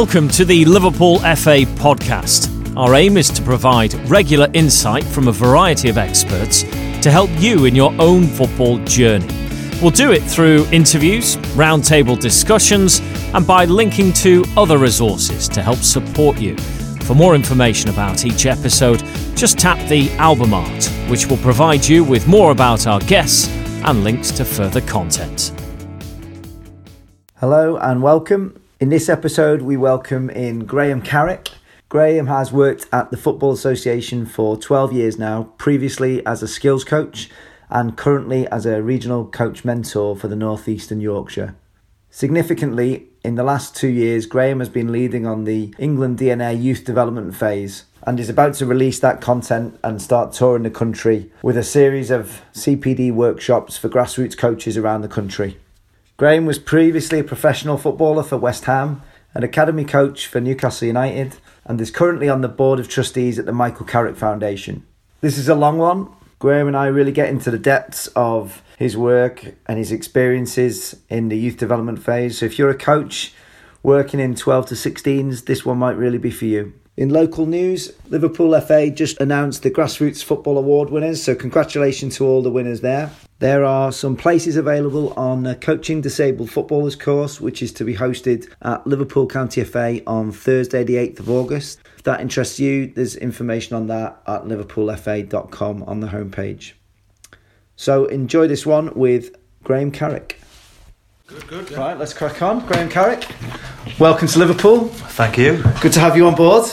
Welcome to the Liverpool FA podcast. Our aim is to provide regular insight from a variety of experts to help you in your own football journey. We'll do it through interviews, roundtable discussions, and by linking to other resources to help support you. For more information about each episode, just tap the album art, which will provide you with more about our guests and links to further content. Hello and welcome. In this episode, we welcome in Graham Carrick. Graham has worked at the Football Association for 12 years now, previously as a skills coach and currently as a regional coach mentor for the North Eastern Yorkshire. Significantly, in the last two years, Graham has been leading on the England DNA youth development phase and is about to release that content and start touring the country with a series of CPD workshops for grassroots coaches around the country. Graham was previously a professional footballer for West Ham, an academy coach for Newcastle United, and is currently on the board of trustees at the Michael Carrick Foundation. This is a long one, Graham and I really get into the depths of his work and his experiences in the youth development phase. So if you're a coach working in 12 to 16s, this one might really be for you. In local news, Liverpool FA just announced the Grassroots Football Award winners, so congratulations to all the winners there. There are some places available on a Coaching Disabled Footballers course, which is to be hosted at Liverpool County FA on Thursday, the 8th of August. If that interests you, there's information on that at liverpoolfa.com on the homepage. So enjoy this one with Graham Carrick. Good, good. Yeah. Right, let's crack on. Graham Carrick, welcome to Liverpool. Thank you. Good to have you on board.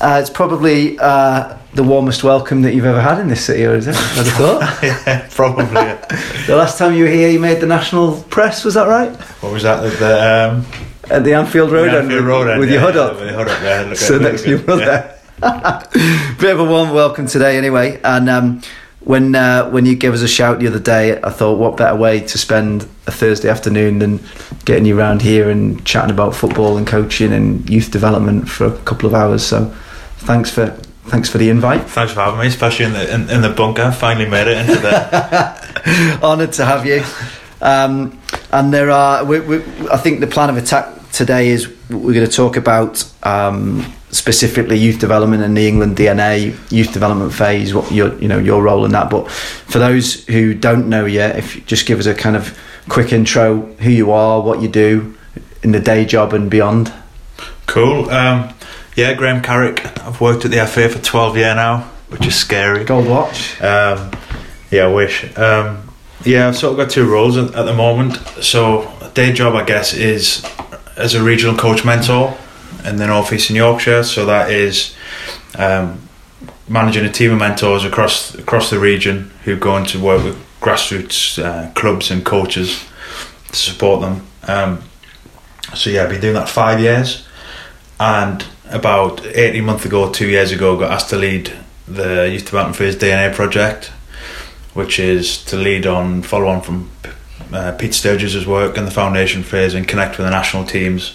Uh, it's probably uh, the warmest welcome that you've ever had in this city, or is it? I'd have thought. yeah, probably. Yeah. the last time you were here, you made the national press. Was that right? What was that? The, the um, at the Anfield Road, the Anfield end, Road end, with yeah, your hood yeah, up. With your hood up, yeah. So next to your yeah. brother. Bit of a warm welcome today, anyway. And um, when uh, when you gave us a shout the other day, I thought, what better way to spend a Thursday afternoon than getting you around here and chatting about football and coaching and youth development for a couple of hours. So, thanks for thanks for the invite. Thanks for having me, especially in the in, in the bunker. Finally made it into the. Honoured to have you. Um, and there are, we, we, I think the plan of attack today is we're going to talk about um, specifically youth development and the England DNA youth development phase. What your, you know, your role in that. But for those who don't know yet, if you just give us a kind of quick intro, who you are, what you do in the day job and beyond. cool. Um, yeah, Graham Carrick. I've worked at the FA for 12 years now, which is scary. Gold watch. Um, yeah, I wish. Um, yeah, I've sort of got two roles at, at the moment. So, day job, I guess, is as a regional coach mentor in the North Eastern Yorkshire. So that is um, managing a team of mentors across across the region who go on to work with grassroots uh, clubs and coaches to support them. Um, so yeah, I've been doing that five years, and about eighteen months ago, two years ago, got asked to lead the Youth Development Phase DNA project, which is to lead on follow on from uh, Pete Sturgess's work in the foundation phase and connect with the national teams,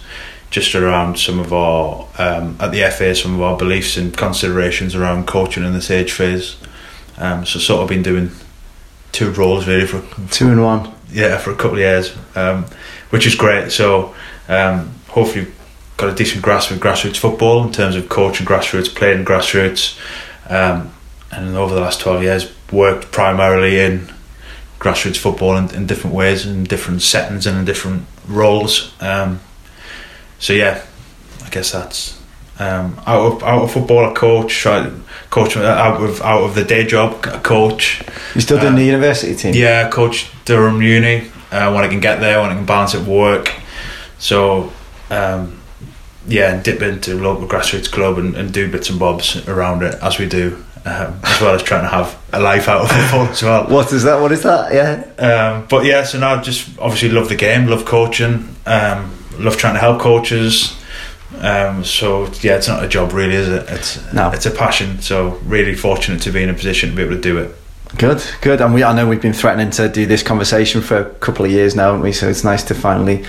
just around some of our um, at the FA some of our beliefs and considerations around coaching in this age phase. Um, so sort of been doing two roles really for Two and one. yeah for a couple of years, um, which is great. So um, hopefully got a decent grasp of grassroots football in terms of coaching grassroots, playing grassroots, um, and over the last twelve years worked primarily in grassroots football in, in different ways, in different settings, and in different roles. Um, so yeah, I guess that's. Um, out of out of football, I coach. Coach out of out of the day job, I coach. You still doing Uh, the university team? Yeah, coach Durham Uni uh, when I can get there, when I can balance it with work. So, um, yeah, and dip into local grassroots club and, and do bits and bobs around it as we do, um, as well as trying to have a life out of football as well. What is that? What is that? Yeah. Um, but yeah, so now I just obviously love the game, love coaching, um, love trying to help coaches. Um, so yeah, it's not a job really, is it? It's No. it's a passion. So really fortunate to be in a position to be able to do it. Good, good. And we, I know we've been threatening to do this conversation for a couple of years now, haven't we? So it's nice to finally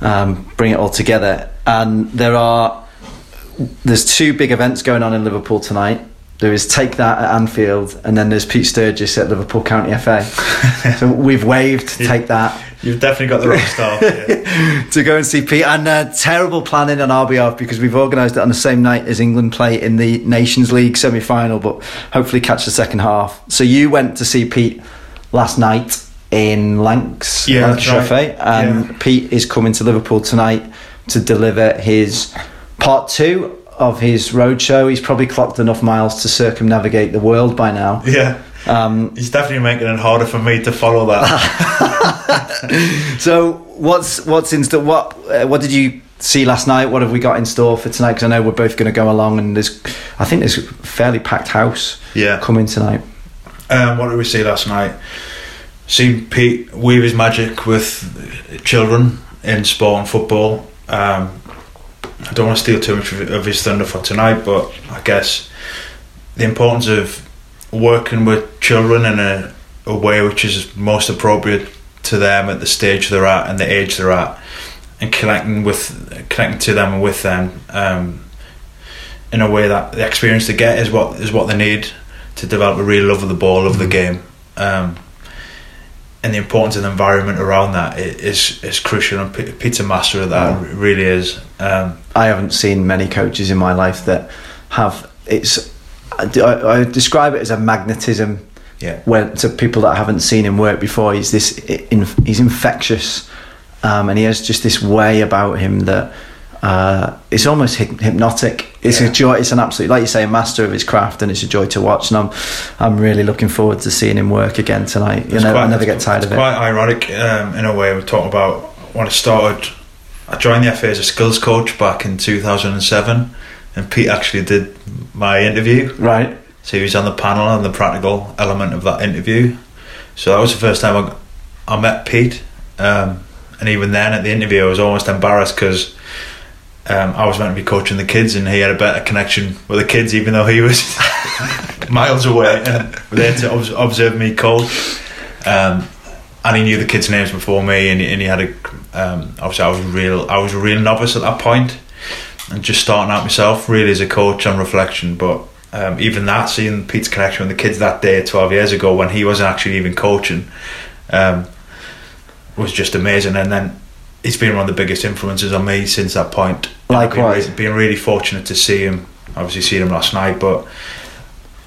um, bring it all together. And there are, there's two big events going on in Liverpool tonight. There is Take That at Anfield, and then there's Pete Sturgess at Liverpool County FA. so we've waived Take That. You've definitely got the right start. Yeah. to go and see Pete. And uh, terrible planning on our behalf because we've organised it on the same night as England play in the Nations League semi final, but hopefully catch the second half. So you went to see Pete last night in Lancs, Yeah, Lancashire right. And Yeah. Pete is coming to Liverpool tonight to deliver his part two of his roadshow. He's probably clocked enough miles to circumnavigate the world by now. yeah. Um, He's definitely making it harder for me to follow that. So what's what's in store? What uh, what did you see last night? What have we got in store for tonight? Because I know we're both going to go along, and there's I think there's a fairly packed house yeah. coming tonight. Um, what did we see last night? Seen Pete weave his magic with children in sport and football. Um, I don't want to steal too much of of his thunder for tonight, but I guess the importance of working with children in a, a way which is most appropriate to them at the stage they're at and the age they're at, and connecting with connecting to them and with them um, in a way that the experience they get is what is what they need to develop a real love of the ball, of the game. Um, and the importance of the environment around that is is crucial, and P- Pete's master of that. Oh. Really is. Um, I haven't seen many coaches in my life that have it's. I, I I describe it as a magnetism yeah, when to people that haven't seen him work before. He's this in, he's infectious, um, and he has just this way about him that uh, it's almost hy- hypnotic. It's Yeah. a joy. It's an absolute, like you say, a master of his craft, and it's a joy to watch. And I'm I'm really looking forward to seeing him work again tonight. You know, I never get tired it's of it. Quite ironic um, in a way. We're talking about when I started. I joined the FA as a skills coach back in 2007, and Pete actually did my interview. Right. So he was on the panel on the practical element of that interview. So that was the first time I, I met Pete. Um, and even then at the interview, I was almost embarrassed because um, I was meant to be coaching the kids, and he had a better connection with the kids, even though he was miles away and there to obs- observe me cold. Um, and he knew the kids' names before me, and he, and he had a. Um, obviously, I was real. I was a real novice at that point, and just starting out myself, really as a coach on reflection. But um, even that, seeing Pete's connection with the kids that day, twelve years ago, when he wasn't actually even coaching, um, was just amazing. And then he's been one of the biggest influences on me since that point. Been Likewise. really, been really fortunate to see him. Obviously, seen him last night, but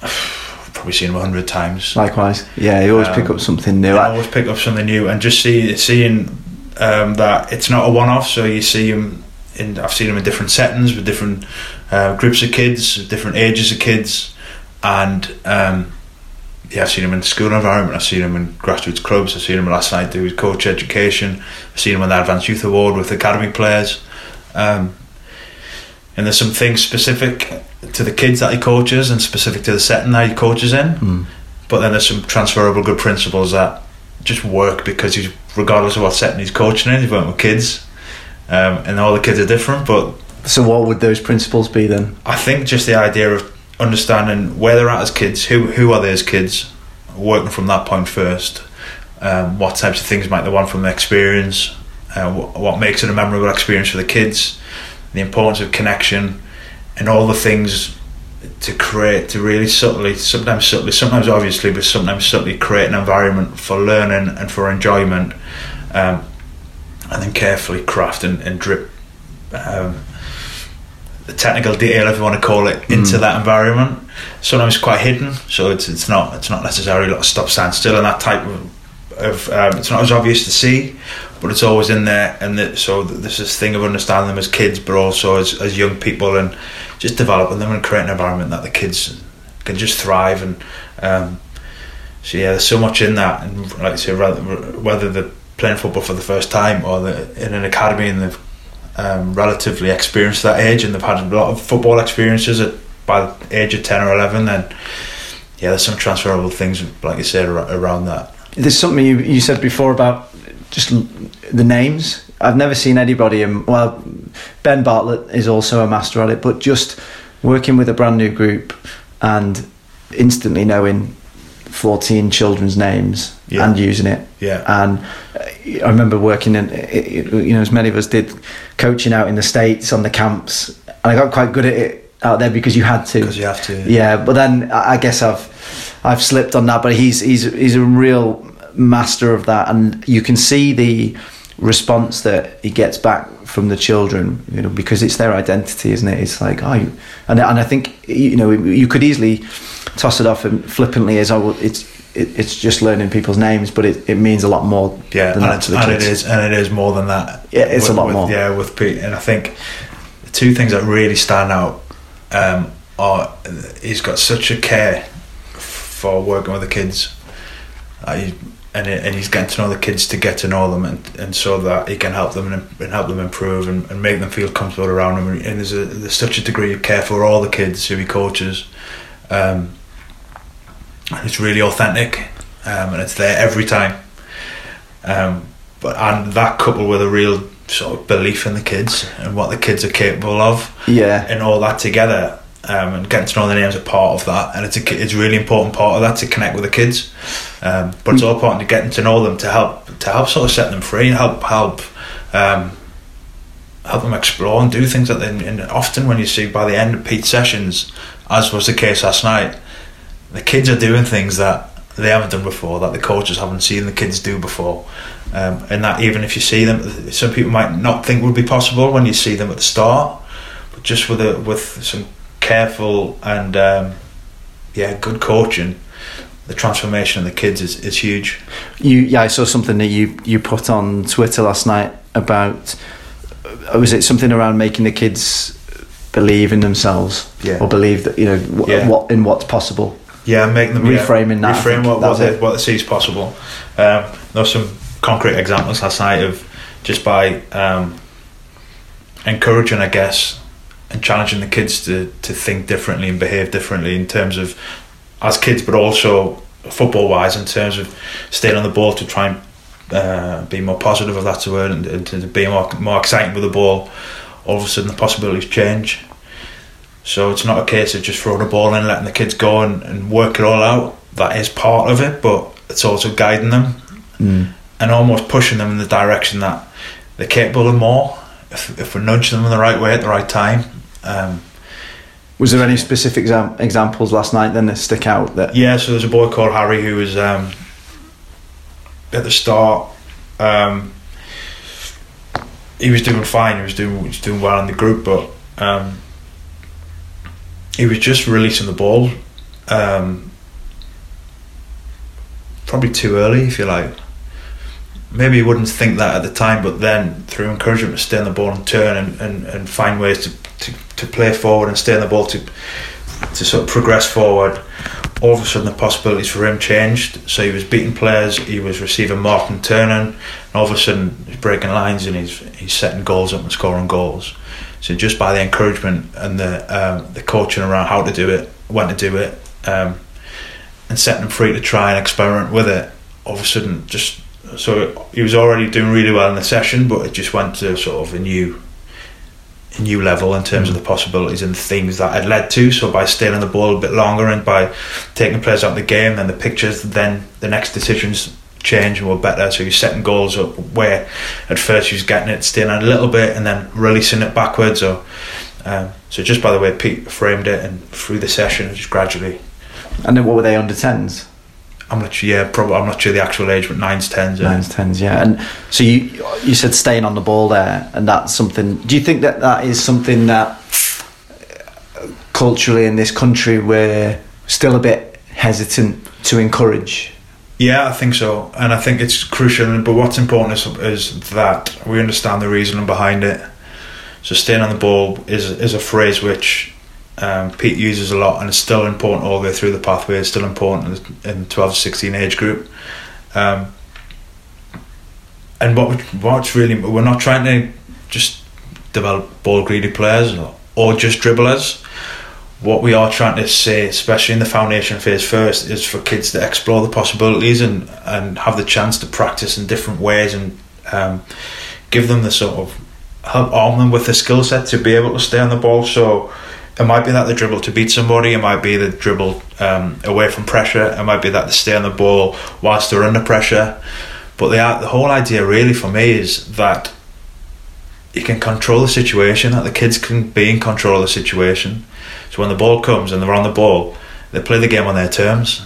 probably seen him a hundred times. Likewise. Yeah, you always pick Um, up something new. I always pick up something new, and just see seeing um, that it's not a one-off. So you see him in. I've seen him in different settings with different uh, groups of kids, different ages of kids, and um, yeah, I've seen him in the school environment. I've seen him in grassroots clubs. I've seen him last night do coach education. I've seen him in the Advanced Youth Award with academy players. Um, and there's some things specific to the kids that he coaches and specific to the setting that he coaches in. Mm. But then there's some transferable good principles that just work because he's regardless of what setting he's coaching in, he's working with kids, um, and all the kids are different. But So, what would those principles be then? I think just the idea of understanding where they're at as kids, who who are they as kids, working from that point first. Um, what types of things might they want from the experience? Uh, what, what makes it a memorable experience for the kids? The importance of connection, and all the things to create to really subtly, sometimes subtly, sometimes obviously, but sometimes subtly create an environment for learning and for enjoyment, um, and then carefully craft and, and drip um, the technical detail, if you want to call it, into Mm. that environment. Sometimes it's quite hidden, so it's it's not it's not necessarily like stop, stand still, and that type of, of um, it's not as obvious to see, but it's always in there. And the, so th- there's this thing of understanding them as kids, but also as as young people, and just developing them and creating an environment that the kids can just thrive. And um, so yeah, there's so much in that, and like I say, rather, whether they're playing football for the first time or they're in an academy and they've um, relatively experienced at that age and they've had a lot of football experiences at by the age of 10 or 11 then yeah there's some transferable things like you said around that There's something you, you said before about just the names. I've never seen anybody, in, well, Ben Bartlett is also a master at it, but just working with a brand new group and instantly knowing 14 children's names Yeah. and using it. yeah And uh, I remember working in, you know, as many of us did, coaching out in the States on the camps. And I got quite good at it out there because you had to. because you have to Yeah, but then I I guess I've I've slipped on that. But he's he's he's a real master of that, and you can see the response that he gets back from the children, you know, because it's their identity, isn't it? It's like, oh, you, and and I think you know you could easily toss it off and flippantly as oh, it's it, it's just learning people's names, but it, it means a lot more. Yeah, than and, that it, to the and it is, and it is more than that. Yeah, it's a lot with- more. Yeah, with Pete, and I think the two things that really stand out um, are he's got such a care for working with the kids, he, and it, and he's getting to know the kids to get to know them, and, and so that he can help them and, and help them improve and, and make them feel comfortable around him. And there's a there's such a degree of care for all the kids who he coaches. Um, and it's really authentic, um, and it's there every time. Um, but and that coupled with a real sort of belief in the kids and what the kids are capable of, Yeah, and all that together, um, and getting to know their names a part of that, and it's a it's a really important part of that to connect with the kids. Um, but it's all important to getting to know them to help to help sort of set them free, help help. Um, help them explore and do things that they and often when you see by the end of Pete's sessions as was the case last night the kids are doing things that they haven't done before that the coaches haven't seen the kids do before um, and that even if you see them some people might not think would be possible when you see them at the start but just with a, with some careful and um, yeah good coaching the transformation of the kids is, is huge you yeah I saw something that you you put on Twitter last night about uh, was it something around making the kids believe in themselves Yeah. or believe that you know w- Yeah. what in what's possible. Yeah, make them Reframing yeah, that, reframe what what it. what they see is possible. Um, there's some concrete examples last night of just by um, encouraging, I guess, and challenging the kids to to think differently and behave differently in terms of as kids, but also football wise in terms of staying on the ball to try and uh, be more positive, if that's a word, and, and to be more more exciting with the ball. All of a sudden, the possibilities change. So it's not a case of just throwing a ball in, letting the kids go and, and work it all out. That is part of it, but it's also guiding them Mm. and almost pushing them in the direction that they're capable of more. If, if we nudge them in the right way at the right time. Um, Was there any specific exam- examples last night then that stick out that yeah, so there's a boy called Harry who was um, at the start. Um, he was doing fine. He was doing he was doing well in the group, but um, he was just releasing the ball. Um, probably too early, if you like. Maybe you wouldn't think that at the time, but then through encouragement to stay on the ball and turn and, and, and find ways to, to, to play forward and stay on the ball to to sort of progress forward, all of a sudden the possibilities for him changed. So he was beating players, he was receiving mark and turning, and all of a sudden he's breaking lines and he's he's setting goals up and scoring goals. So just by the encouragement and the um, the coaching around how to do it, when to do it, um, and setting them free to try and experiment with it, all of a sudden just so he was already doing really well in the session, but it just went to sort of a new a new level in terms of the possibilities and things that had led to. So by staying on the ball a bit longer and by taking players out of the game, then the pictures, then the next decisions change and were better. So he's setting goals up where at first he was getting it, staying a little bit, and then releasing it backwards. Or um, so just by the way Pete framed it and through the session, just gradually. and then what were they under tens? I'm not sure. Yeah, probably. I'm not sure the actual age, but nines, tens. Yeah. Nines, tens, yeah. And so you you said staying on the ball there, and that's something. Do you think that that is something that culturally in this country we're still a bit hesitant to encourage? Yeah, I think so, and I think it's crucial. But what's important is, is that we understand the reasoning behind it. So staying on the ball is is a phrase which um, Pete uses a lot, and it's still important all the way through the pathway. It's still important in the 12 to 16 age group. Um, and what what's really we're not trying to just develop ball greedy players or just dribblers. What we are trying to say, especially in the foundation phase first, is for kids to explore the possibilities and, and have the chance to practice in different ways and um, give them the sort of help arm them with the skill set to be able to stay on the ball. So it might be that the dribble to beat somebody, it might be the dribble um, away from pressure, it might be that they stay on the ball whilst they're under pressure. But the the whole idea really for me is that you can control the situation, that the kids can be in control of the situation. So when the ball comes and they're on the ball, they play the game on their terms.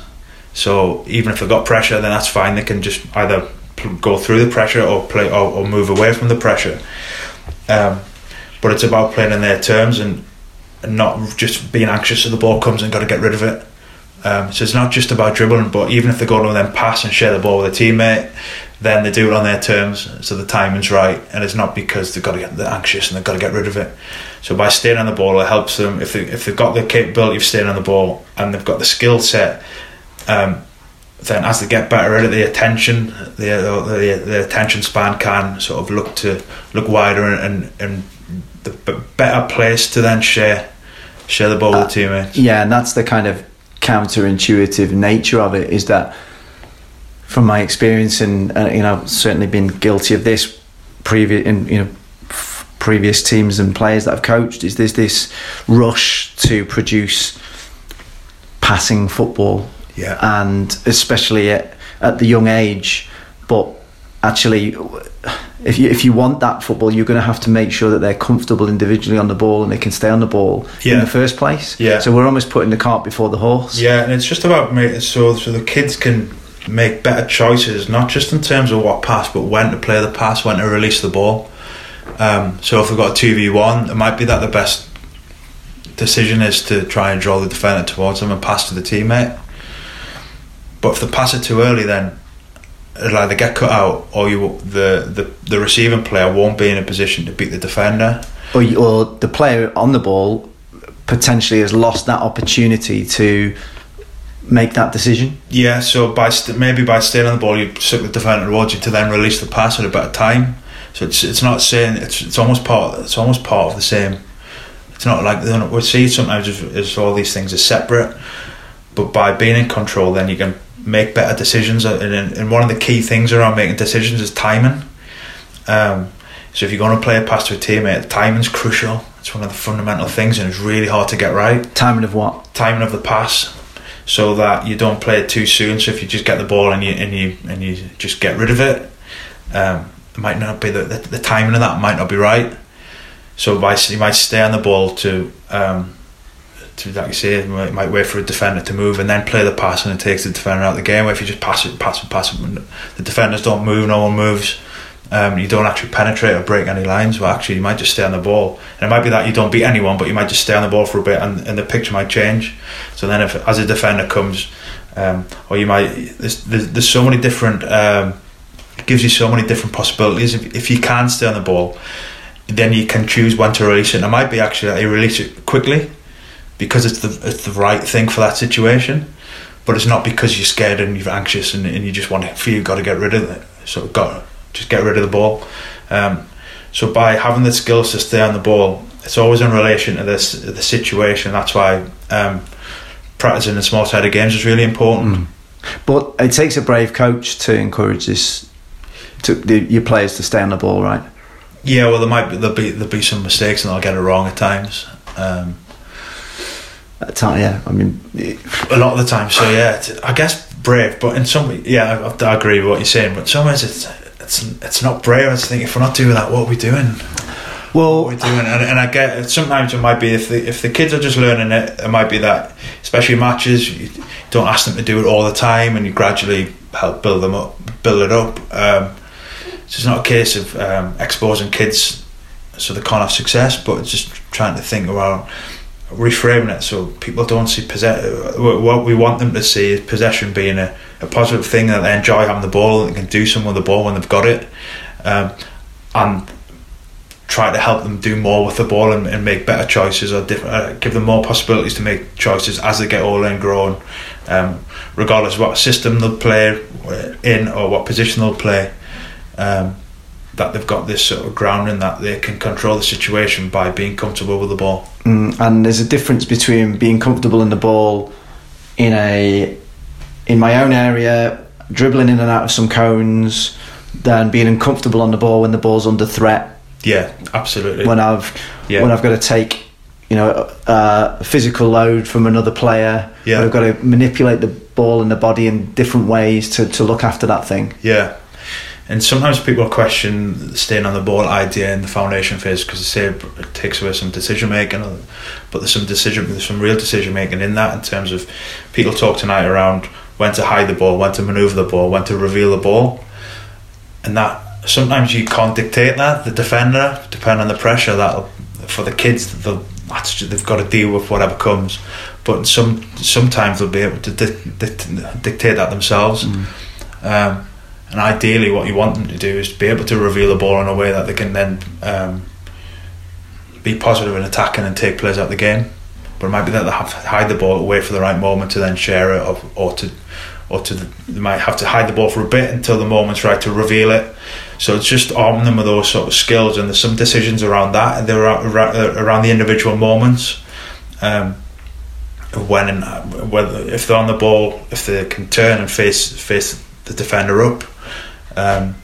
So even if they've got pressure, then that's fine. They can just either go through the pressure or play or, or move away from the pressure. Um, but it's about playing in their terms and, and not just being anxious that the ball comes and got to get rid of it. Um, so it's not just about dribbling, but even if they go to then pass and share the ball with a teammate, then they do it on their terms, so the timing's right, and it's not because they've got to get they're anxious and they've got to get rid of it. So by staying on the ball, it helps them if they if they've got the capability of staying on the ball and they've got the skill set. Um, then as they get better at it, the attention, the, the the attention span can sort of look to look wider and and, and the better place to then share share the ball uh, with teammates. Yeah, and that's the kind of counterintuitive nature of it is that from my experience and uh, you know certainly been guilty of this previous in you know previous teams and players that I've coached is there's this rush to produce passing football yeah and especially at, at the young age but actually if you if you want that football, you're going to have to make sure that they're comfortable individually on the ball and they can stay on the ball yeah. in the first place. Yeah. So we're almost putting the cart before the horse. Yeah, and it's just about making so so the kids can make better choices, not just in terms of what pass, but when to play the pass, when to release the ball. Um, so if they've got a two v one, it might be that the best decision is to try and draw the defender towards them and pass to the teammate. But if they pass it too early, then it'll either get cut out or you the, the, the receiving player won't be in a position to beat the defender. Or, or the player on the ball potentially has lost that opportunity to make that decision. Yeah, so by st- maybe by staying on the ball, you suck the defender towards you to then release the pass at a better time. So it's it's not saying it's it's almost part it's almost part of the same. It's not like we see sometimes as, all these things are separate, but by being in control, then you can make better decisions. And, and one of the key things around making decisions is timing. Um, so if you're going to play a pass to a teammate, timing's crucial. It's one of the fundamental things, and it's really hard to get right. Timing of what? Timing of the pass, so that you don't play it too soon. So if you just get the ball and you and you and you just get rid of it, um, it might not be the, the, the timing of that might not be right. So you might stay on the ball to um, to like you say, might, might wait for a defender to move and then play the pass and it takes the defender out of the game. Where if you just pass it, pass it, pass it, the defenders don't move, no one moves. Um, you don't actually penetrate or break any lines. Well, actually, you might just stay on the ball, and it might be that you don't beat anyone, but you might just stay on the ball for a bit, and, and the picture might change. So then, if as a defender comes, um, or you might, there's, there's, there's so many different. Um, it gives you so many different possibilities. If, if you can stay on the ball, then you can choose when to release it. And it might be actually that you release it quickly because it's the it's the right thing for that situation. But it's not because you're scared and you're anxious and, and you just want to feel you've got to get rid of it. So got just get rid of the ball. Um, so by having the skills to stay on the ball, it's always in relation to this the situation. That's why um, practicing in small sided games is really important. Mm. But it takes a brave coach to encourage this to the, your players to stay on the ball, right? Yeah, well, there might be there'll be there'll be some mistakes and they'll get it wrong at times. Um, at time, yeah. I mean, a lot of the time. So yeah, I guess brave, but in some, yeah, I, I agree with what you're saying. But some ways, it's it's it's not brave. I think if we're not doing that, what are we doing? Well, what are we doing? And, and I get sometimes it might be if the if the kids are just learning it, it might be that, especially matches, you don't ask them to do it all the time, and you gradually help build them up, build it up. Um, so it's not a case of um, exposing kids so they can't have success, but it's just trying to think about reframing it so people don't see possess- what we want them to see is possession being a, a positive thing that they enjoy having the ball and they can do something with the ball when they've got it um, and try to help them do more with the ball and, and make better choices or different, uh, give them more possibilities to make choices as they get older and grown um, regardless what system they'll play in or what position they'll play um, that they've got this sort of grounding that they can control the situation by being comfortable with the ball. Mm, and there's a difference between being comfortable in the ball in a in my own area, dribbling in and out of some cones, than being uncomfortable on the ball when the ball's under threat. Yeah, absolutely. When I've yeah. when I've got to take you know uh, a physical load from another player, yeah. I've got to manipulate the ball and the body in different ways to, to look after that thing. Yeah, and sometimes people question staying on the ball idea in the foundation phase because they say it takes away some decision making, but there's some decision, there's some real decision making in that in terms of people talk tonight around when to hide the ball, when to manoeuvre the ball, when to reveal the ball, and that sometimes you can't dictate that. The defender, depending on the pressure, that for the kids, they've got to deal with whatever comes. But some sometimes they'll be able to di- di- dictate that themselves. Mm. Um, and ideally, what you want them to do is to be able to reveal the ball in a way that they can then um, be positive in attacking and take players out of the game. But it might be that they have to hide the ball, wait for the right moment to then share it, or, or to or to they might have to hide the ball for a bit until the moment's right to reveal it. So it's just arming them with those sort of skills, and there's some decisions around that, they're around the individual moments. Um, when and whether if they're on the ball, if they can turn and face face the defender up. Um,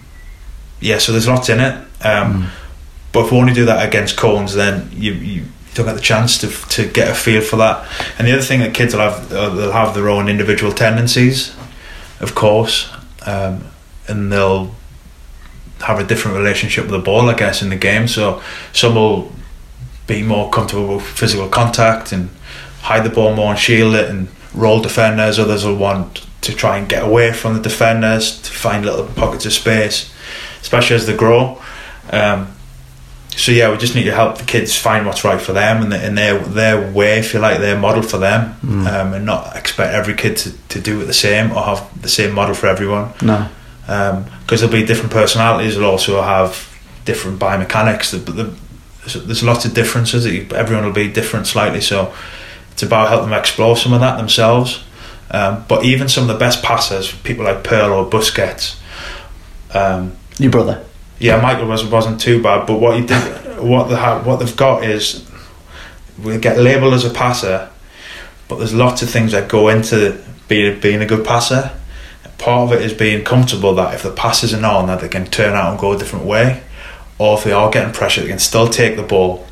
yeah, so there's lots in it. Um, mm. But if we only do that against cones, then you, you don't get the chance to to get a feel for that. And the other thing that kids will have uh, they'll have their own individual tendencies, of course, um, and they'll have a different relationship with the ball, I guess, in the game. So some will be more comfortable with physical contact and hide the ball more and shield it and roll defenders. Others will want to try and get away from the defenders to find little pockets of space, especially as they grow. Um, so yeah, we just need to help the kids find what's right for them and in their their way, if you like, their model for them, mm. um, and not expect every kid to, to do it the same or have the same model for everyone. No, because um, there'll be different personalities. They'll also have different biomechanics. The, the, there's, there's lots of differences. Everyone will be different slightly. So it's about helping them explore some of that themselves. Um, but even some of the best passers, people like Pirlo or Busquets. Um, Your brother yeah, Michael was wasn't too bad, but what he did, what they have, what they've got is we get labelled as a passer, but there's lots of things that go into being being a good passer. Part of it is being comfortable that if the pass isn't on, that they can turn out and go a different way, or if they are getting pressure, they can still take the ball.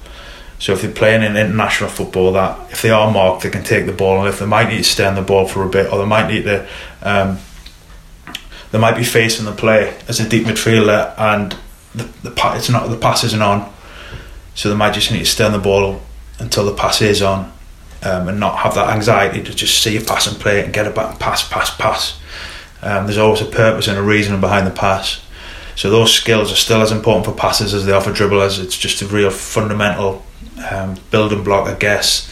So if they're playing in international football, that if they are marked, they can take the ball, and if they might need to stay on the ball for a bit, or they might need to um, they might be facing the play as a deep midfielder and the, the it's not the pass isn't on, so they might just need to stay on the ball until the pass is on, um, and not have that anxiety to just see a pass and play it and get it back and pass, pass, pass. Um, there's always a purpose and a reason behind the pass. So those skills are still as important for passers as they are for dribblers. It's just a real fundamental um, building block, I guess,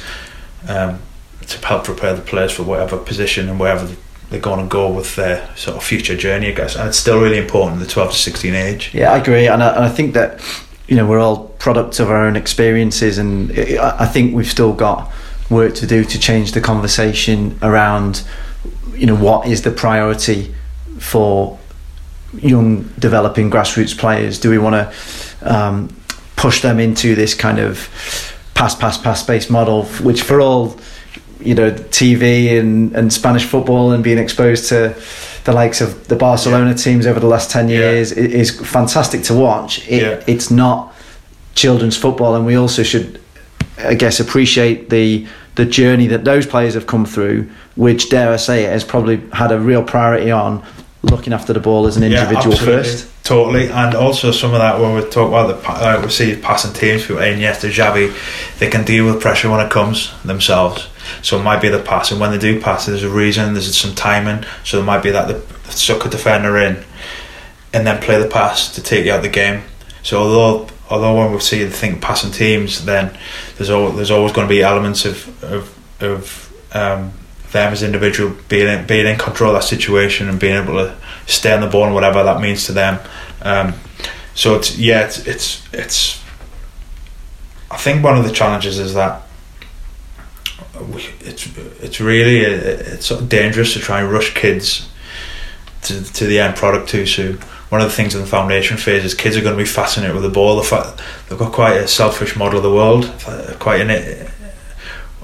um, to help prepare the players for whatever position and wherever they're going to go with their sort of future journey, I guess. And it's still really important the 12 to 16 age. Yeah, I agree. And I, and I think that, you know, we're all products of our own experiences. And I think we've still got work to do to change the conversation around, you know, what is the priority for young developing grassroots players? Do we want to um, push them into this kind of pass, pass, pass based model, which for all you know TV and, and Spanish football and being exposed to the likes of the Barcelona yeah. teams over the last 10 years yeah. is fantastic to watch it, yeah. it's not children's football and we also should I guess appreciate the the journey that those players have come through which dare I say it has probably had a real priority on looking after the ball as an individual first Totally, and also some of that when we talk about the uh, we see passing teams, people Iniesta, Xavi, they can deal with pressure when it comes themselves. So it might be the pass, and when they do pass, there's a reason, there's some timing. So it might be that the suck a defender in, and then play the pass to take you out of the game. So although although when we see the think passing teams, then there's always, there's always going to be elements of of, of um, them as individual being in, being in control of that situation and being able to stay on the ball and whatever that means to them. Um, so it's yeah, it's, it's it's. I think one of the challenges is that it's it's really it's sort of dangerous to try and rush kids to to the end product too soon. One of the things in the foundation phase is kids are going to be fascinated with the ball. The fact they've got quite a selfish model of the world, quite an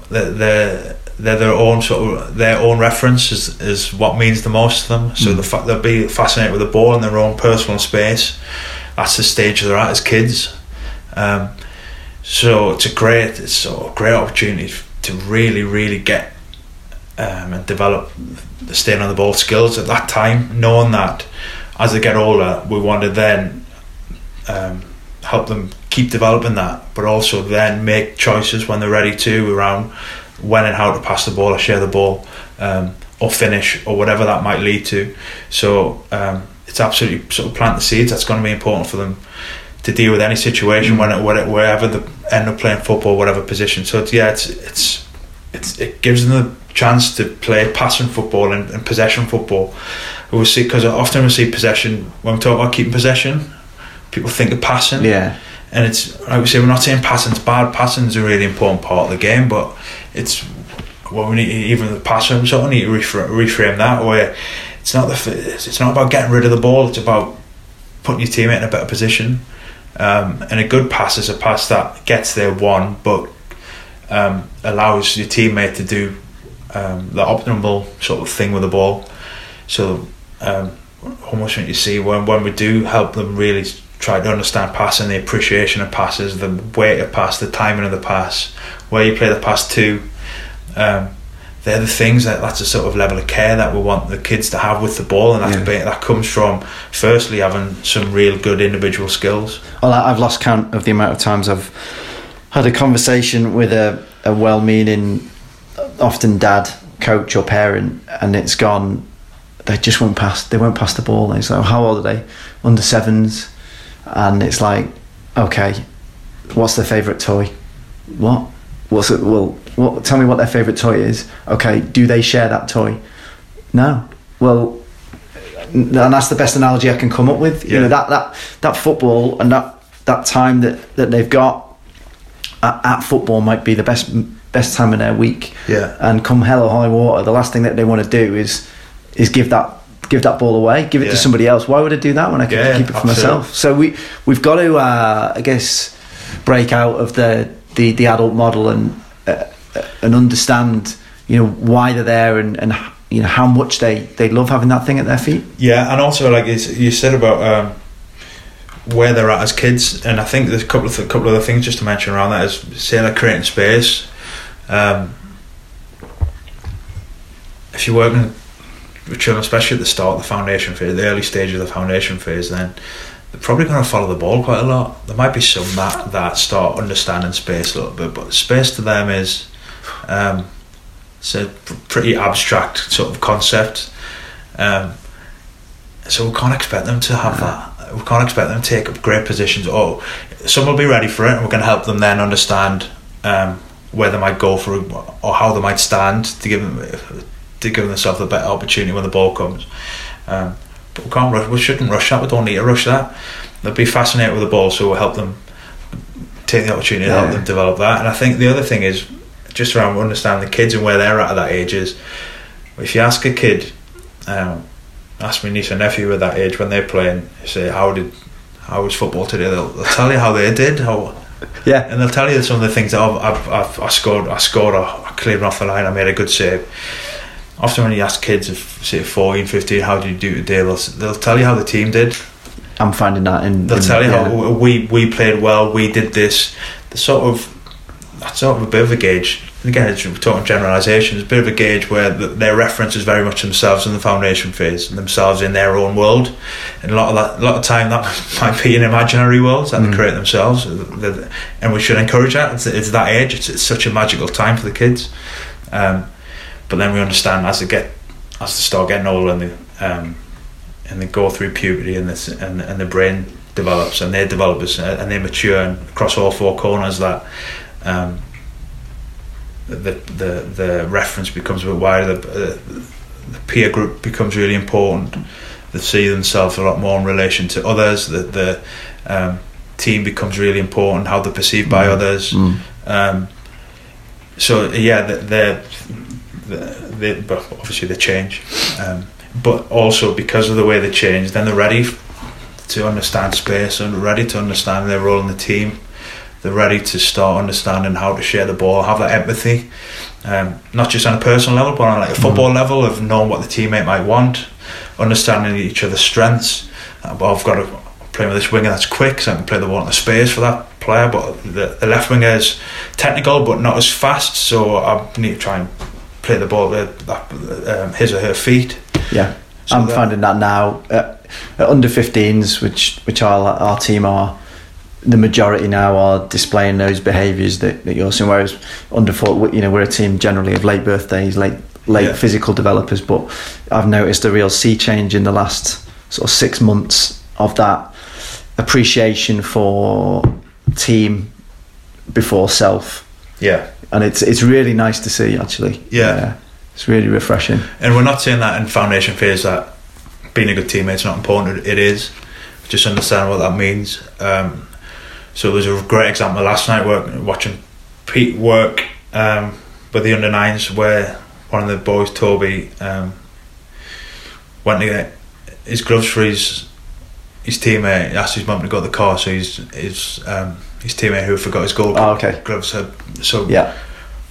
they're they're their own sort of their own reference is, is what means the most to them. So mm. the fact they'll be fascinated with the ball in their own personal space. That's the stage they're at as kids. Um, so it's a great it's a great opportunity to really really get um, and develop the staying on the ball skills at that time, knowing that as they get older, we want to then um, help them keep developing that, but also then make choices when they're ready to around when and how to pass the ball or share the ball. Um, or finish or whatever that might lead to. So um, it's absolutely sort of plant the seeds. That's going to be important for them to deal with any situation when it, when it, wherever they end up playing football, whatever position. So it's, yeah, it's it's it's it gives them the chance to play passing football and, and possession football. We see because often we see possession when we talk about keeping possession, people think of passing. Yeah. And it's like we say, we're not saying passing's bad. Passing's a really important part of the game, but it's well, we need even the passer. We sort of need to reframe, reframe that where it's not the it's not about getting rid of the ball. It's about putting your teammate in a better position. Um, and a good pass is a pass that gets there one, but um, allows your teammate to do um, the optimal sort of thing with the ball. So um, almost when you see when when we do help them really try to understand passing, the appreciation of passes, the way to pass, the timing of the pass, where you play the pass to. Um, they're the things that that's a sort of level of care that we want the kids to have with the ball, and that yeah. that comes from firstly having some real good individual skills. Well, I've lost count of the amount of times I've had a conversation with a, a well-meaning, often dad, coach or parent, and it's gone. They just won't pass. They won't pass the ball. And it's like, how old are they? Under sevens, and it's like, okay, what's their favourite toy? What? What's it? Well, what, tell me what their favourite toy is. Okay, do they share that toy? No. Well, and that's the best analogy I can come up with. Yeah. You know that that that football and that that time that that they've got at, at, football might be the best best time in their week. Yeah. And come hell or high water, the last thing that they want to do is is give that give that ball away, give it yeah. to somebody else. Why would I do that when I can yeah, keep it for absolutely. myself? So we we've got to, uh, I guess, break out of the the, the adult model and uh, and understand, you know, why they're there and and you know how much they they love having that thing at their feet. Yeah, and also like you said about. Um, where they're at as kids, and I think there's a couple of th- couple of other things just to mention around that is say like creating space. Um, if you're working children, especially at the start the foundation phase, the early stage of the foundation phase, then they're probably going to follow the ball quite a lot. There might be some that that start understanding space a little bit, but space to them is um, it's a pretty abstract sort of concept. Um, so we can't expect them to have that. We can't expect them to take up great positions. Oh, some will be ready for it, and we're going to help them then understand um, where they might go for or how they might stand to give them to give themselves a better opportunity when the ball comes. Um, but we can't rush. We shouldn't rush that. We don't need to rush that. They'll be fascinated with the ball, so we'll help them take the opportunity to help them develop that. And I think the other thing is just around understanding the kids and where they're at at that age is if you ask a kid, um, ask my niece and nephew at that age when they're playing, say how did how was football today? They'll, they'll tell you how they did, how yeah, and they'll tell you some of the things that I've, I've, I've I scored, I scored, I cleared off the line, I made a good save often when you ask kids of say 14, 15, how do you do today, they'll, they'll tell you how the team did. I'm finding that in. They'll in, tell you yeah. how we we played well, we did this. The sort of that's sort of a bit of a gauge. And again, we're talking generalisations. A bit of a gauge where the, their reference is very much themselves in the foundation phase, and themselves in their own world. And a lot of that, a lot of time, that might be an imaginary world that mm. they create themselves. And we should encourage that. It's, it's that age. It's, it's such a magical time for the kids. Um, but then we understand as they get as they start getting older and they um, and they go through puberty and this and and the brain develops and they develop and they mature and across all four corners that um, the the the reference becomes a bit wider. The, the peer group becomes really important. They see themselves a lot more in relation to others. The the um, team becomes really important. How they're perceived by mm. others. Mm. Um, so yeah, they're they, but obviously they change. Um, but also because of the way they change, then they're ready to understand space and ready to understand their role in the team. They're ready to start understanding how to share the ball, have that empathy, um, not just on a personal level, but on like a football mm. level of knowing what the teammate might want, understanding each other's strengths. Uh, but I've got to play with this winger that's quick, so I can play the ball in the space for that player. But the, the left winger is technical, but not as fast, so I need to try and play the ball with um, his or her feet. Yeah, so I'm that, finding that now at, at under 15s, which which our our team are. The majority now are displaying those behaviours that, that you're seeing. Whereas under four, you know, we're a team generally of late birthdays, late late Yeah. physical developers, but I've noticed a real sea change in the last sort of six months of that appreciation for team before self, Yeah. and it's it's really nice to see actually. Yeah. it's really refreshing. And we're not saying that in foundation phase that being a good teammate's not important. It is. Just understand what that means. Um, so there's a great example last night work, watching Pete work um, with the under nines where one of the boys, Toby, um, went to get his gloves for his his teammate. He asked his mum to go to the car, so his his um, his teammate who forgot his goal Oh, okay. gloves had. So Yeah,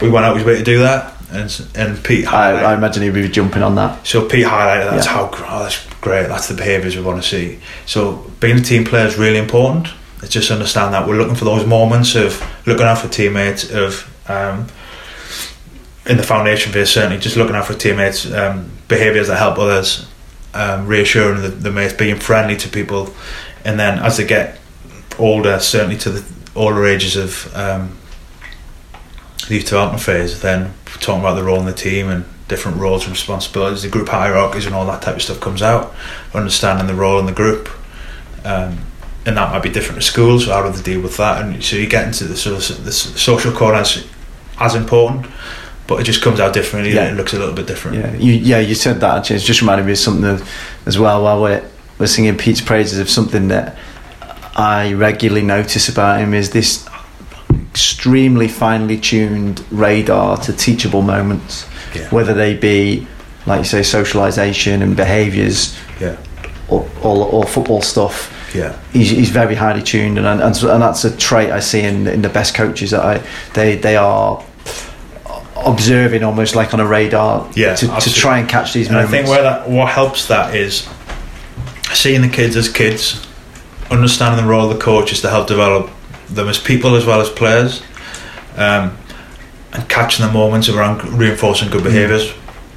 we went out his way to do that, and and Pete. I, I imagine he'd be jumping on that. so Pete highlighted that's Yeah. how oh, that's great. That's the behaviours we want to see. So being a team player is really important. It's just understand that we're looking for those moments of looking out for teammates of um, in the foundation phase certainly just looking out for teammates um, behaviours that help others, um, reassuring the, the mates, being friendly to people, and then as they get older, certainly to the older ages of um, the youth development phase, then talking about the role in the team and different roles and responsibilities, the group hierarchies and all that type of stuff comes out, understanding the role in the group. Um, and that might be different at schools, so how do they deal with that? And so you get into the, sort of, the social core as, as important, but it just comes out differently Yeah. it looks a little bit different. Yeah, you, yeah, you said that. Actually, it's just reminded me of something of- as well. While we're we're singing Pete's praises of something that I regularly notice about him is this extremely finely tuned radar to teachable moments, Yeah. whether they be like you say socialization and behaviours Yeah. or, or, or football stuff. Yeah. He's, he's very highly tuned, and, and and that's a trait I see in in the best coaches. That I they they are observing almost like on a radar Yeah, to, to try and catch these And I think where that what helps that is seeing the kids as kids, understanding the role of the coach is to help develop them as people as well as players, um, and catching the moments around reinforcing good behaviours,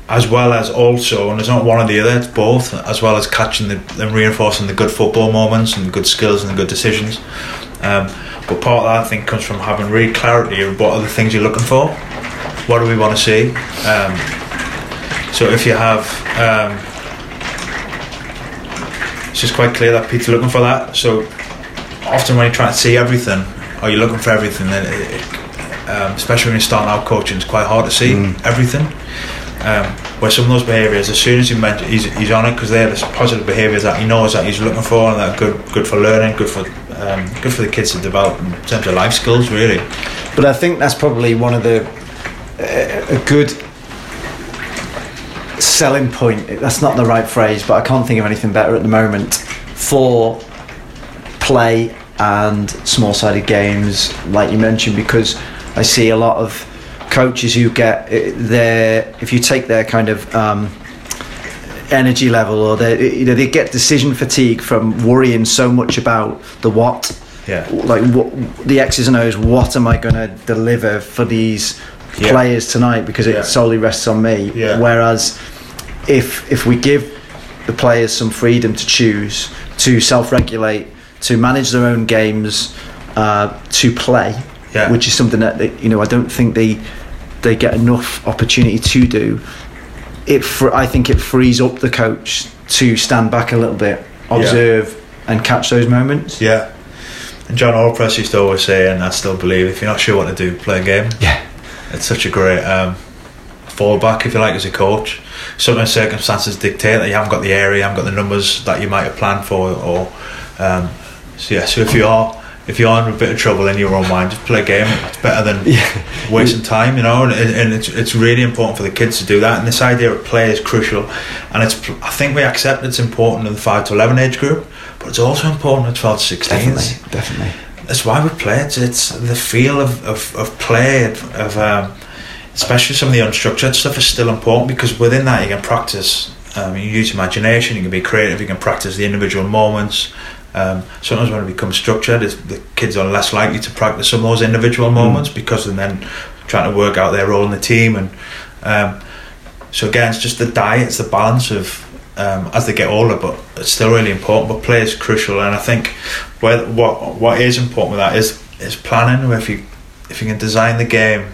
as well as also, and it's not one or the other, it's both, as well as catching the and reinforcing the good football moments and the good skills and the good decisions. Um, but part of that I think comes from having real clarity of what are the things you're looking for, what do we want to see. Um, so if you have, um, it's just quite clear that Pete's looking for that. So often when you try to see everything, or you're looking for everything, then it, it, um, especially when you're starting out coaching, it's quite hard to see everything. Um, where some of those behaviours, as soon as you mention, he's, he's on it because they're the positive behaviours that he knows that he's looking for and that are good, good for learning, good for, um, good for the kids to develop in terms of life skills, really. But I think that's probably one of the uh, a good selling point. That's not the right phrase, but I can't think of anything better at the moment for play and small-sided games, like you mentioned, because I see a lot of coaches who get uh, their if you take their kind of um, energy level or they you know they get decision fatigue from worrying so much about the what Yeah. like what the X's and O's. What am I going to deliver for these Yeah. players tonight? Because it Yeah. solely rests on me. Yeah. Whereas if if we give the players some freedom to choose, to self-regulate, to manage their own games, uh, to play, Yeah. which is something that they, you know I don't think they they get enough opportunity to do. It fr- I think it frees up the coach to stand back a little bit, observe, and catch those moments. Yeah. And John Allpress used to always say, and I still believe, if you're not sure what to do, play a game. Yeah. It's such a great um, fallback, if you like, as a coach. Sometimes circumstances dictate that you haven't got the area, you haven't got the numbers that you might have planned for, or um, so yeah. So if you are if you're in a bit of trouble in your own mind, just play a game. It's better than wasting time, you know. And, and it's it's really important for the kids to do that. And this idea of play is crucial. And it's I think we accept it's important in the five to eleven age group, but it's also important at twelve to sixteen Definitely, definitely. That's why we play it. It's the feel of, of, of play, of, um, especially some of the unstructured stuff is still important because within that you can practice. Um, you use imagination, you can be creative, you can practice the individual moments. Um, sometimes when it becomes structured, it's, the kids are less likely to practice some of those individual moments because they're then trying to work out their role in the team. And um, so again, it's just the diet, it's the balance of um, as they get older, but it's still really important. But play is crucial, and I think where, what what is important with that is is planning. If you if you can design the game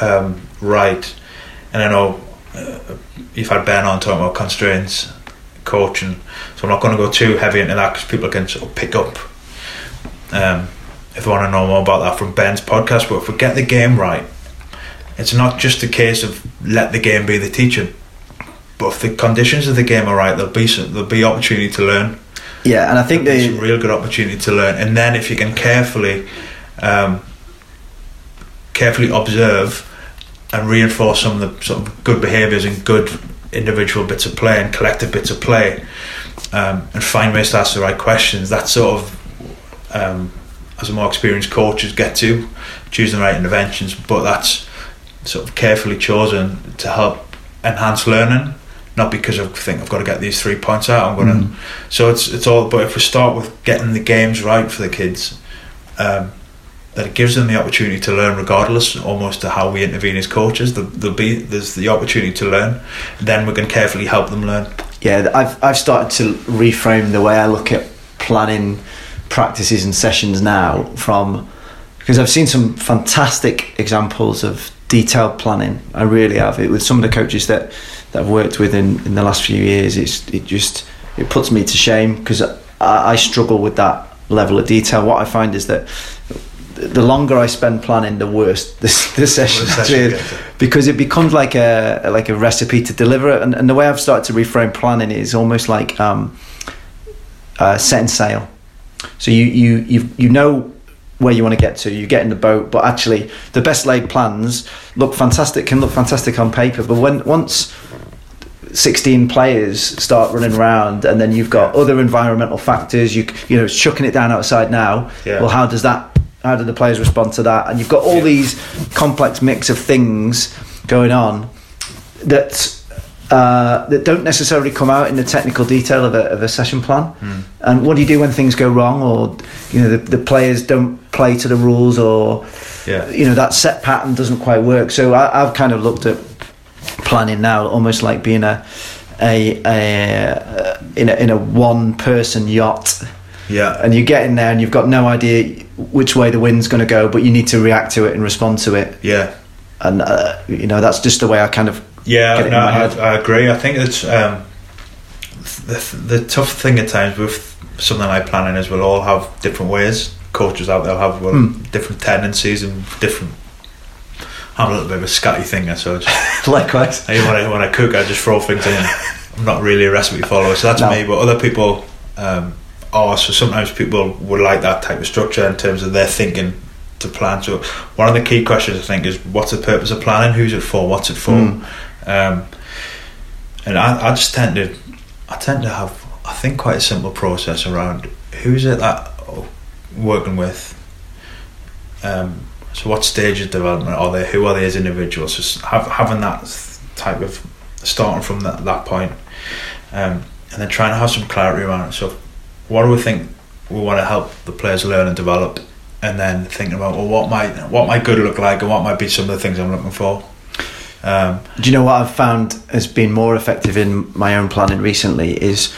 um, right, And I know uh, you've had Ben on talking about constraints, coaching, so I'm not going to go too heavy into that because people can sort of pick up um, if they want to know more about that from Ben's podcast. But if we get the game right, it's not just a case of let the game be the teacher. But if the conditions of the game are right, there'll be some, there'll be opportunity to learn. Yeah, and I think There's a real good opportunity to learn. And then if you can carefully, um, carefully observe and reinforce some of the sort of good behaviours and good individual bits of play and collective bits of play, um, and find ways to ask the right questions. That sort of, um, as a more experienced coaches get to choosing the right interventions. But that's sort of carefully chosen to help enhance learning. Not because I think I've got to get these three points out. I'm going to. Mm. So it's it's all. But if we start with getting the games right for the kids, um, that it gives them the opportunity to learn, regardless almost to how we intervene as coaches. There'll, there'll be there's the opportunity to learn. Then we can carefully help them learn. yeah, I've I've started to reframe the way I look at planning practices and sessions now from because I've seen some fantastic examples of detailed planning. I really have it with some of the coaches that that I've worked with in, in the last few years. It's it just it puts me to shame because I, I struggle with that level of detail. What I find is that the longer I spend planning, the worse this the session session is because it becomes like a like a recipe to deliver it. And, and the way I've started to reframe planning is almost like um, uh, setting sail. So you you you you know where you want to get to. You get in the boat, but actually the best laid plans look fantastic. Can look fantastic on paper, but when once 16 players start running around and then you've got other environmental factors you you know it's chucking it down outside now Yeah. well how does that how do the players respond to that and you've got all Yeah. these complex mix of things going on that uh, that don't necessarily come out in the technical detail of a, of a session plan Hmm. and what do you do when things go wrong or you know the, the players don't play to the rules or Yeah. you know that set pattern doesn't quite work so I, I've kind of looked at planning now almost like being a a, a in a in a one person yacht Yeah. and you get in there and you've got no idea which way the wind's going to go but you need to react to it and respond to it Yeah. and uh, you know that's just the way I kind of Yeah, get it in no, I. I agree. I think it's um, the, the tough thing at times with something like planning is we'll all have different ways. Coaches out there have well, Hmm. different tendencies and different. I'm a little bit of a scatty thinker, so it's, likewise I, when, I, when I cook, I just throw things in. I'm not really a recipe follower, so that's No. me. But other people um, are. So sometimes people would like that type of structure in terms of their thinking to plan. So one of the key questions I think is what's the purpose of planning? Who's it for? What's it for? Mm. Um, and I, I just tend to, I tend to have, I think, quite a simple process around who's it that I'm working with. Um, so what stage of development are they? Who are they as individuals? Just have, having that type of starting from that that point, um, and then trying to have some clarity around it. So, what do we think we want to help the players learn and develop, and then thinking about well, what might what might good look like, and what might be some of the things I'm looking for. Um, Do you know what I've found has been more effective in my own planning recently is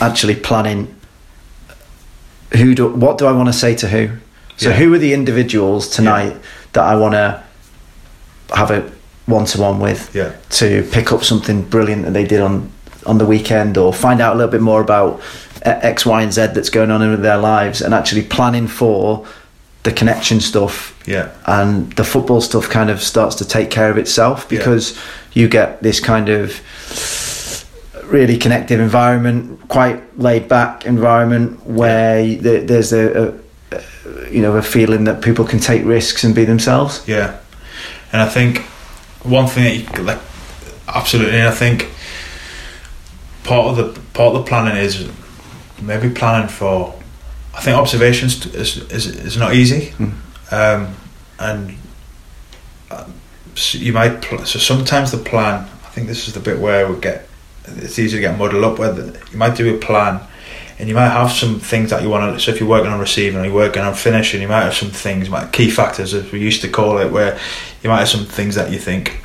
actually planning who do what do I want to say to who. So Yeah. who are the individuals tonight that I want to have a one to one with yeah, to pick up something brilliant that they did on on the weekend or find out a little bit more about X, Y, and Z that's going on in their lives and actually planning for the connection stuff yeah, and the football stuff kind of starts to take care of itself Yeah. because you get this kind of really connective environment, quite laid back environment where y- there- there's a, a you know a feeling that people can take risks and be themselves. yeah. And I think one thing that you like, absolutely. I think part of the part of the planning is maybe planning for. I think observations is is, is not easy, Mm. um, and uh, you might. Pl- so sometimes the plan. I think this is the bit where we get. It's easy to get muddled up. Where the, you might do a plan, and you might have some things that you want to. So if you're working on receiving or you're working on finishing, you might have some things, might key factors as we used to call it, where you might have some things that you think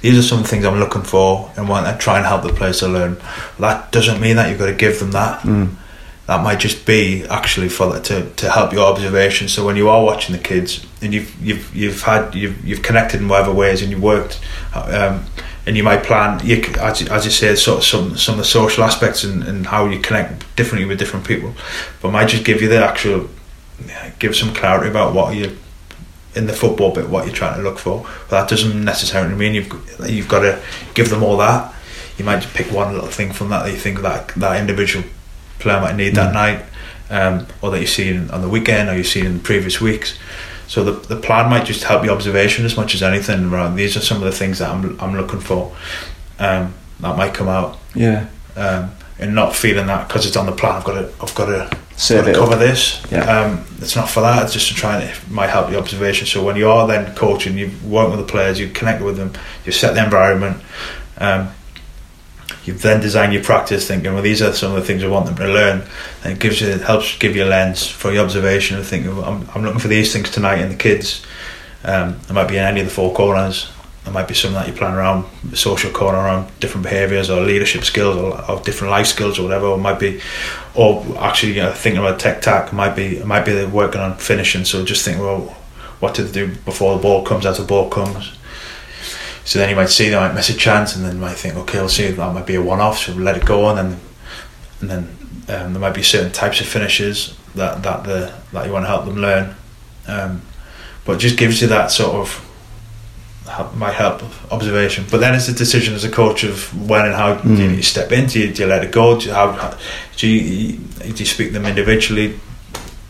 these are some things I'm looking for and want to try and help the players to learn. That doesn't mean that you've got to give them that. Mm. That might just be actually for to, to help your observation. So when you are watching the kids and you've you've you've had you've you've connected in whatever ways and you've worked, um, and you might plan you, as, as you say sort of some some of the social aspects and, and how you connect differently with different people, but might just give you the actual give some clarity about what you in the football bit what you're trying to look for. But that doesn't necessarily mean you've you've got to give them all that. You might just pick one little thing from that that you think that that individual player might need that mm. night, um, or that you've seen on the weekend, or you've seen in previous weeks. So the the plan might just help your observation as much as anything. Around These are some of the things that I'm I'm looking for. Um, that might come out. Yeah. Um, and not feeling that because it's on the plan. I've got to I've got to, got to cover this. Yeah. Um, it's not for that. It's just to try and it might help the observation. So when you are then coaching, you work with the players, you connect with them, you set the environment. Um, you then design your practice thinking, well, these are some of the things I want them to learn. And it gives you, it helps give you a lens for your observation and thinking, well, I'm, I'm looking for these things tonight in the kids. Um, it might be in any of the four corners. There might be some that you plan around the social corner around different behaviours or leadership skills or, or, different life skills or whatever. It might be, or actually you know, thinking about tech tack. It might be, it might be working on finishing. So just think, well, what to do before the ball comes, as the ball comes so then you might see, they might miss a chance, and then you might think, okay, I'll see that might be a one-off, so we'll let it go, and then and then um, there might be certain types of finishes that that the that you want to help them learn. Um, but it just gives you that sort of might help observation. But then it's a decision as a coach of when and how mm. do you step in. Do you, do you let it go? Do you, how, do you do you speak to them individually?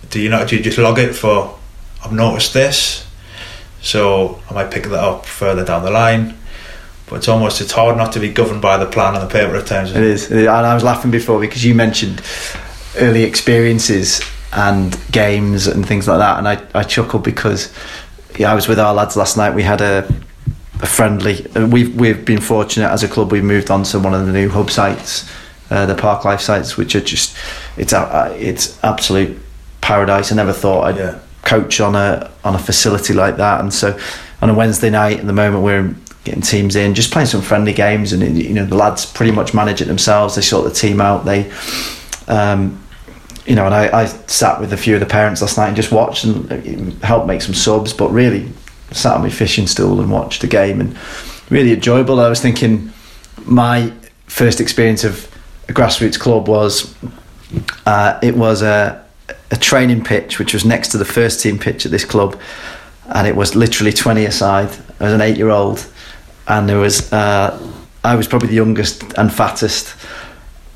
Do you not? Do you just log it for? I've noticed this so I might pick that up further down the line. But it's almost it's hard not to be governed by the plan on the paper at times. It is, and I was laughing before because you mentioned early experiences and games and things like that, and I, I chuckled because yeah, I was with our lads last night. We had a a friendly. We've we've been fortunate as a club. We've moved on to one of the new hub sites, uh, the Parklife sites, which are just it's a, it's absolute paradise. I never thought I'd yeah coach on a on a facility like that. And so on a Wednesday night, at the moment we're getting teams in, just playing some friendly games, and you know the lads pretty much manage it themselves. They sort the team out. They, um, you know, and I, I sat with a few of the parents last night and just watched and helped make some subs, but really sat on my fishing stool and watched the game and really enjoyable. I was thinking my first experience of a grassroots club was uh, it was a a training pitch which was next to the first team pitch at this club, and it was literally twenty aside. I was an eight year old, and there was uh, I was probably the youngest and fattest,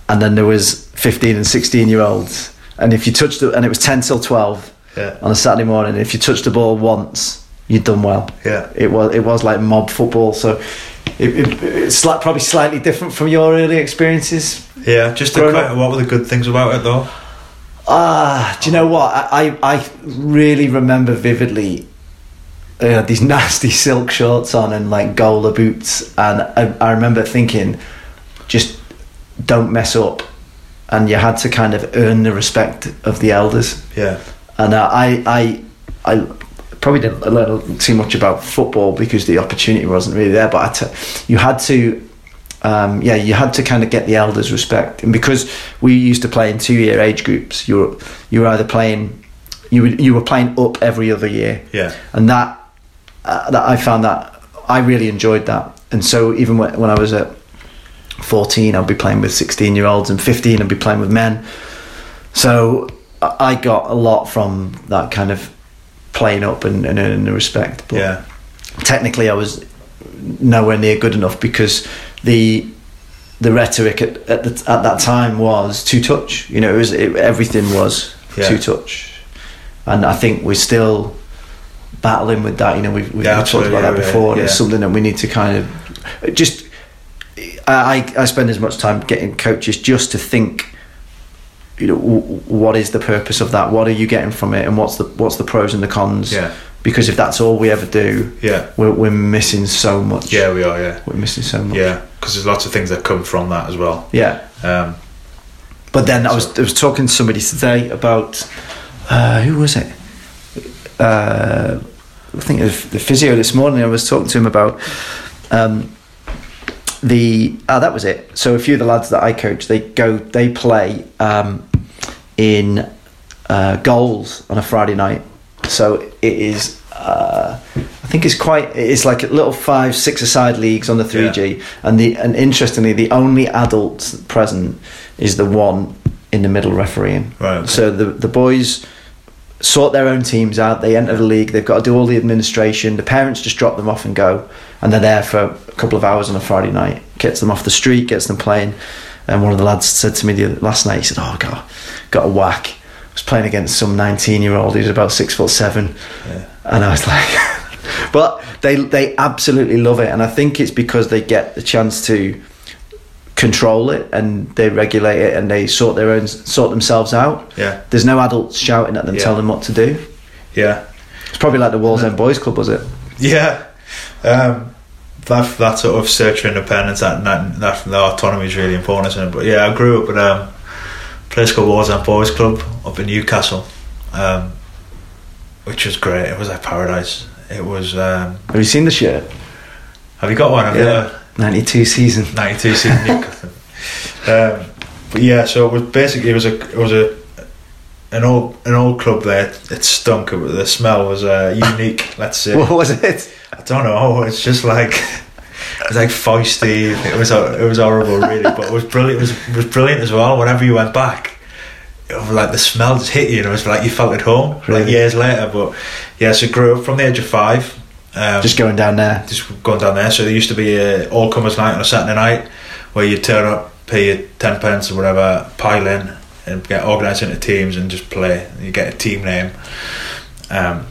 and then there was fifteen and sixteen year olds, and if you touched it, and it was ten till twelve yeah. on a Saturday morning. If you touched the ball once, you'd done well. Yeah, it was it was like mob football. So. It, it, it's like probably slightly different from your early experiences. Yeah, just the, what were the good things about it though? Ah, do you know what? I, I really remember vividly uh, these nasty silk shorts on and like Gola boots, and I, I remember thinking, just don't mess up, and you had to kind of earn the respect of the elders. Yeah, and uh, I, I, I probably didn't learn too much about football because the opportunity wasn't really there, but I t- you had to um, yeah, you had to kind of get the elders' respect, and because we used to play in two-year age groups, you were you were either playing you were, you were playing up every other year, yeah, and that uh, that I found that I really enjoyed that, and so even when, when I was at fourteen, I'd be playing with sixteen-year-olds, and fifteen, I'd be playing with men. So I got a lot from that kind of playing up and, and earning the respect. But yeah, technically, I was nowhere near good enough because the the rhetoric at at, the, at that time was two touch. You know, it was it, everything was yeah. two touch, and I think we're still battling with that. You know, we've, we've, yeah, we've talked about that before, and it's something that we need to kind of just. I I spend as much time getting coaches just to think. You know, what is the purpose of that? What are you getting from it, and what's the what's the pros and the cons? Yeah because if that's all we ever do, yeah, we're, we're missing so much. Yeah, we are. Yeah, we're missing so much. Yeah, because there's lots of things that come from that as well. Yeah. Um, but then so. I was I was talking to somebody today about uh, who was it? Uh, I think of the physio this morning. I was talking to him about um, the. Ah, that was it. So a few of the lads that I coach, they go, they play. Um, in uh, goals on a Friday night. So it is. Uh, I think it's quite. It's like a little five, six-a-side leagues on the three G, and the and interestingly, the only adult present is the one in the middle refereeing. Right, okay. So the the boys sort their own teams out. They enter the league. They've got to do all the administration. The parents just drop them off and go, and they're there for a couple of hours on a Friday night. Gets them off the street, gets them playing. And one of the lads said to me the, last night, he said, "Oh God, got a whack." Was playing against some nineteen-year-old who's about six foot seven, Yeah. and I was like, but they they absolutely love it, and I think it's because they get the chance to control it and they regulate it and they sort their own sort themselves out. Yeah. There's no adults shouting at them, Yeah. telling them what to do. Yeah. It's probably like the Wallsend Boys Club, was it? Yeah, um, that that sort of search for independence, that that, that, autonomy is really important, isn't it? But yeah, I grew up at um, place called Wallsend Boys Club up in Newcastle, um, which was great. It was like paradise. It was. Um, Have you seen the shirt? have you got one? Have ever- 92 season. 92 season Newcastle. Um, but yeah, so it was basically it was a it was a an old an old club there. It stunk. It The smell was uh, unique. Let's say. What was it? I don't know. It's just like it was like feisty. It was it was horrible, really, but it was brilliant. It was, it was brilliant as well. Whenever you went back, it was like the smell just hit you, and it was like you felt at home. Like years later, but yeah. So grew up from the age of five. Um, Just going down there. just going down there. So there used to be a all comers night on a Saturday night where you turn up, pay your ten pence or whatever, pile in, and get organised into teams and just play. You get a team name. Um,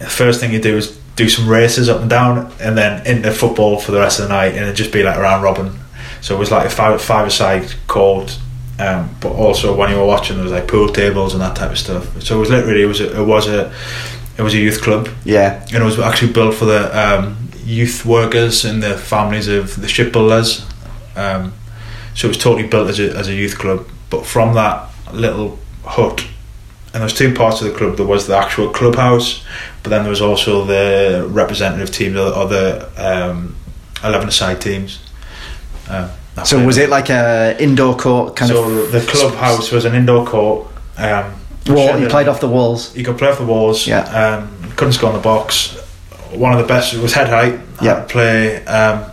the first thing you do is do some races up and down, and then into football for the rest of the night, and it'd just be like round robin. So it was like a five five side court. Um, but also when you were watching, there was like pool tables and that type of stuff. So it was literally it was a, it was a it was a youth club Yeah. and it was actually built for the um, youth workers and the families of the shipbuilders. Um, so it was totally built as a, as a youth club. But from that little hut, and there's two parts of the club. There was the actual clubhouse, but then there was also the representative teams or the other um, eleven side teams. That So was it like a indoor court kind so of? So the clubhouse was an indoor court. Um, Wall, you played off the walls. you could play off the walls. Yeah. Um, couldn't score in the box. One of the best was head height. Yeah. I'd play. Um,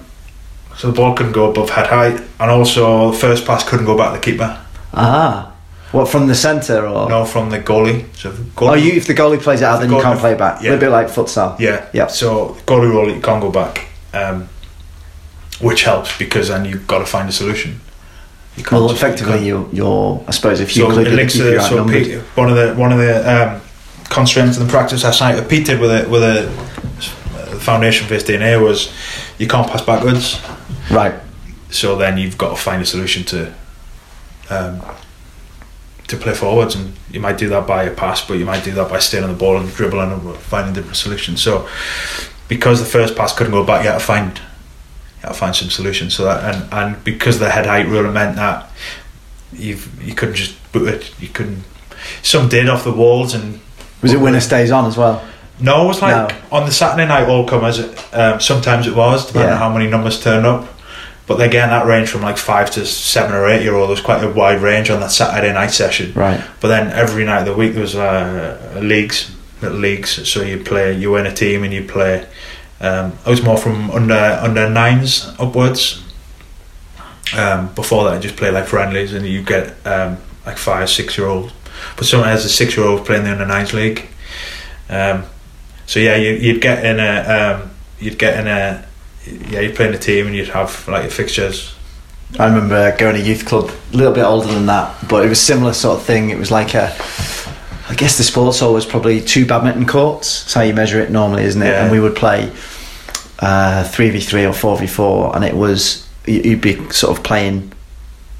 so the ball couldn't go above head height, and also the first pass couldn't go back to the keeper. Ah. What from the centre or? No, from the goalie. So the goalie, Oh, you if the goalie plays it out, The then you can't play back. yeah. A little bit like futsal. Yeah. Yeah. So goalie roll, you can't go back, um, which helps because then you've got to find a solution. You can't Well, just- you effectively, you, you're. I suppose if you so click it it, links to so. One of the one of the um, constraints in the practice last night. Pete did with a with a uh, foundation for his DNA was you can't pass backwards. Right. So then you've got to find a solution to um, to play forwards, and you might do that by a pass, but you might do that by staying on the ball and dribbling and finding different solutions. So because the first pass couldn't go back, you had to find you had to find some solutions. So that and and because the head height rule meant that you've you couldn't just boot it, you couldn't. Some did off the walls and Was it winner stays on as well? no, it was like No. on the Saturday night all comers. Um, sometimes it was depending Yeah. on how many numbers turned up. But again, that range from like five to seven or eight year old. Was quite a wide range on that Saturday night session. Right. But then every night of the week there was uh, leagues, little leagues. So you play, you win a team, and you play. Um, I was more from under under nines upwards. Um, before that, I just play like friendlies, and you get um, like five, six year old. But sometimes a six year old playing the under nines league. Um, so yeah, you, you'd get in a, um, you'd get in a, yeah, you'd play in a team, and you'd have like your fixtures. I remember going to youth club a little bit older than that, but it was similar sort of thing. It was like a, I guess the sports hall was probably two badminton courts. That's how you measure it normally, isn't it? Yeah. And we would play three v three or four v four, and it was you- you'd be sort of playing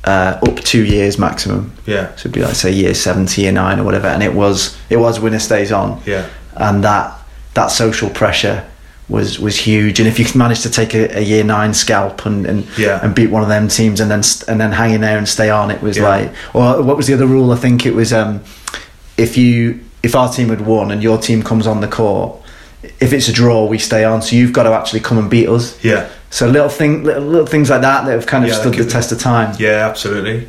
uh, up two years maximum. Yeah, So it'd be like say year seven to year nine or whatever, and it was it was winner stays on. yeah, and that that social pressure was was huge. And if you managed to take a, a year nine scalp and and, Yeah. and beat one of them teams and then and then hang in there and stay on, it was Yeah. like. Or what was the other rule? I think it was um, if you if our team had won and your team comes on the court. If it's a draw, we stay on. So you've got to actually come and beat us. yeah. So little thing, little, little things like that that have kind of Yeah, stood the be- test of time. Yeah, absolutely.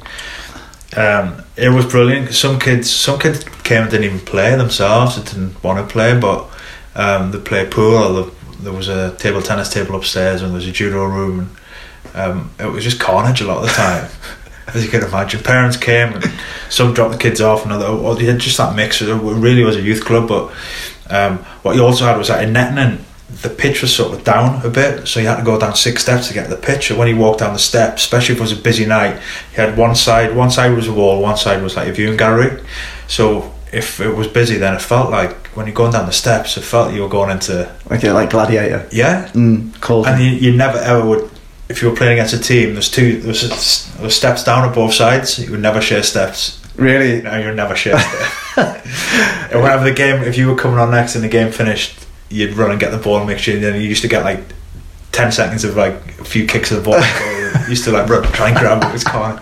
um, it was brilliant. Some kids, some kids came and didn't even play themselves. They didn't want to play, but um, they played pool. Or the, there was a table tennis table upstairs, and there was a judo room. And, um, it was just carnage a lot of the time, as you can imagine. Parents came, and some dropped the kids off, and other, or you had just that mix. It really was a youth club, but um, what you also had was that in Netting, the pitch was sort of down a bit, so you had to go down six steps to get to the pitch. And when you walked down the steps, especially if it was a busy night, you had one side, one side was a wall, one side was like a viewing gallery. So if it was busy, then it felt like when you're going down the steps, it felt like you were going into Okay, like Gladiator. yeah, Mm, and you, you never ever would. If you were playing against a team, there's two, there was, there was steps down at both sides. You would never share steps. really? No, you would never share steps. and whenever the game, if you were coming on next and the game finished, you'd run and get the ball and make sure. And then you used to get like ten seconds of like a few kicks of the ball. you used to like run, try and grab it. It was corner.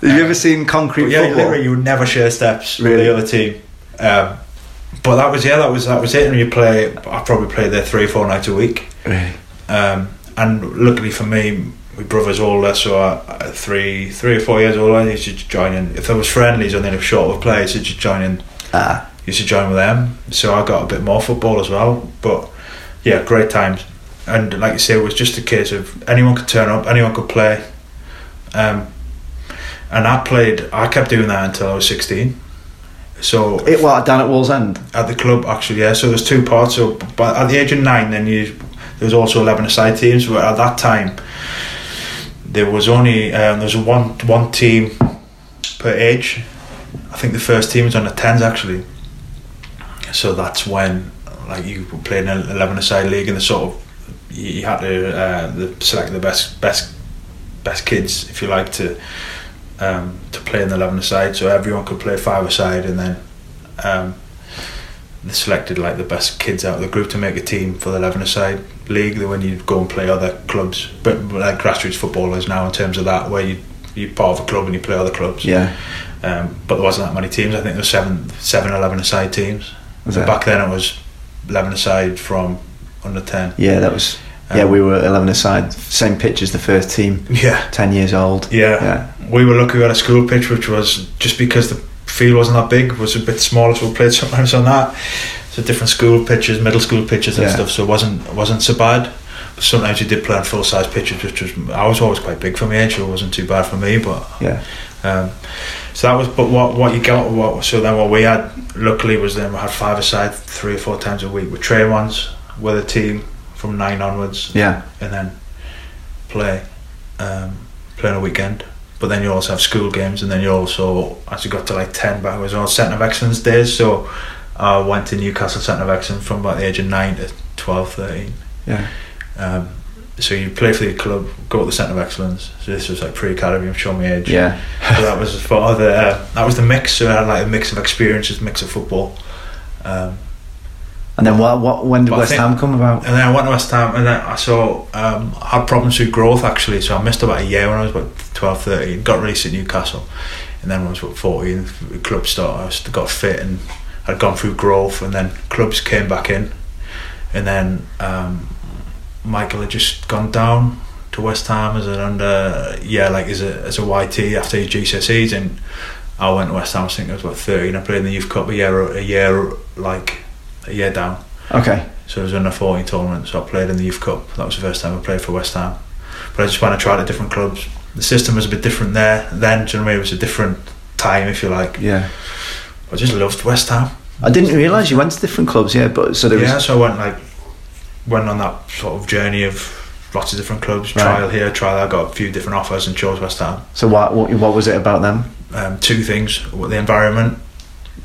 Have you ever seen concrete yeah, football? literally, you would never share steps Really? with the other team. Um, but that was yeah, that was that was it. And you play, I probably played there three, four nights a week. Really? Um, and luckily for me, my brother's older, so I, three, three or four years older. I used to join in. If there was friendlies and then if short of players, I used to join in. Ah, Used to join with them, so I got a bit more football as well. But yeah, great times. And like you say, it was just a case of anyone could turn up, anyone could play. Um, and I played. I kept doing that until I was sixteen. So it what down at Wallsend? at the club actually yeah so there's two parts so but at the age of nine then you there was also 11 aside teams but at that time there was only um, there was one one team per age I think the first team was on the 10s actually so that's when like you were playing an 11 aside league and the sort of you, you had to uh, select the best best best kids if you like to um, to play in the 11 aside so everyone could play five aside and then um, they selected like the best kids out of the group to make a team for the 11 aside league when you go and play other clubs but like grassroots footballers now in terms of that where you you're part of a club and you play other clubs Yeah. um, but there wasn't that many teams I think there were seven seven 11 aside teams so back then it was 11 aside from under 10 Yeah, that was. Yeah, Um, we were eleven aside, same pitch as the first team. yeah Ten years old. Yeah. Yeah. We were lucky we had a school pitch which was just because the field wasn't that big was a bit smaller so we played sometimes on that so different school pitches middle school pitches and Yeah. stuff so it wasn't it wasn't so bad but sometimes you did play on full size pitches which was I was always quite big for my age so it wasn't too bad for me but Yeah. um, so that was but what what you got what so then what we had luckily was then we had five aside three or four times a week with train ones with a team from nine onwards Yeah. and then play um, play on a weekend. But then you also have school games, and then you also, as you got to like 10, but I was all Centre of Excellence days, so I went to Newcastle Centre of Excellence from about the age of 9 to 12, 13. Yeah. Um, so you play for the club, go to the Centre of Excellence. So this was like pre-academy, I'm showing my age. Yeah. So that was for other, uh, that was the mix. So I had like a mix of experiences, mix of football. Um, And then what? What? When did But West think- Ham come about? and then I went to West Ham and then I saw um, I had problems with growth actually so I missed about a year when I was about 12 13 got released at Newcastle and then when I was about 14 the club started I got fit and I'd gone through growth and then clubs came back in and then um, Michael had just gone down to West Ham as an under yeah like as a, as a YT after his GCSEs and I went to West Ham I think I was about 13 I played in the youth cup a year a year like a year down Okay. so it was under 14 tournament, so I played in the Youth Cup. That was the first time I played for West Ham. But I just went and tried at different clubs. The system was a bit different there then, do you know what I mean? It was a different time, if you like. Yeah. I just loved West Ham. I didn't realise you went to different clubs. Yeah, but so there was. Yeah, so I went like, went on that sort of journey of lots of different clubs, Right. trial here, trial there. I got a few different offers and chose West Ham. So what? What, what was it about them Um, two things, the environment,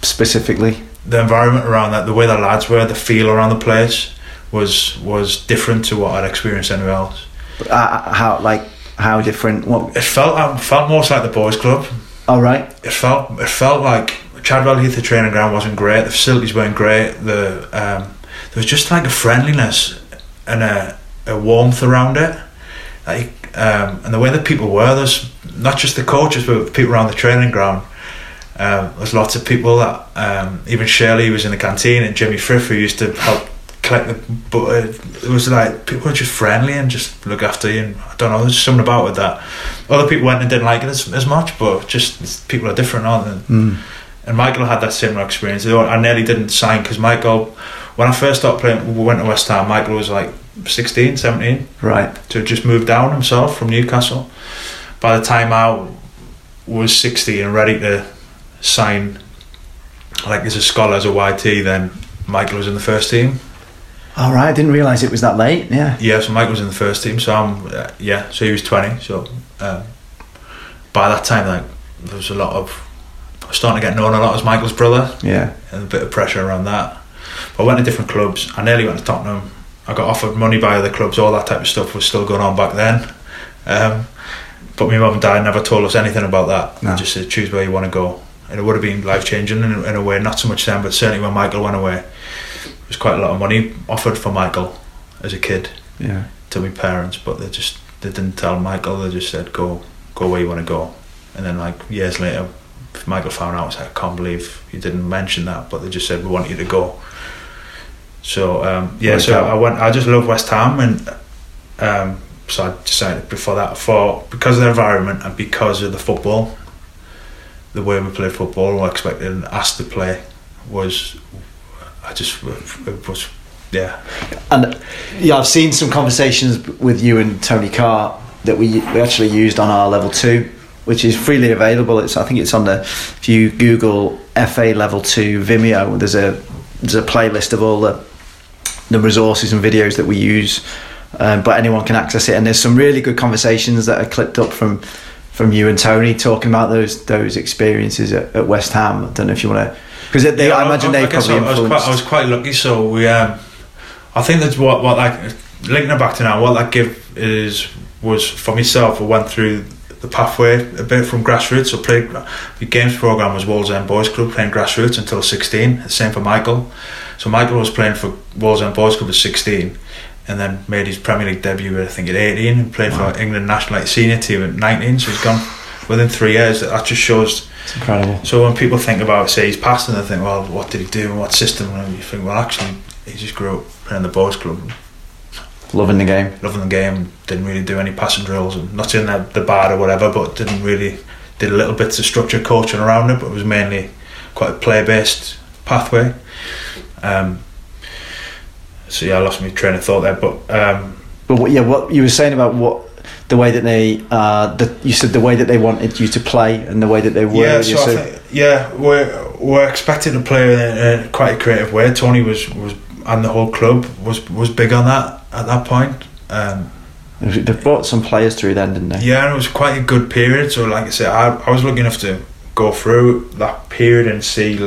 specifically? The environment around that, the way the lads were, the feel around the place was was different to what I'd experienced anywhere else. Uh, how? Like how different? What? It felt I felt most like the boys' club. All right. it felt it felt like Chadwell Heath the training ground wasn't great. The facilities weren't great. The um, there was just like a friendliness and a, a warmth around it. Like um, and the way that people were, there's not just the coaches, but people around the training ground. Um, there's lots of people that um, even Shirley was in the canteen and Jimmy Frith who used to help collect the but it was like people were just friendly and just look after you. And I don't know, there's something about it that other people went and didn't like it as, as much, but just people are different, aren't they? Mm. And Michael had that similar experience. I nearly didn't sign because Michael, when I first started playing, we went to West Ham. Michael was like 16, 17. Right. To just move down himself from Newcastle. By the time I was 60 and ready to sign, like as a scholar, as a YT, then Michael was in the first team. All right, I didn't realise it was that late. Yeah. Yeah, so Michael was in the first team. So I'm, uh, yeah, so he was 20. So um, by that time, like there was a lot of starting to get known a lot as Michael's brother. Yeah. And a bit of pressure around that. But I went to different clubs. I nearly went to Tottenham. I got offered money by other clubs. All that type of stuff was still going on back then. Um, but my mum and dad never told us anything about that. No. Just said choose where you want to go, and it would have been life changing in, in, a way. Not so much then, but certainly when Michael went away, there was quite a lot of money offered for Michael as a kid. Yeah. To my parents, but they just they didn't tell Michael. They just said go go where you want to go, and then like years later, Michael found out, I was like, I can't believe you didn't mention that, but they just said we want you to go. So um, yeah, so I went. I just love West Ham, and um, so I decided before that for because of the environment and because of the football, the way we play football, we expected and asked to play was, I just it was yeah. And yeah, I've seen some conversations with you and Tony Carr that we we actually used on our level two which is freely available. It's I think it's on the if you Google FA Level Two Vimeo, there's a there's a playlist of all the the resources and videos that we use. Um, but anyone can access it, and there's some really good conversations that are clipped up from from you and Tony talking about those those experiences at, at West Ham. I don't know if you want to, because yeah, I imagine I, they probably I, influenced. I was, quite, I was quite lucky, so we. Um, I think that's what what like linking it back to now. What that give is was for myself. I went through the pathway a bit from grassroots. So played the games program was Wallsend Boys Club playing grassroots until 16. The same for Michael. So Michael was playing for Wallsend Boys Club at 16, and then made his Premier League debut I think at 18 and played wow. for England national like senior team at 19. So he's gone within three years. That just shows. It's incredible. So when people think about say he's passed and they think, well, what did he do and what system? And you think, well, actually, he just grew up playing the boys club Loving the game. Loving the game. Didn't really do any passing drills. And not in the, the bad or whatever, but didn't really did a little bits of structure coaching around it, but it was mainly quite a play based pathway. Um, so yeah, I lost my train of thought there, but um, but what, yeah, what you were saying about what the way that they uh, the, you said the way that they wanted you to play and the way that they were. Yeah, so, so think, yeah, we're we're expected to play in, in quite a creative way. Tony was was and the whole club was was big on that at that point. Um, they brought some players through then, didn't they? Yeah, and it was quite a good period. So, like I said, I, I was lucky enough to go through that period and see,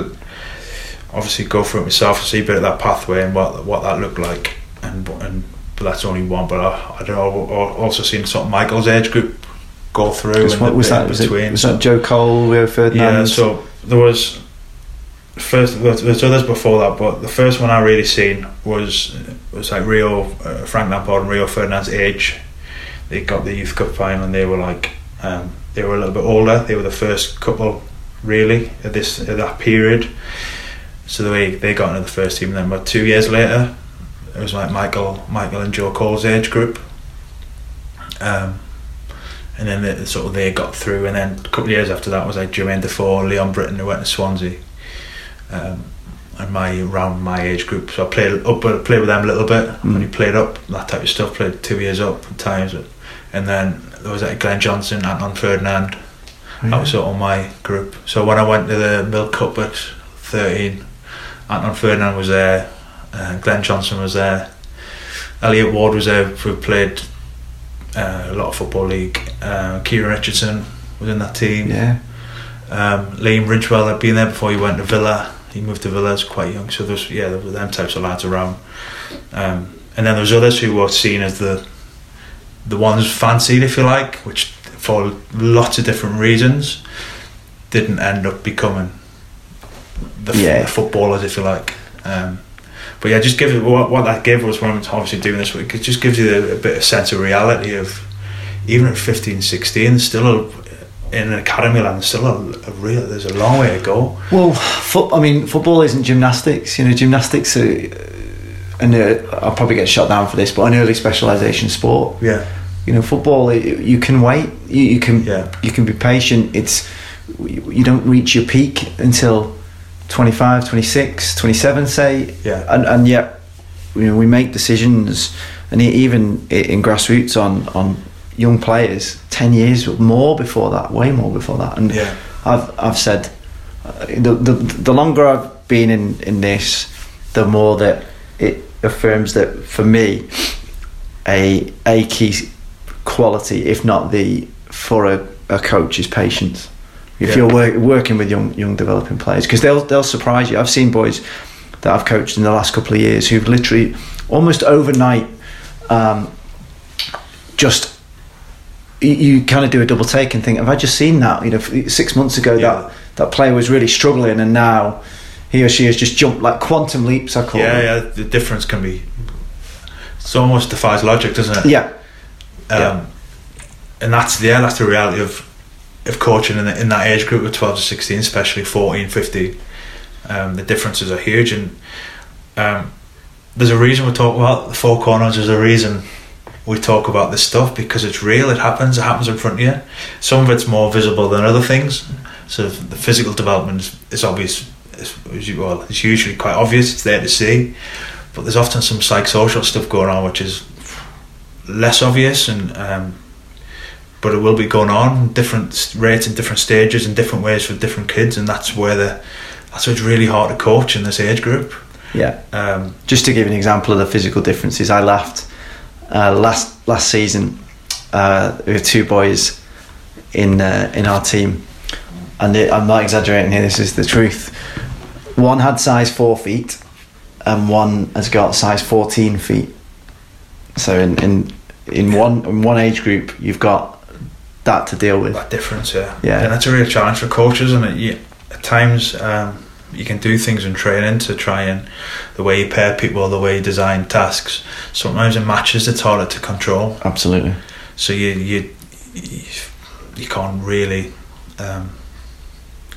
obviously, go through it myself, and see a bit of that pathway and what what that looked like. And and but that's only one. But I, I don't know. Also seen sort of Michael's age group go through. What was that? Was, between. It, was that Joe Cole, Rio Ferdinand? Yeah. So there was first there's others before that, but the first one I really seen was was like Rio uh, Frank Lampard and Rio Ferdinand's age. They got the youth cup final and they were like um, they were a little bit older. They were the first couple really at this at that period. So they they got into the first team. And then, but two years later, it was like Michael Michael and Joe Cole's age group. Um, and then the, sort of they got through, and then a couple of years after that was like Jermaine Defoe, Leon Britton, who went to Swansea um, and my around my age group. So I played up, played with them a little bit. Mm. When he played up, that type of stuff. Played two years up at times, and then there was like Glenn Johnson, Anton Ferdinand. Yeah. That was sort of my group. So when I went to the Milk Cup at thirteen, Anton Ferdinand was there, uh, Glenn Johnson was there, Elliott Ward was there who played uh, a lot of football league. Uh, Kieran Richardson was in that team. Yeah. Um, Liam Ridgewell had been there before he went to Villa he moved to Villa as quite young. So there's yeah, there were them types of lads around. Um, and then there's others who were seen as the the ones fancied, if you like, which for lots of different reasons didn't end up becoming the, yeah. the footballers, if you like. Um, but yeah, just give what, what that gave us when I'm obviously doing this. It just gives you a, a bit of sense of reality of even at 15, 16, still a, in an academy land, still a, a, real. There's a long way to go. Well, I mean, football isn't gymnastics. You know, gymnastics. Are, an uh, I'll probably get shot down for this, but an early specialisation sport. Yeah. You know, football you can wait. You, you can Yeah. you can be patient. It's you don't reach your peak until 25, 26, 27, say. Yeah. And and yet, you know, we make decisions, and even in grassroots on on young players, ten years more before that, way more before that. And Yeah. I've I've said the, the the longer I've been in in this, the more that it affirms that for me, a a key quality, if not the for a, a coach, is patience. If Yeah. you're wor- working with young young developing players, because they'll they'll surprise you. I've seen boys that I've coached in the last couple of years who've literally almost overnight um, just you, you kind of do a double take and think, have I just seen that? You know, six months ago Yeah. that that player was really struggling, and now he or she has just jumped like quantum leaps. I call Yeah, them. yeah. The difference can be. It almost defies logic, doesn't it? yeah, Um, Yeah. And that's yeah, that's the reality of of coaching in, the, in that age group of twelve to sixteen, especially 14, 15. Um, the differences are huge, and um, there's a reason we talk about the four corners. There's a reason we talk about this stuff because it's real. It happens. It happens in front of you. Some of it's more visible than other things. So the physical development is, is obvious. It's, well, it's usually quite obvious. It's there to see, but there's often some psychosocial stuff going on which is less obvious and. Um, but it will be going on different rates and different stages and different ways for different kids, and that's where the that's where it's really hard to coach in this age group. yeah. Um, Just to give an example of the physical differences, I laughed uh, last last season. Uh, there were two boys in uh, in our team, and I'm not exaggerating here. This is the truth. One had size four feet, and one has got size fourteen feet. So in in in one in one age group, you've got that to deal with. that difference, yeah, Yeah. and that's a real challenge for coaches, and it, you, at times um, you can do things in training to try and the way you pair people, the way you design tasks. Sometimes in matches, it's harder to control. Absolutely. so you you you, you can't really um,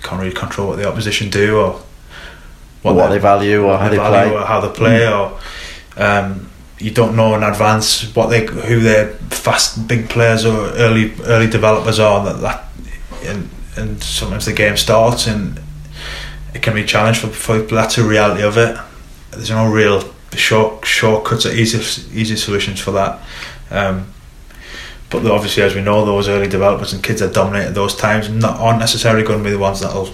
can't really control what the opposition do or What, the- they value or how they value play. or how they play or um, you don't know in advance what they who their fast big players or early early developers are that, that and and sometimes the game starts and it can be a challenge for, for that's the reality of it there's no real short shortcuts or easy easy solutions for that um, but obviously as we know those early developers and kids that dominate at those times not, aren't necessarily going to be the ones that'll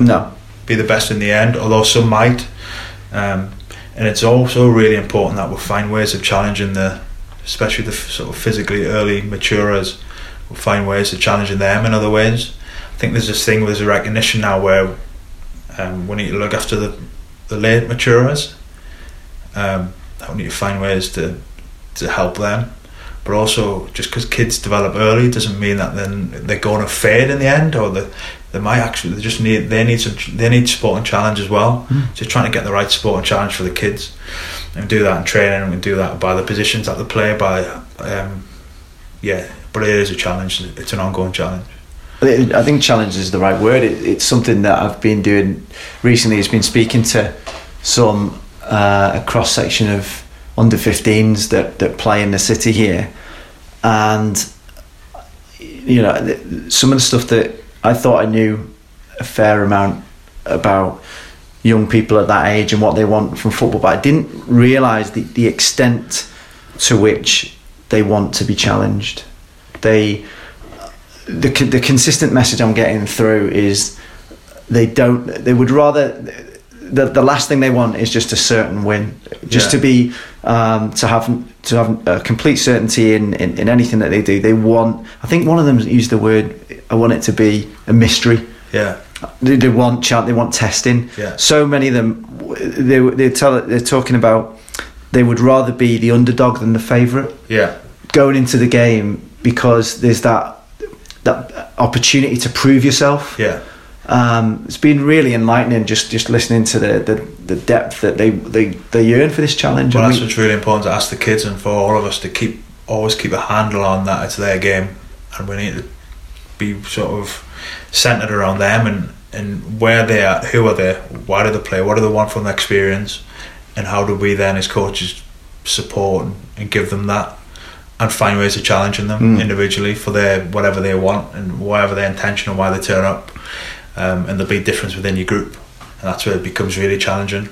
No. be the best in the end, although some might. Um, and it's also really important that we find ways of challenging the, especially the sort of physically early maturers, we'll find ways of challenging them in other ways. I think there's this thing, where there's a recognition now where um, we need to look after the, the late maturers. Um, we need to find ways to, to help them. But also, just because kids develop early doesn't mean that then they're going to fade in the end, or that they might actually they just need they need some they need support and challenge as well. Just trying to get the right support and challenge for the kids, and do that in training, and do that by the positions that they play by. Um, yeah, but it is a challenge. It's an ongoing challenge. I I think challenge is the right word. It, it's something that I've been doing recently. It's been speaking to some uh, a cross section of under 15s that that play in the city here, and you know some of the stuff that I thought I knew a fair amount about young people at that age and what they want from football, but I didn't realise the, the extent to which they want to be challenged. They the the consistent message I'm getting through is they don't they would rather the, the last thing they want is just a certain win. Just Yeah. to be um, to have to have a complete certainty in, in, in anything that they do. They want I think one of them used the word I want it to be a mystery. Yeah, they, they want chant they want testing. Yeah. so many of them they they tell they're talking about they would rather be the underdog than the favourite. Yeah, going into the game because there's that that opportunity to prove yourself. yeah, Um, it's been really enlightening just just listening to the, the, the depth that they, they they yearn for this challenge. Well, And that's we- what's really important to ask the kids and for all of us to keep always keep a handle on that it's their game, and we need to be sort of centered around them and and where they are, who are they, why do they play, what do they want from the experience, and how do we then as coaches support and give them that and find ways of challenging them Mm. individually for their whatever they want and whatever their intention and why they turn up um, and there'll be difference within your group and that's where it becomes really challenging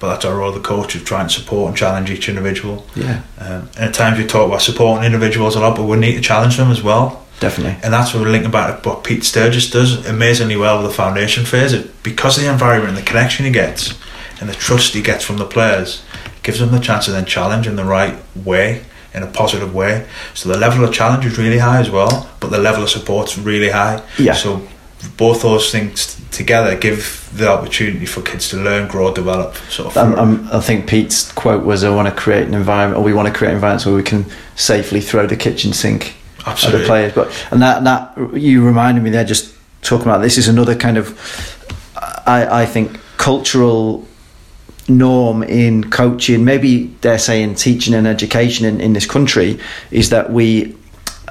but that's our role of the coach of trying to support and challenge each individual Yeah, um, and at times we talk about supporting individuals a lot but we need to challenge them as well definitely. and that's what we're linking back to what Pete Sturgess does amazingly well with the foundation phase. Because of the environment and the connection he gets and the trust he gets from the players, gives them the chance to then challenge in the right way, in a positive way. So the level of challenge is really high as well, but the level of support's really high. Yeah. So both those things together give the opportunity for kids to learn, grow, develop. Sort of. Um, um, I think Pete's quote was, "I want to create an environment, or we want to create environments where we can safely throw the kitchen sink at the players." But and that that you reminded me there, just talking about this is another kind of, I I think cultural norm in coaching, maybe dare say in teaching and education in, in this country, is that we.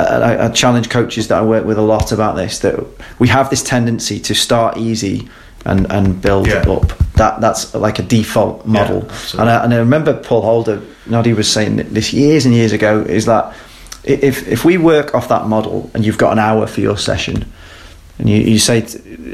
I, I challenge coaches that I work with a lot about this. That we have this tendency to start easy and and build Yeah. up. That that's like a default model. absolutely. and, I, and I remember Paul Holder, Noddy was saying this years and years ago, is that if if we work off that model and you've got an hour for your session, and you, you say,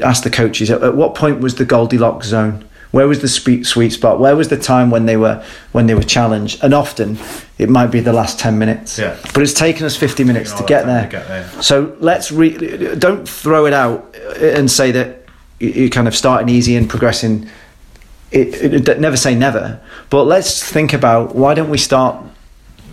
ask the coaches, at, at what point was the Goldilocks zone? Where was the sweet sweet spot? Where was the time when they were when they were challenged? And often it might be the last ten minutes. Yeah. But it's taken us fifty minutes to oh, get, there. to get there. So let's re- don't throw it out and say that you- you're kind of starting easy and progressing. It, it, never say never, but let's think about why don't we start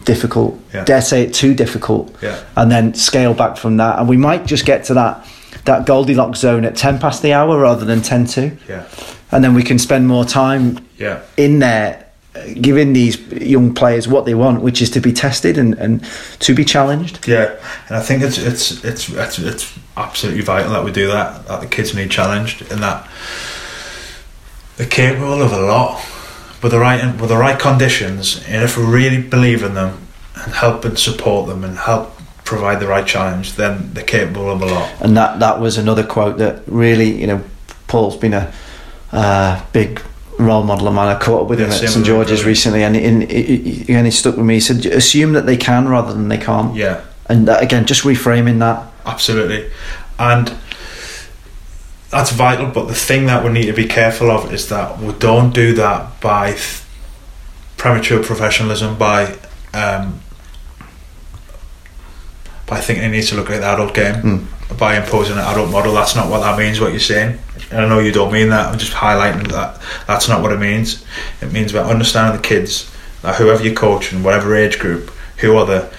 difficult? Yeah. Dare say it too difficult, Yeah. and then scale back from that, and we might just get to that that Goldilocks zone at ten past the hour rather than ten to, Yeah. And then we can spend more time Yeah. in there. uh, Giving these young players what they want, which is to be tested and, and to be challenged. Yeah, and I think it's it's it's it's, it's absolutely vital that we do that. That the kids need challenged, and that they're capable of a lot with the right with the right conditions. And if we really believe in them and help and support them and help provide the right challenge, then they're capable of a lot. and that that was another quote that really you know Paul's been a uh, big role model of mine. I caught up with Yeah, him at St George's really. recently, and in, again he stuck with me. He said, "Assume that they can rather than they can't." Yeah, And that, again, just reframing that. absolutely, and. That's vital, but the thing that we need to be careful of is that we don't do that by th- premature professionalism, by um, by think they need to look at the adult game, Mm. by imposing an adult model. That's not what that means. What you're saying, and I know you don't mean that. I'm just highlighting that that's not what it means. It means about understanding the kids, that whoever you coach and whatever age group, who are the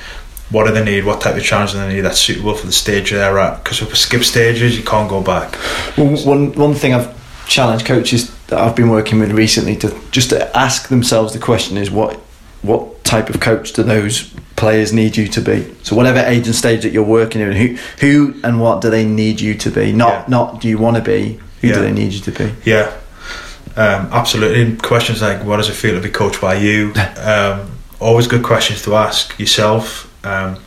what do they need? What type of challenge do they need that's suitable for the stage they're at? Because if we skip stages, you can't go back. Well, one one thing I've challenged coaches that I've been working with recently to just to ask themselves the question is what what type of coach do those players need you to be? So whatever age and stage that you're working in, who who and what do they need you to be? Not Yeah. not do you want to be? Who do they need you to be? Yeah, um, absolutely. Questions like, "What does it feel to be coached by you?" Um, always good questions to ask yourself. Um,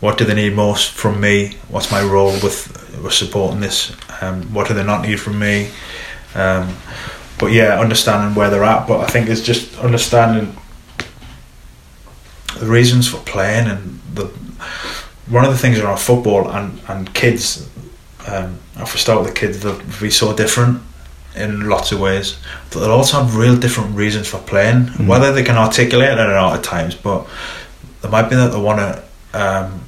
what do they need most from me? What's my role with, with supporting this? Um, what do they not need from me? Um, but yeah, understanding where they're at. But I think it's just understanding the reasons for playing and the one of the things around football and and kids. Um, if we start with the kids, they'll be so different in lots of ways. But they'll also have real different reasons for playing. Mm. Whether they can articulate it or not at times, but it might be that they want to um,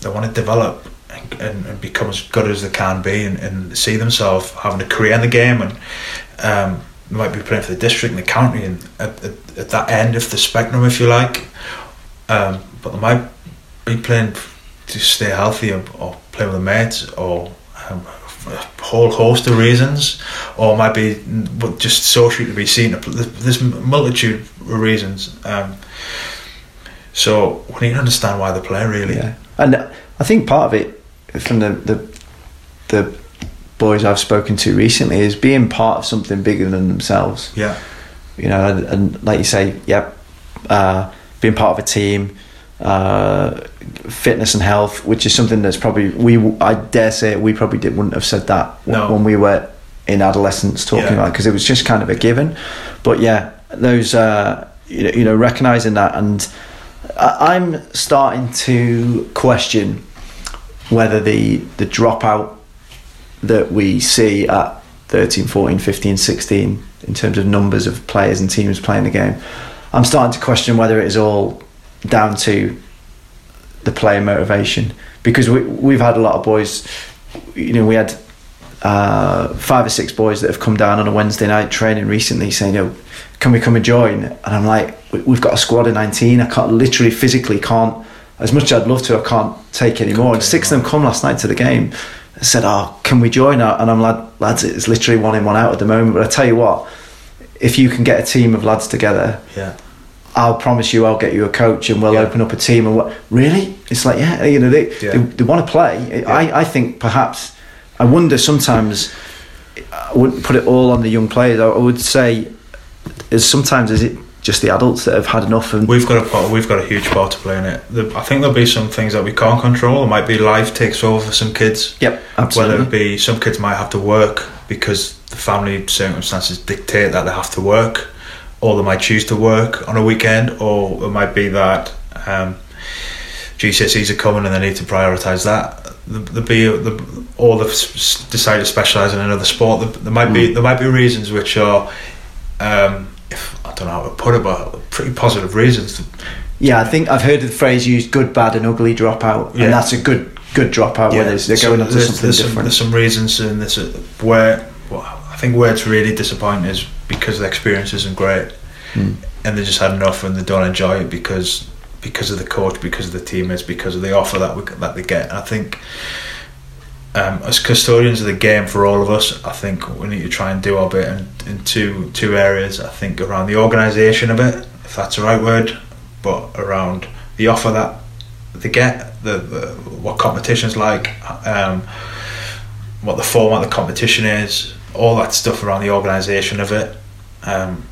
they want to develop and, and, and become as good as they can be and, and see themselves having a career in the game and um, might be playing for the district and the county and at, at, at that end of the spectrum if you like um, but they might be playing to stay healthy or, or play with the mates or um, a whole host of reasons or might be just socially to be seen. There's multitude of reasons. Um, so we need to understand why they play really. Yeah, and I think part of it from the the the boys I've spoken to recently is being part of something bigger than themselves. yeah. You know, and, and like you say, yep, uh, being part of a team, uh, fitness and health, which is something that's probably we I dare say we probably did, wouldn't have said that when, No. when we were in adolescence talking Yeah. about because it was just kind of a given. But yeah, those uh, you know, you know recognizing that, and I, I'm starting to question whether the the dropout that we see at 13, 14, 15, 16 in terms of numbers of players and teams playing the game, I'm starting to question whether it is all down to the player motivation because we we've had a lot of boys. You know, we had uh, five or six boys that have come down on a Wednesday night training recently saying, "Yo, can we come and join?" And I'm like, "We've got a squad of 19. I can't literally physically can't. As much as I'd love to, I can't take any more." And six of them come last night to the game. And said, "Oh, can we join?" And I'm like, "Lads, it's literally one in, one out at the moment." But I tell you what, if you can get a team of lads together, Yeah. I'll promise you I'll get you a coach and we'll Yeah. open up a team and what really it's like yeah you know they Yeah. they, they want to play I, I think perhaps I wonder sometimes I wouldn't put it all on the young players I, I would say is sometimes is it just the adults that have had enough and We've got a part, we've got a huge part to play in it. The, I think there'll be some things that we can't control. It might be life takes over for some kids. yep absolutely Whether it be some kids might have to work because the family circumstances dictate that they have to work, or they might choose to work on a weekend, or it might be that um, GCSEs are coming and they need to prioritise that. There be the, or s- decided to specialise in another sport. There, might be there might be reasons which are, um, if, I don't know how to put it, but pretty positive reasons. yeah I think I've heard the phrase used good bad and ugly dropout Yeah. and that's a good good dropout where there's, they're so going up to something there's some, different there's some reasons in this where think where it's really disappointing is because the experience isn't great, Mm. and they just had enough and they don't enjoy it because because of the coach, because of the teammates, because of the offer that we, that they get. And I think. Um, as custodians of the game for all of us, I think we need to try and do our bit in, in two two areas. I think around the organisation of it, if that's the right word, but around the offer that they get, the, the what competitions like, um, what the format of the competition is, all that stuff around the organisation of it, um,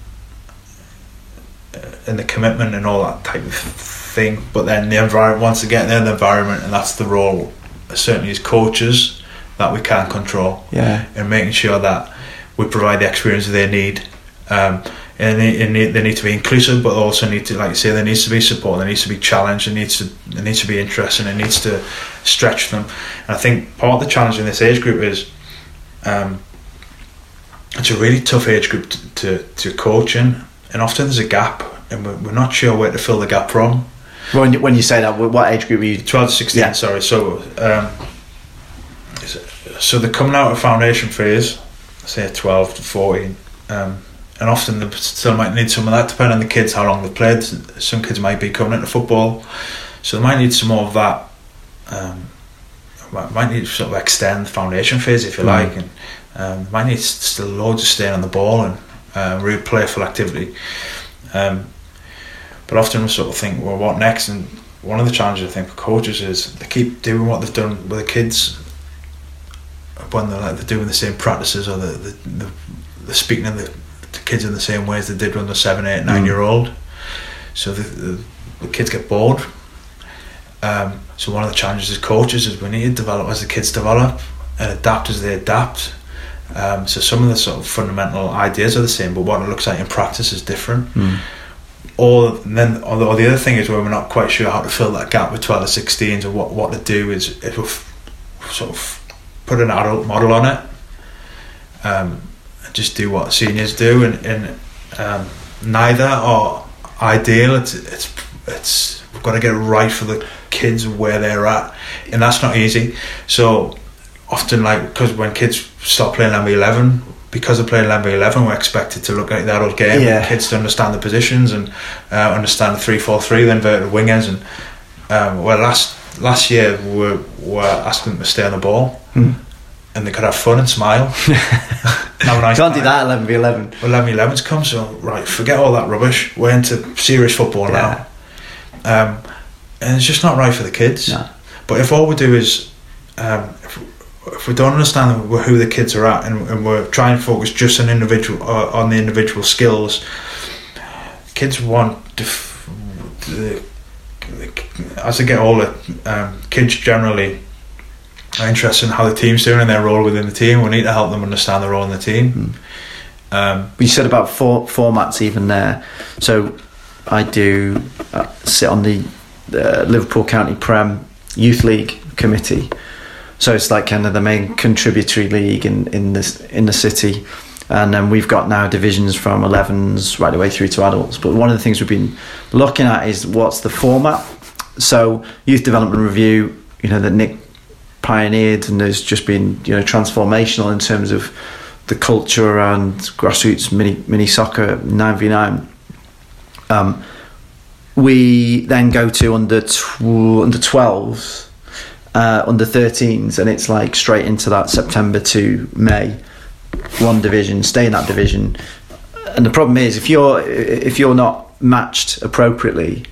and the commitment and all that type of thing. But then the environment, once get the environment, and that's the role, certainly as coaches, that we can't control yeah and making sure that we provide the experience that they need. Um, and they, and they, they need to be inclusive, but also need to, like you say, there needs to be support. There needs to be challenge. There needs to there needs to be interest, and it needs to stretch them. And I think part of the challenge in this age group is, um, it's a really tough age group to, to, to coach in, and often there's a gap, and we're, we're not sure where to fill the gap from. when you, when you say that what age group are you 12 to 16 Yeah. sorry so um, so they're coming out of foundation phase say 12 to 14 um, and often they still might need some of that depending on the kids how long they've played some kids might be coming into football so they might need some more of that um, might might need to sort of extend the foundation phase if you Mm. like and um, might need still loads of staying on the ball and um, real playful activity um, but often we sort of think well what next and one of the challenges I think for coaches is they keep doing what they've done with the kids when they're like they're doing the same practices or the, the, speaking to the, the kids in the same way as they did when they're seven, eight, nine Mm. year old. So the, the, the kids get bored. Um, so one of the challenges as coaches is we need to develop as the kids develop and adapt as they adapt. Um, so some of the sort of fundamental ideas are the same, but what it looks like in practice is different. Mm. Or and then, or the, or the other thing is where we're not quite sure how to fill that gap with 12 to 16s or what, what to do is if we sort of put an adult model on it um, and just do what seniors do and, and um, neither are ideal it's, it's it's we've got to get it right for the kids where they're at and that's not easy so often like because when kids start playing Lamb 11 because they're playing Lamb 11 we're expected to look like that old game Yeah. and kids to understand the positions and uh, understand the 3-4-3 the inverted wingers and um, well last last year we were, were asking them to stay on the ball Mm. and they could have fun and smile have nice can't do that 11 v 11 Well, 11 11's come, so right, forget all that rubbish. We're into serious football Yeah. now. Um, and it's just not right for the kids. No. But if all we do is, um, if, if we don't understand who the kids are at and, and we're trying to focus just on individual uh, on the individual skills, kids want def- the, the, as they get older, um, kids generally are interested in how the team's doing and their role within the team. We need to help them understand their role in the team. Mm. Um, You said about four formats even there. So I do uh, sit on the uh, Liverpool County Prem Youth League committee. So it's like kind of the main contributory league in in this in the city. And then we've got now divisions from 11s right the way through to adults. But one of the things we've been looking at is what's the format. So youth development review, you know, that Nick pioneered and has just been you know transformational in terms of the culture around grassroots mini mini soccer nine v nine. Um, we then go to under tw- under twelves, uh, under thirteens, and it's like straight into that September to May, one division, stay in that division. And the problem is if you're if you're not matched appropriately,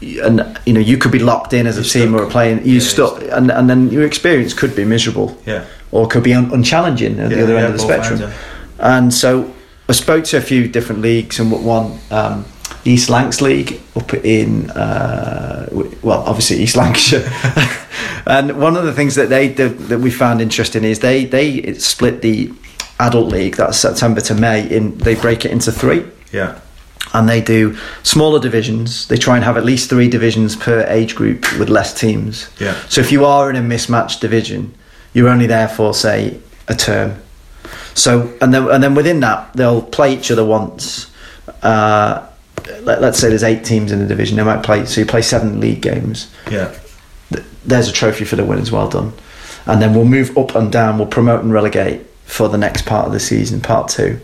and you know you could be locked in as a You're team stuck. or playing, Yeah, you you're stuck, stuck. and and then your experience could be miserable yeah. or could be un- unchallenging at the other yeah, end of the spectrum. And so I spoke to a few different leagues, and one um, East Lancs League up in uh, well, obviously East Lancashire. and one of the things that they did, that we found interesting is they they split the adult league that's September to May in they break it into three Yeah. and they do smaller divisions. They try and have at least three divisions per age group with less teams. Yeah. So if you are in a mismatched division, you're only there for say a term. So and then and then within that they'll play each other once. Uh, let, let's say there's eight teams in the division. They might play so you play seven league games. Yeah. There's a trophy for the winners. Well done. And then we'll move up and down. We'll promote and relegate for the next part of the season, part two.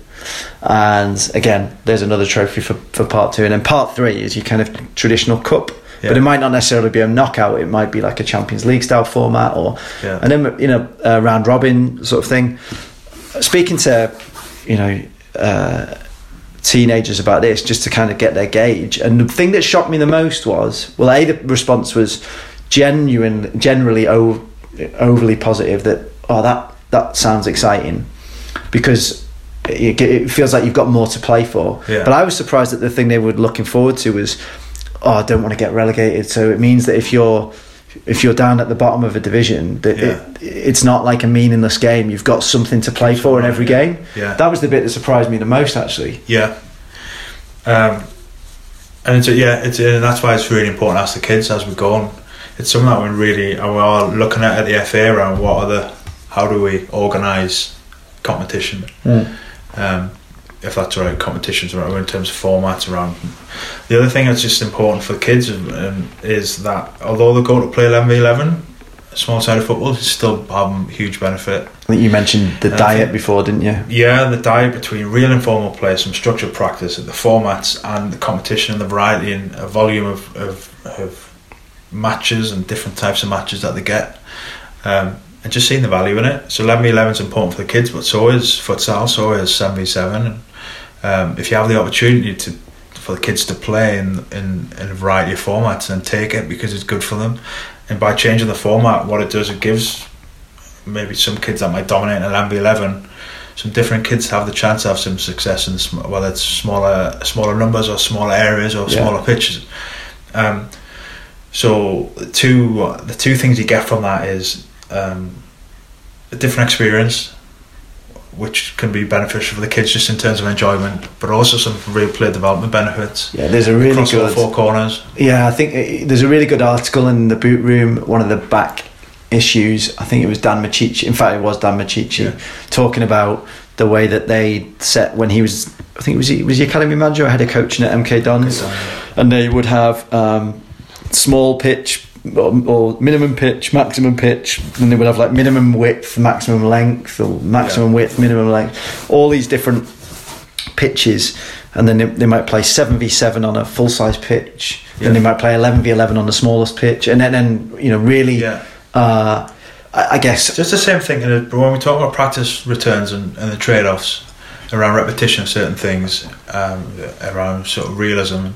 And again, there's another trophy for, for part two. And then part three is your kind of traditional cup. But it might not necessarily be a knockout. It might be like a Champions League style format or Yeah. and then you know a round robin sort of thing. Speaking to you know uh, teenagers about this, just to kind of get their gauge. And the thing that shocked me the most was well, a the response was genuine, generally overly positive. That oh that that sounds exciting because it, it feels like you've got more to play for. Yeah. But I was surprised that the thing they were looking forward to was, oh, I don't want to get relegated. So it means that if you're if you're down at the bottom of a division, that Yeah. it, it's not like a meaningless game. You've got something to play for in every game. Yeah. That was the bit that surprised me the most, actually. Yeah. Um, and it's yeah, it's and that's why it's really important to ask the kids as we go on. It's something that we're really we are looking at at the FA around what are the how do we organise competition. Um, if that's right competitions around in terms of formats around. The other thing that's just important for kids um, is that although they go to play eleven v eleven, small side of football is still have huge benefit I think you mentioned the I diet think- before, didn't you? yeah, the diet between real informal play, some structured practice, the formats, and the competition and the variety and a volume of, of, of matches and different types of matches that they get. Um, and just seeing the value in it. So 11 v 11 is important for the kids, but so is futsal, so is 7 v 7. And um, if you have the opportunity to for the kids to play in, in, in a variety of formats, and take it because it's good for them. And by changing the format, what it does, it gives maybe some kids that might dominate in 11 v 11 some different kids have the chance to have some success in sm- whether it's smaller smaller numbers or smaller areas or Yeah. smaller pitches. Um, so the two the two things you get from that is um, a different experience, which can be beneficial for the kids just in terms of enjoyment, but also some real player development benefits. Yeah, there's a really across all good. four corners. Yeah, I think uh, there's a really good article in the boot room. One of the back issues. I think it was Dan Micciche. In fact, it was Dan Micciche Yeah. talking about the way that they set when he was. I think it was he was the academy manager. I had a coaching at MK Dons, and they would have um, small pitch or, or minimum pitch, maximum pitch, and they would have like minimum width, maximum length, or maximum Yeah. width, minimum length, all these different pitches, and then they, they might play seven v seven on a full size pitch, Yeah. and they might play eleven v eleven on the smallest pitch, and then, then you know really, Yeah. uh, I, I guess Just the same thing. and When we talk about practice returns and, and the trade offs around repetition of certain things, um, around sort of realism,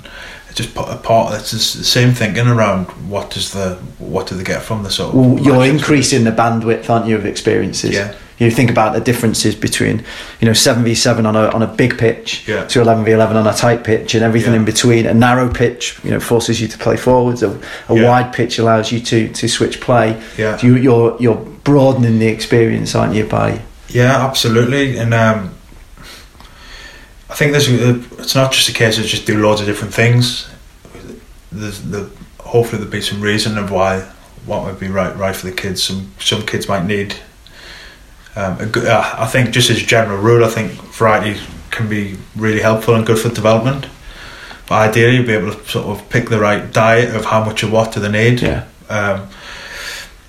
just put apart. It's just the same thinking around what does the what do they get from the sort of well, you're increasing the bandwidth, aren't you, of experiences? Yeah. You think about the differences between, you know, seven v seven on a on a big pitch Yeah. to eleven v eleven on a tight pitch, and everything Yeah. in between. A narrow pitch, you know, forces you to play forwards. A, a Yeah. wide pitch allows you to to switch play. Yeah. So you, you're you're broadening the experience, aren't you? By Yeah, absolutely. And um, think there's a, it's not just a case of just do loads of different things. There's the hopefully there'll be some reason of why what would be right right for the kids. Some some kids might need. Um, a good, uh, I think just as a general rule, I think variety can be really helpful and good for development. But ideally, you'll be able to sort of pick the right diet of how much of what do they need. Yeah. Um,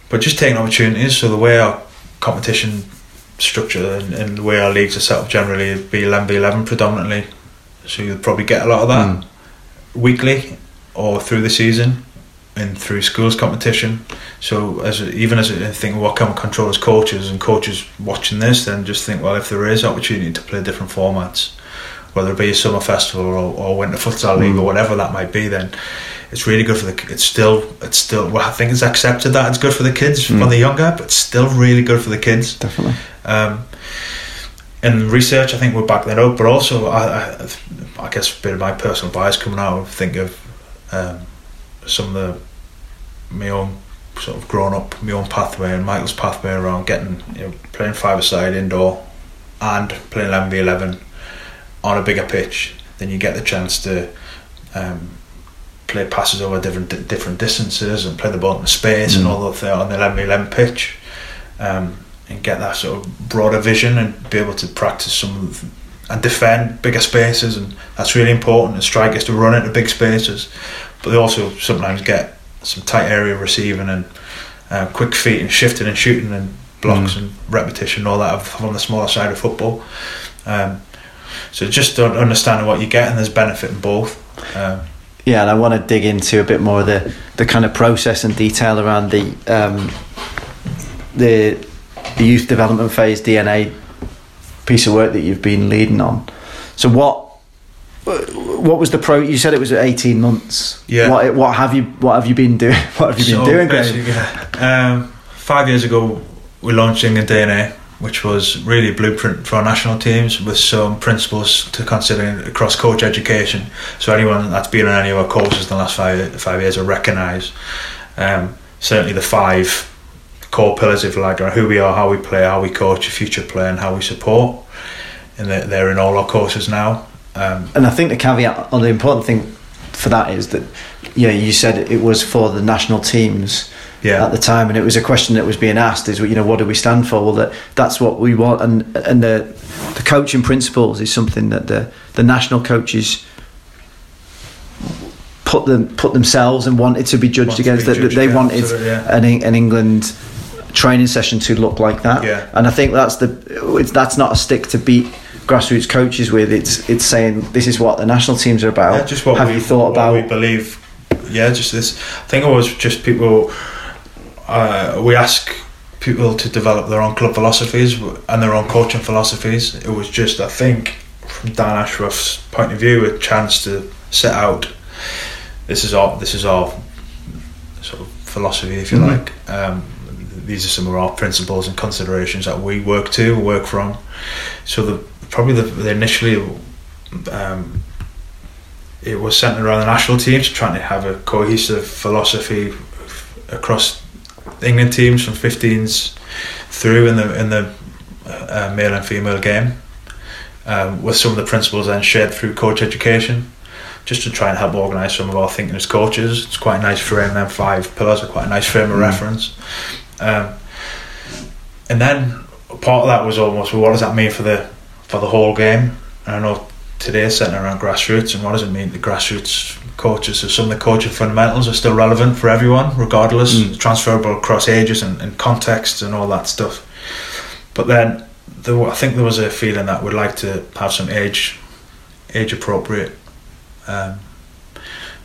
but just taking opportunities. So the way our competition structure and, and the way our leagues are set up generally, be 11 v 11 predominantly. So you'll probably get a lot of that Mm. weekly or through the season and through schools competition. So as a, even as I think what can we control as coaches and coaches watching this, then just think well if there is opportunity to play different formats, whether it be a summer festival or, or winter futsal league or whatever that might be, then it's really good for the. It's still it's still well I think it's accepted that it's good for the kids when they're younger, but it's still really good for the kids. Definitely. Um, in research, I think we're backing that up, but also I, I, I guess a bit of my personal bias coming out. I think of um, some of the my own sort of grown up, my own pathway and Michael's pathway around getting you know playing five aside indoor and playing eleven v eleven on a bigger pitch. Then you get the chance to um, play passes over different different distances and play the ball in space and Mm. all of that on the eleven v eleven pitch. Um, and get that sort of broader vision and be able to practice some of and defend bigger spaces and that's really important and strikers to run into big spaces but they also sometimes get some tight area receiving and uh, quick feet and shifting and shooting and blocks and repetition and all that on the smaller side of football um, so just un- understanding what you get and there's benefit in both um, Yeah, and I want to dig into a bit more of the, the kind of process and detail around the um, the the youth development phase DNA piece of work that you've been leading on. So what what was the pro? You said it was eighteen months. Yeah. What what have you what have you been doing? What have you been So doing, Graham? Um, five years ago, we're launching England DNA, which was really a blueprint for our national teams with some principles to consider across coach education. So anyone that's been on any of our courses in the last five five years will recognise um, certainly the five core pillars, you like, who we are, how we play, how we coach, future play, and how we support. And they're, they're in all our courses now. Um, And I think the caveat or the important thing for that is that yeah, you said it was for the national teams yeah, at the time, and it was a question that was being asked: is you know what do we stand for? Well, that that's what we want, and and the the coaching principles is something that the the national coaches put them put themselves and wanted to be judged Want against. be that they against, wanted yeah. an an England training session to look like that. Yeah. And I think that's the it's, that's not a stick to beat grassroots coaches with. It's it's saying this is what the national teams are about. Yeah, just what Have we, you thought what we about? believe. Yeah, just this. I think it was just people. Uh, we ask people to develop their own club philosophies and their own coaching philosophies. It was just, I think, from Dan Ashworth's point of view, a chance to set out. This is our. This is our sort of philosophy, if you Mhm. like. Um, these are some of our principles and considerations that we work to, work from. So the probably the, the initially um, it was centered around the national teams, trying to have a cohesive philosophy across England teams from 15s through in the in the uh, male and female game, um, with some of the principles then shared through coach education, just to try and help organise some of our thinking as coaches. It's quite a nice frame. Then five pillars are quite a nice frame of Mm. reference. Um, and then part of that was almost well, what does that mean for the for the whole game? And I know today is centered around grassroots, and what does it mean to grassroots coaches? So some of the coaching fundamentals are still relevant for everyone, regardless, Mm. transferable across ages and, and contexts and all that stuff. But then there, I think there was a feeling that we'd like to have some age age appropriate um,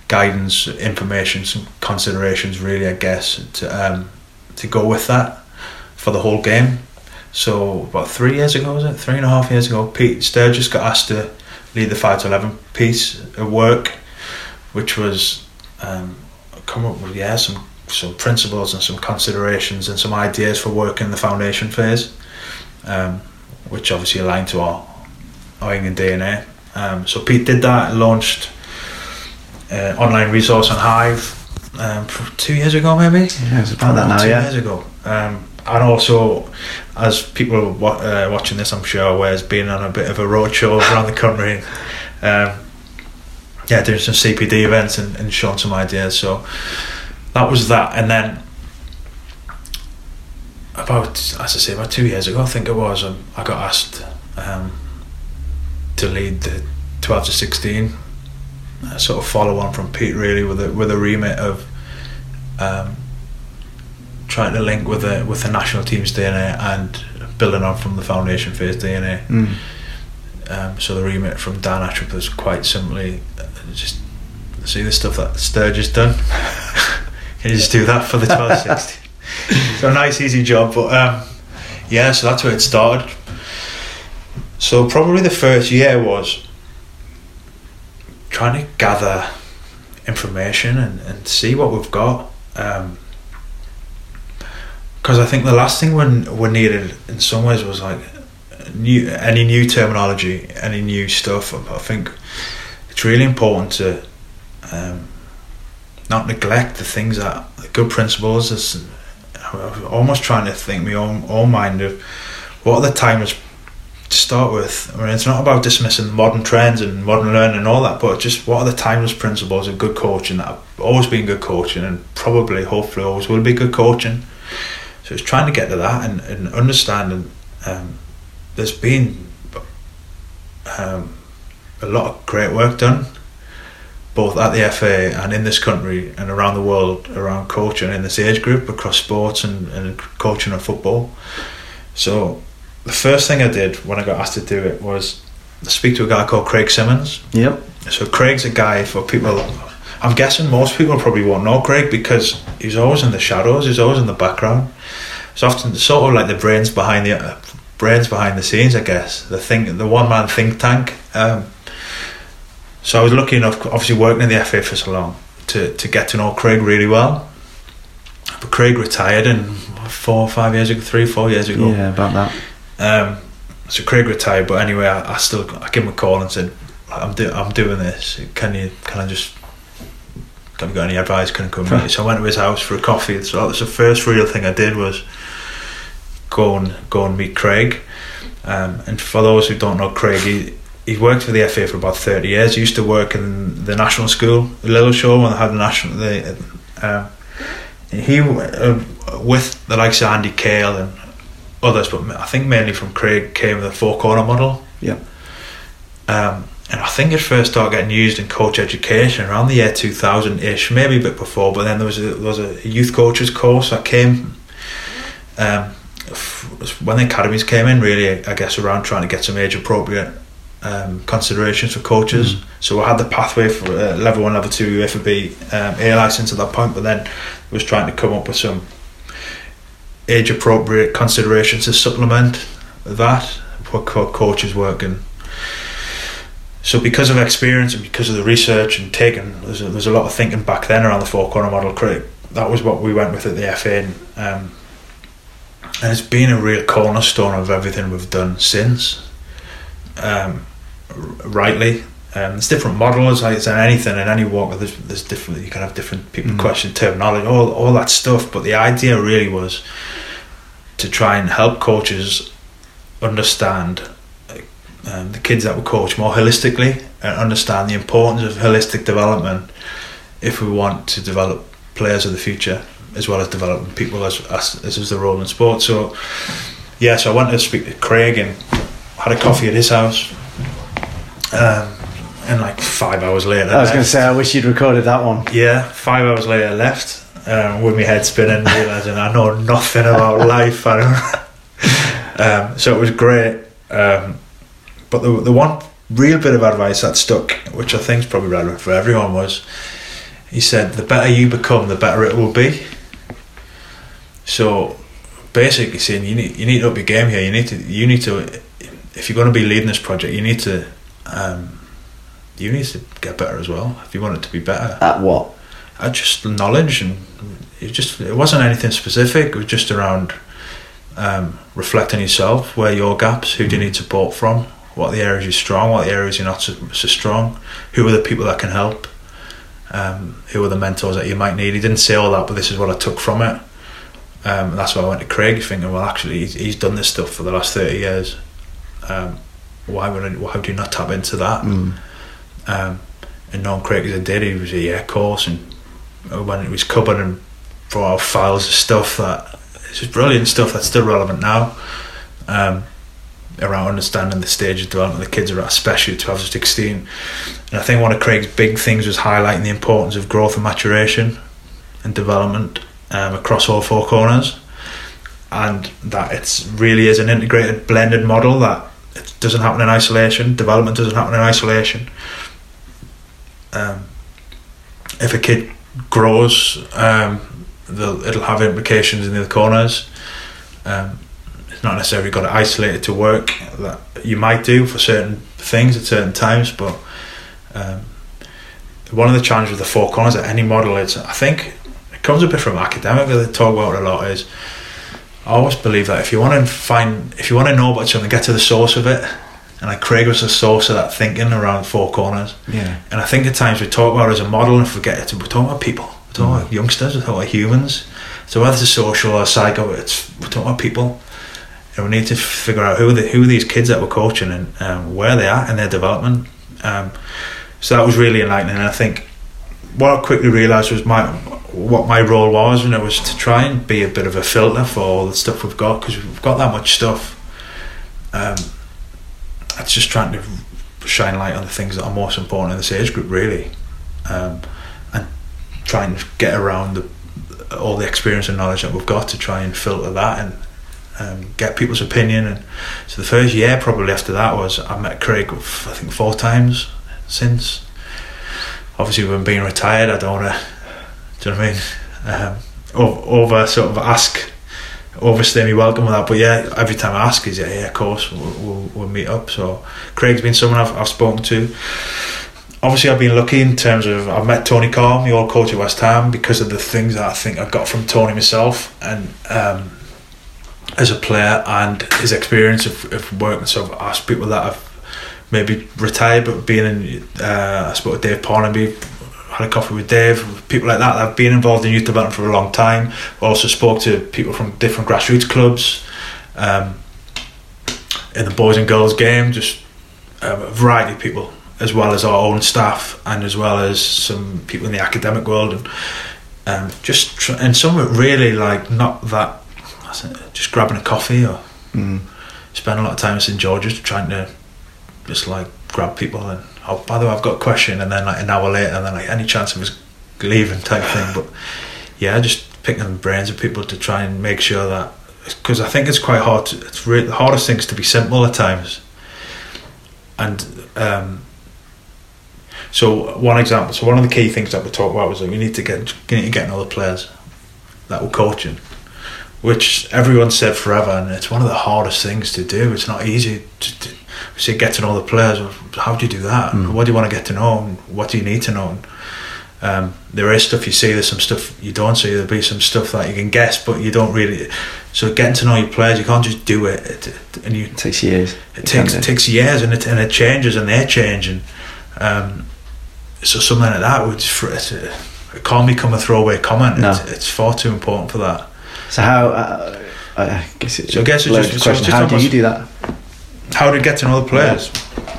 guidance, information, some considerations, really, I guess, to um, to go with that for the whole game. So about three years ago, was it three and a half years ago? Pete Sturgess got asked to lead the five to eleven piece of work, which was um, come up with yeah some some principles and some considerations and some ideas for work in the foundation phase, um, which obviously aligned to our our England DNA. Um, so Pete did that, launched uh, online resource on Hive um, two years ago, maybe Yeah, it's about that now. two Yeah. years ago. Um, and also as people uh, watching this, I'm sure, has been on a bit of a roadshow around the country. Um, yeah, doing some CPD events and, and showing some ideas. So that was that, and then about as I say about two years ago, I think it was, um, I got asked um, to lead the twelve to sixteen, uh, sort of follow on from Pete really with a with a remit of um, trying to link with the with the national team's DNA and building on from the foundation phase DNA. Mm. Um, so the remit from Dan Attrip was quite simply uh, just see the stuff that Sturge has done. Can you just do that for the twelve sixty? so a nice easy job, but um, yeah, so that's where it started. So probably the first year was trying to gather information and, and see what we've got. Um, because I think the last thing we we needed in some ways was like new any new terminology, any new stuff. I think it's really important to um, not neglect the things that the good principles. Is, I was almost trying to think my own own mind of what are the timers to start with. I mean, it's not about dismissing modern trends and modern learning and all that, but just what are the timeless principles of good coaching that have always been good coaching and probably, hopefully, always will be good coaching. So it's trying to get to that and, and understanding um, there's been um, a lot of great work done, both at the FA and in this country and around the world around coaching in this age group across sports and, and coaching and football. So the first thing I did when I got asked to do it was speak to a guy called Craig Simmons. Yep. So Craig's a guy for people. I'm guessing most people probably won't know Craig because he's always in the shadows. He's always in the background. It's often sort of like the brains behind the uh, brains behind the scenes, I guess. The thing, the one man think tank. Um, so I was lucky enough, obviously working in the FA for so long, to to get to know Craig really well. But Craig retired in four or five years ago, three four years ago. Yeah, about that. Um, so Craig retired, but anyway, I, I still I gave him a call and said, "I'm do, I'm doing this. Can you can I just you got any advice? Can I come meet you?" So I went to his house for a coffee. So that was the first real thing I did was go and go and meet Craig. Um, and for those who don't know Craig, he he worked for the FA for about thirty years. He used to work in the national school, the Lilleshall, when they had the national. The, um, he uh, with the likes of Andy Cale and others, but I think mainly from Craig came the four corner model. Yep. Um, and I think it first started getting used in coach education around the year 2000 ish, maybe a bit before. But then there was a, there was a youth coaches course that came um, f- when the academies came in, really, I guess, around trying to get some age appropriate um, considerations for coaches. Mm. So I had the pathway for uh, level one, level two UEFA B um, A license at that point, but then was trying to come up with some age appropriate considerations to supplement that for co- coaches work in. So because of experience and because of the research and taking, there's a, there's a lot of thinking back then around the four corner model. Craig, that was what we went with at the FA, and, um, and it's been a real cornerstone of everything we've done since. Um, r- rightly, um, there's different models. Like it's in anything in any walk. There's there's different. You can have different people Mm. question terminology, all all that stuff. But the idea really was to try and help coaches understand um, the kids that we coach more holistically and understand the importance of holistic development if we want to develop players of the future as well as developing people as as, as is the role in sport. So yeah, so I went to speak to Craig and had a coffee at his house. Um, and like five hours later, I was going to say, I wish you'd recorded that one. Yeah, five hours later, left um, with my head spinning, realizing I know nothing about life. I don't. um, so it was great. Um, but the the one real bit of advice that stuck, which I think is probably relevant for everyone, was he said, "The better you become, the better it will be." So basically, saying you need you need to up your game here. You need to you need to if you're going to be leading this project, you need to. Um, you need to get better as well if you want it to be better. At what? I just knowledge and it just it wasn't anything specific. It was just around um, reflecting yourself, where your gaps, who do you need support from, what are the areas you're strong, what are the areas you're not so, so strong, who are the people that can help, um, who are the mentors that you might need. He didn't say all that, but this is what I took from it. Um, that's why I went to Craig, thinking, well, actually, he's, he's done this stuff for the last thirty years. Um, why would I, why would you not tap into that? Mm. Um, and knowing Craig as I did, he was a yeah, of course, and when it was cupboard and brought out files of stuff that it's just brilliant stuff that's still relevant now. Um, around understanding the stage of development the kids are at, especially 12 to 16. And I think one of Craig's big things was highlighting the importance of growth and maturation and development um, across all four corners. And that it really is an integrated, blended model that it doesn't happen in isolation. Development doesn't happen in isolation. Um, if a kid grows, um, it'll have implications in the other corners. Um, not necessarily got to isolate it to work. That you might do for certain things at certain times but um, one of the challenges with the four corners at any model is I think it comes a bit from academic that they talk about a lot is I always believe that if you want to find if you want to know about something get to the source of it. And like Craig was the source of that thinking around four corners. Yeah. And I think at times we talk about it as a model and forget it. We're talking about people. We're talking mm. about youngsters. We're talking about humans. So whether it's a social or psycho it's we're talking about people and we need to figure out who the, who these kids that we're coaching and um, where they are in their development. Um, so that was really enlightening. And I think what I quickly realised was my what my role was, and it was to try and be a bit of a filter for all the stuff we've got because we've got that much stuff. Um, it's just trying to shine light on the things that are most important in this age group, really, um, and trying to get around the all the experience and knowledge that we've got to try and filter that and um, get people's opinion. And so the first year, probably after that, was I met Craig, I think four times since. Obviously, when being retired, I don't want to. Do you know what I mean? Um, over, sort of ask, overstay me welcome with that. But yeah, every time I ask, is yeah, yeah, of course, we'll, we'll, we'll meet up. So Craig's been someone I've, I've spoken to obviously I've been lucky in terms of I've met Tony Carr, the old coach at West Ham, because of the things that I think I got from Tony myself, and um, as a player and his experience of, of working. So I've asked people that have maybe retired but being in. Uh, I spoke to Dave Parnaby, had a coffee with Dave, people like that that have been involved in youth development for a long time. also spoke to people from different grassroots clubs um, in the boys and girls game, just um, a variety of people, as well as our own staff and as well as some people in the academic world and um, just tr- and some really like not that just grabbing a coffee or mm. spend a lot of time in St George's trying to just like grab people and oh by the way I've got a question and then like an hour later and then like any chance of us leaving? type thing. But yeah just picking the brains of people to try and make sure that because I think it's quite hard to, it's really, the hardest thing is to be simple at times. And um, so one example so one of the key things that we talked about was that we need to get you need to get other players that we're coaching which everyone said forever, and it's one of the hardest things to do. It's not easy to, to say get to know the players. How do you do that? Mm. What do you want to get to know? And what do you need to know? Um, there is stuff you see. There's some stuff you don't see. There'll be some stuff that you can guess, but you don't really. So getting to know your players, you can't just do it. it, it and you it takes years. It takes it takes years, and it and it changes, and they're changing. Um, so something like that would it can't become a throwaway comment. No. It's, it's far too important for that. So how? Uh, I guess it's so I guess it's just, question. how do you do that? How to get to know the players? Yeah.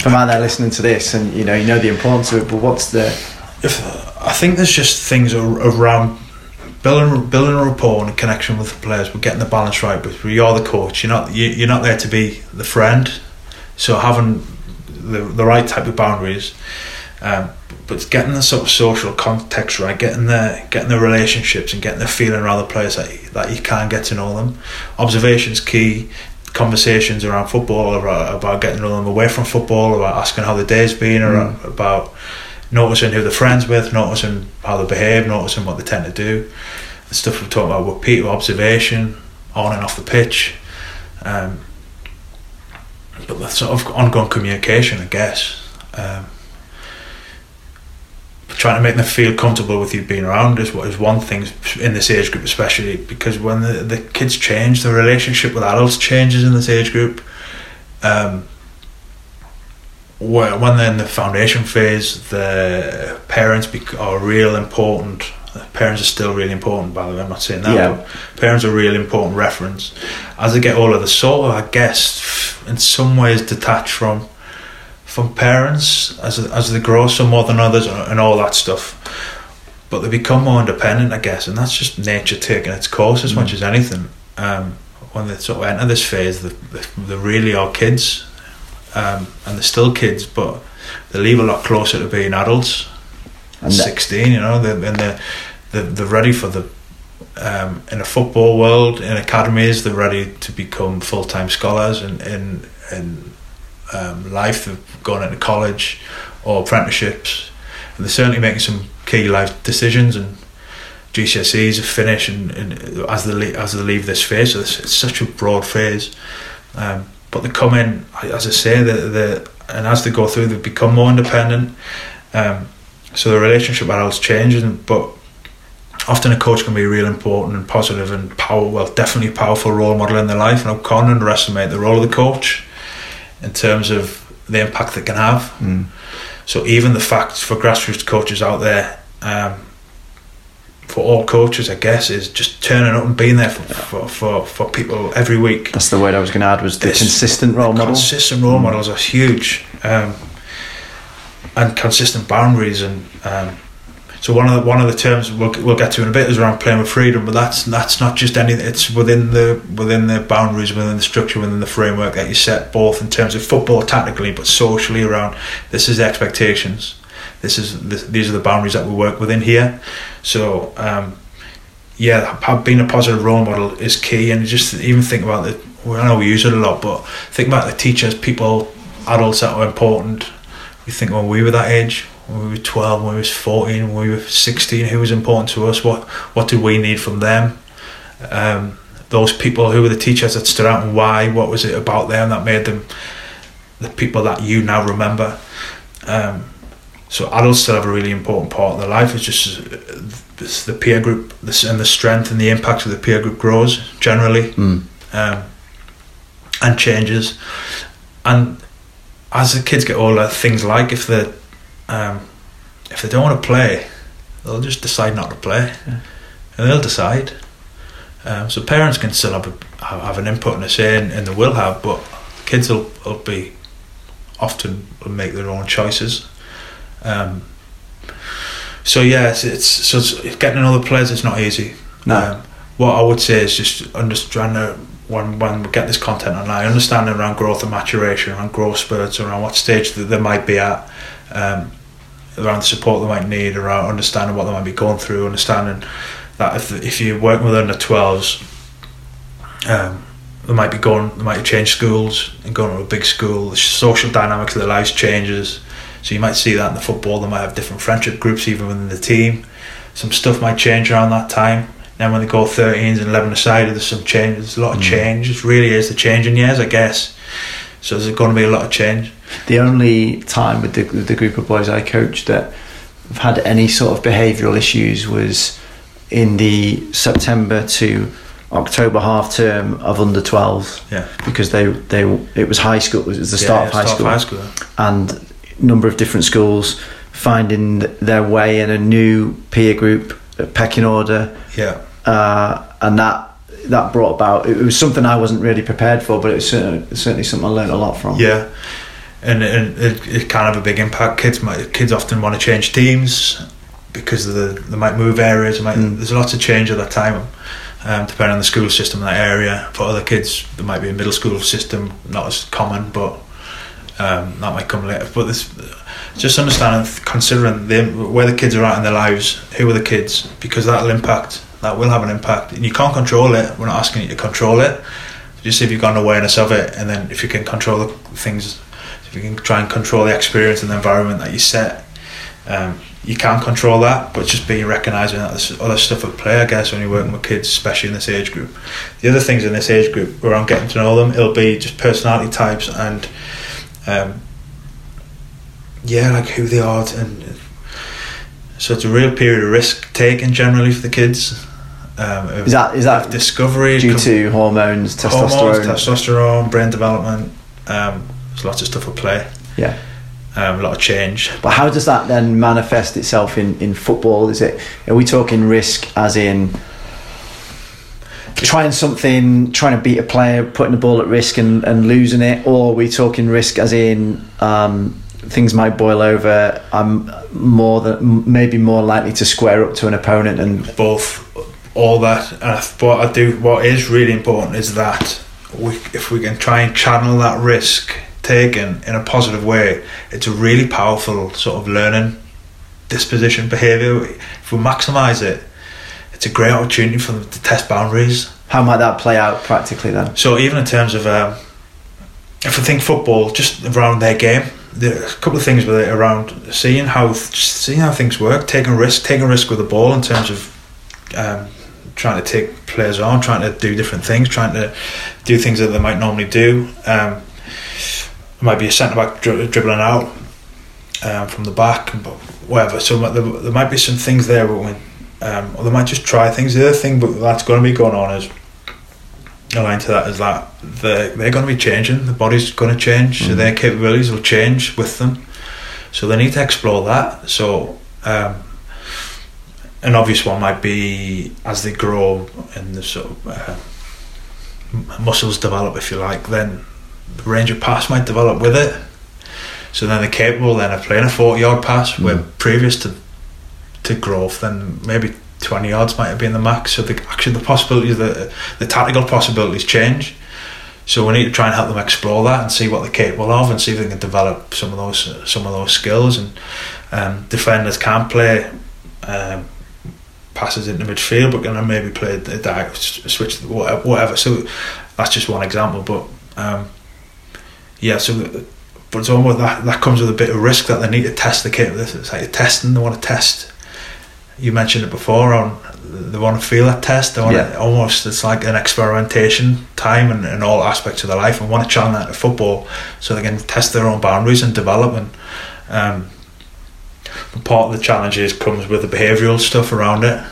From out there listening to this, and you know, you know the importance of it. But what's the? If I think there's just things around building building a rapport and a connection with the players. We're getting the balance right. But you're the coach. You're not you're not there to be the friend. So having the the right type of boundaries. Um, but getting the sort of social context right, getting the getting the relationships and getting the feeling around the players that you, that you can get to know them. Observations key. Conversations around football about, about getting to know them away from football, about asking how the day's been, or mm. about noticing who they're friends with, noticing how they behave, noticing what they tend to do. The stuff we talk about with Peter, observation on and off the pitch. Um, but the sort of ongoing communication, I guess. Um, trying to make them feel comfortable with you being around is what is one thing in this age group especially because when the, the kids change the relationship with adults changes in this age group um, when they're in the foundation phase the parents are real important Parents are still really important, by the way. I'm not saying that. Yeah. But parents are a really important reference. As they get older, they're sort of, I guess, in some ways detached from from parents as as they grow, some more than others, and and all that stuff. But they become more independent, I guess, and that's just nature taking its course as much as anything. Um, when they sort of enter this phase, they, they, really are kids, um, and they're still kids, but they leave a lot closer to being adults. And 16, you know, they're, and they're, they're, they're ready for the, um, in a football world, in academies, they're ready to become full time scholars, and in, in um, life, they've gone into college or apprenticeships, and they're certainly making some key life decisions and GCSEs are finished and, and as they le- as they leave this phase, so it's, it's such a broad phase. Um, but they come in, as I say, the the and as they go through, they become more independent. Um, so the relationship changes, and- but often a coach can be real important and positive and power. Well, definitely powerful role model in their life, and I can't underestimate the role of the coach in terms of the impact they can have. Mm. So even the fact for grassroots coaches out there, um, for all coaches, I guess, is just turning up and being there for for, for, for people every week. That's the word I was going to add was the consistent role model. Consistent role models are huge, um, and consistent boundaries. And um, so one of the, one of the terms we'll, we'll get to in a bit is around playing with freedom. But that's that's not just anything. It's within the within the boundaries, within the structure, within the framework that you set, both in terms of football tactically, but socially around. This is expectations. This is this, these are the boundaries that we work within here. So. Um, yeah, being a positive role model is key, and just even think about the. Well, I know we use it a lot, but think about the teachers, people, adults that are important. We think when we were that age, when we were twelve, when we were fourteen, when we were sixteen, who was important to us? What what did we need from them? Um, those people, who were the teachers that stood out, and why? What was it about them that made them the people that you now remember? Um, so adults still have a really important part of their life. It's just uh, this, the peer group and the strength and the impact of the peer group grows generally Mm. um, and changes. And as the kids get older, things like if they um, if they don't want to play, they'll just decide not to play, Yeah. and they'll decide. Um, so parents can still have, a, have an input and a say, and, and they will have, but kids will, will be often will make their own choices. Um, so yeah, it's, it's so it's, getting another players is not easy. No. Um, what I would say is just understand that when when we get this content online, understanding around growth and maturation, around growth spurts, around what stage that they might be at, um, around the support they might need, around understanding what they might be going through, understanding that if if you're working with under twelves, um, they might be going, they might change schools and going to a big school. The social dynamics of their lives changes, so you might see that in the football. They might have different friendship groups even within the team. Some stuff might change around that time. Then when they go 13s and 11 aside, there's some change. There's a lot of Mm. change. It really is the changing years, I guess. So there's going to be a lot of change. The only time with the, with the group of boys I coached that have had any sort of behavioural issues was in the September to October half term of under 12s Yeah. because they they it was high school it was the start Yeah, of high school high school. and number of different schools finding their way in a new peer group a pecking order Yeah. uh, and that that brought about it was something I wasn't really prepared for but it was certainly, certainly something I learned a lot from Yeah, and, and it, it can have a big impact. Kids might kids often want to change teams because of the they might move areas. Might, Mm. There's lots of change at that time, um, depending on the school system in that area. For other kids, there might be a middle school system, not as common, but um, that might come later. But this, just understanding, considering the, where the kids are at in their lives, who are the kids, because that'll impact. That will have an impact, and you can't control it. We're not asking you to control it. Just if you've got an awareness of it, and then if you can control the things, if you can try and control the experience and the environment that you set, um, you can't control that. But just being recognizing that there's other stuff at play, I guess, when you're working with kids, especially in this age group. The other things in this age group around getting to know them, it'll be just personality types and, um, yeah, like who they are, and so it's a real period of risk taking generally for the kids. Um, of- is that is that discovery due com- to hormones testosterone hormones, testosterone, brain development. Um, there's lots of stuff at play. yeah um, a lot of change. But how does that then manifest itself in, in football? Is it are we talking risk as in trying something, trying to beat a player, putting the ball at risk and, and losing it, or are we talking risk as in um, things might boil over? I'm more than maybe more likely to square up to an opponent and both all that. And what I do, what is really important is that we, if we can try and channel that risk taken in a positive way, it's a really powerful sort of learning disposition behaviour. If we maximise it, it's a great opportunity for them to test boundaries. How might that play out practically then? So even in terms of, um, if we think football, just around their game, there are a couple of things with it around seeing how seeing how things work, taking risk, taking risk with the ball in terms of um, trying to take players on, trying to do different things, trying to do things that they might normally do. Um, it might be a centre back dri- dribbling out um, from the back, but whatever. So there, there might be some things there, when, um, or they might just try things. The other thing, but that's going to be going on is aligned to that is that they're, they're going to be changing. The body's going to change, mm-hmm. so their capabilities will change with them. So they need to explore that. So um, an obvious one might be as they grow and the sort of uh, muscles develop, if you like, then the range of pass might develop with it. So then they're capable then of playing a 40 yard pass, mm. where previous to to growth, then maybe 20 yards might have been the max. So the, actually the possibilities, the, the tactical possibilities change. So we need to try and help them explore that and see what they're capable of, and see if they can develop some of those some of those skills. And um, defenders can play um, passes into midfield, but gonna maybe play the direct switch, whatever. So that's just one example, but um, yeah. So, but it's almost that that comes with a bit of risk that they need to test the kit. It's like testing. They want to test. You mentioned it before on they want to feel that test. They want yeah. to, almost it's like an experimentation time in, in all aspects of their life, and want to channel that to football so they can test their own boundaries and develop and. Um, part of the challenges comes with the behavioural stuff around it.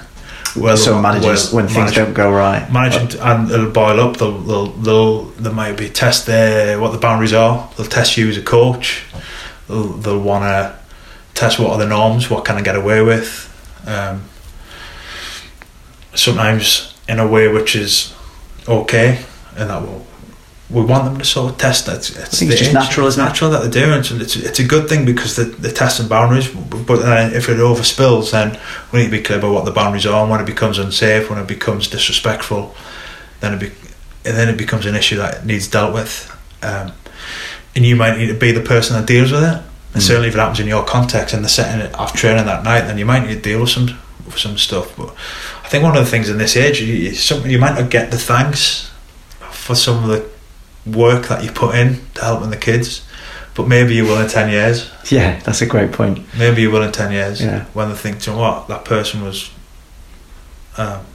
Where so managers when things don't go right, managing and it'll boil up. They'll, they'll, they'll they might be test their what the boundaries are. They'll test you as a coach. They'll, they'll want to test what are the norms, what can I get away with. Um, sometimes in a way which is okay, and that will we want them to sort of test that. It's, it's, it's just natural, it's natural that they're doing. So it's, it's a good thing because they're, they're testing boundaries. But then if it overspills, then we need to be clear about what the boundaries are. And when it becomes unsafe, when it becomes disrespectful, then it be, and then it becomes an issue that needs dealt with. Um, and you might need to be the person that deals with it. And mm. certainly, if it happens in your context and the setting of training that night, then you might need to deal with some with some stuff. But I think one of the things in this age, you, something you might not get the thanks for some of the work that you put in to helping the kids. But maybe you will in 10 years. Yeah, that's a great point. Maybe you will in 10 years yeah. when they think, you know what, that person was. Um,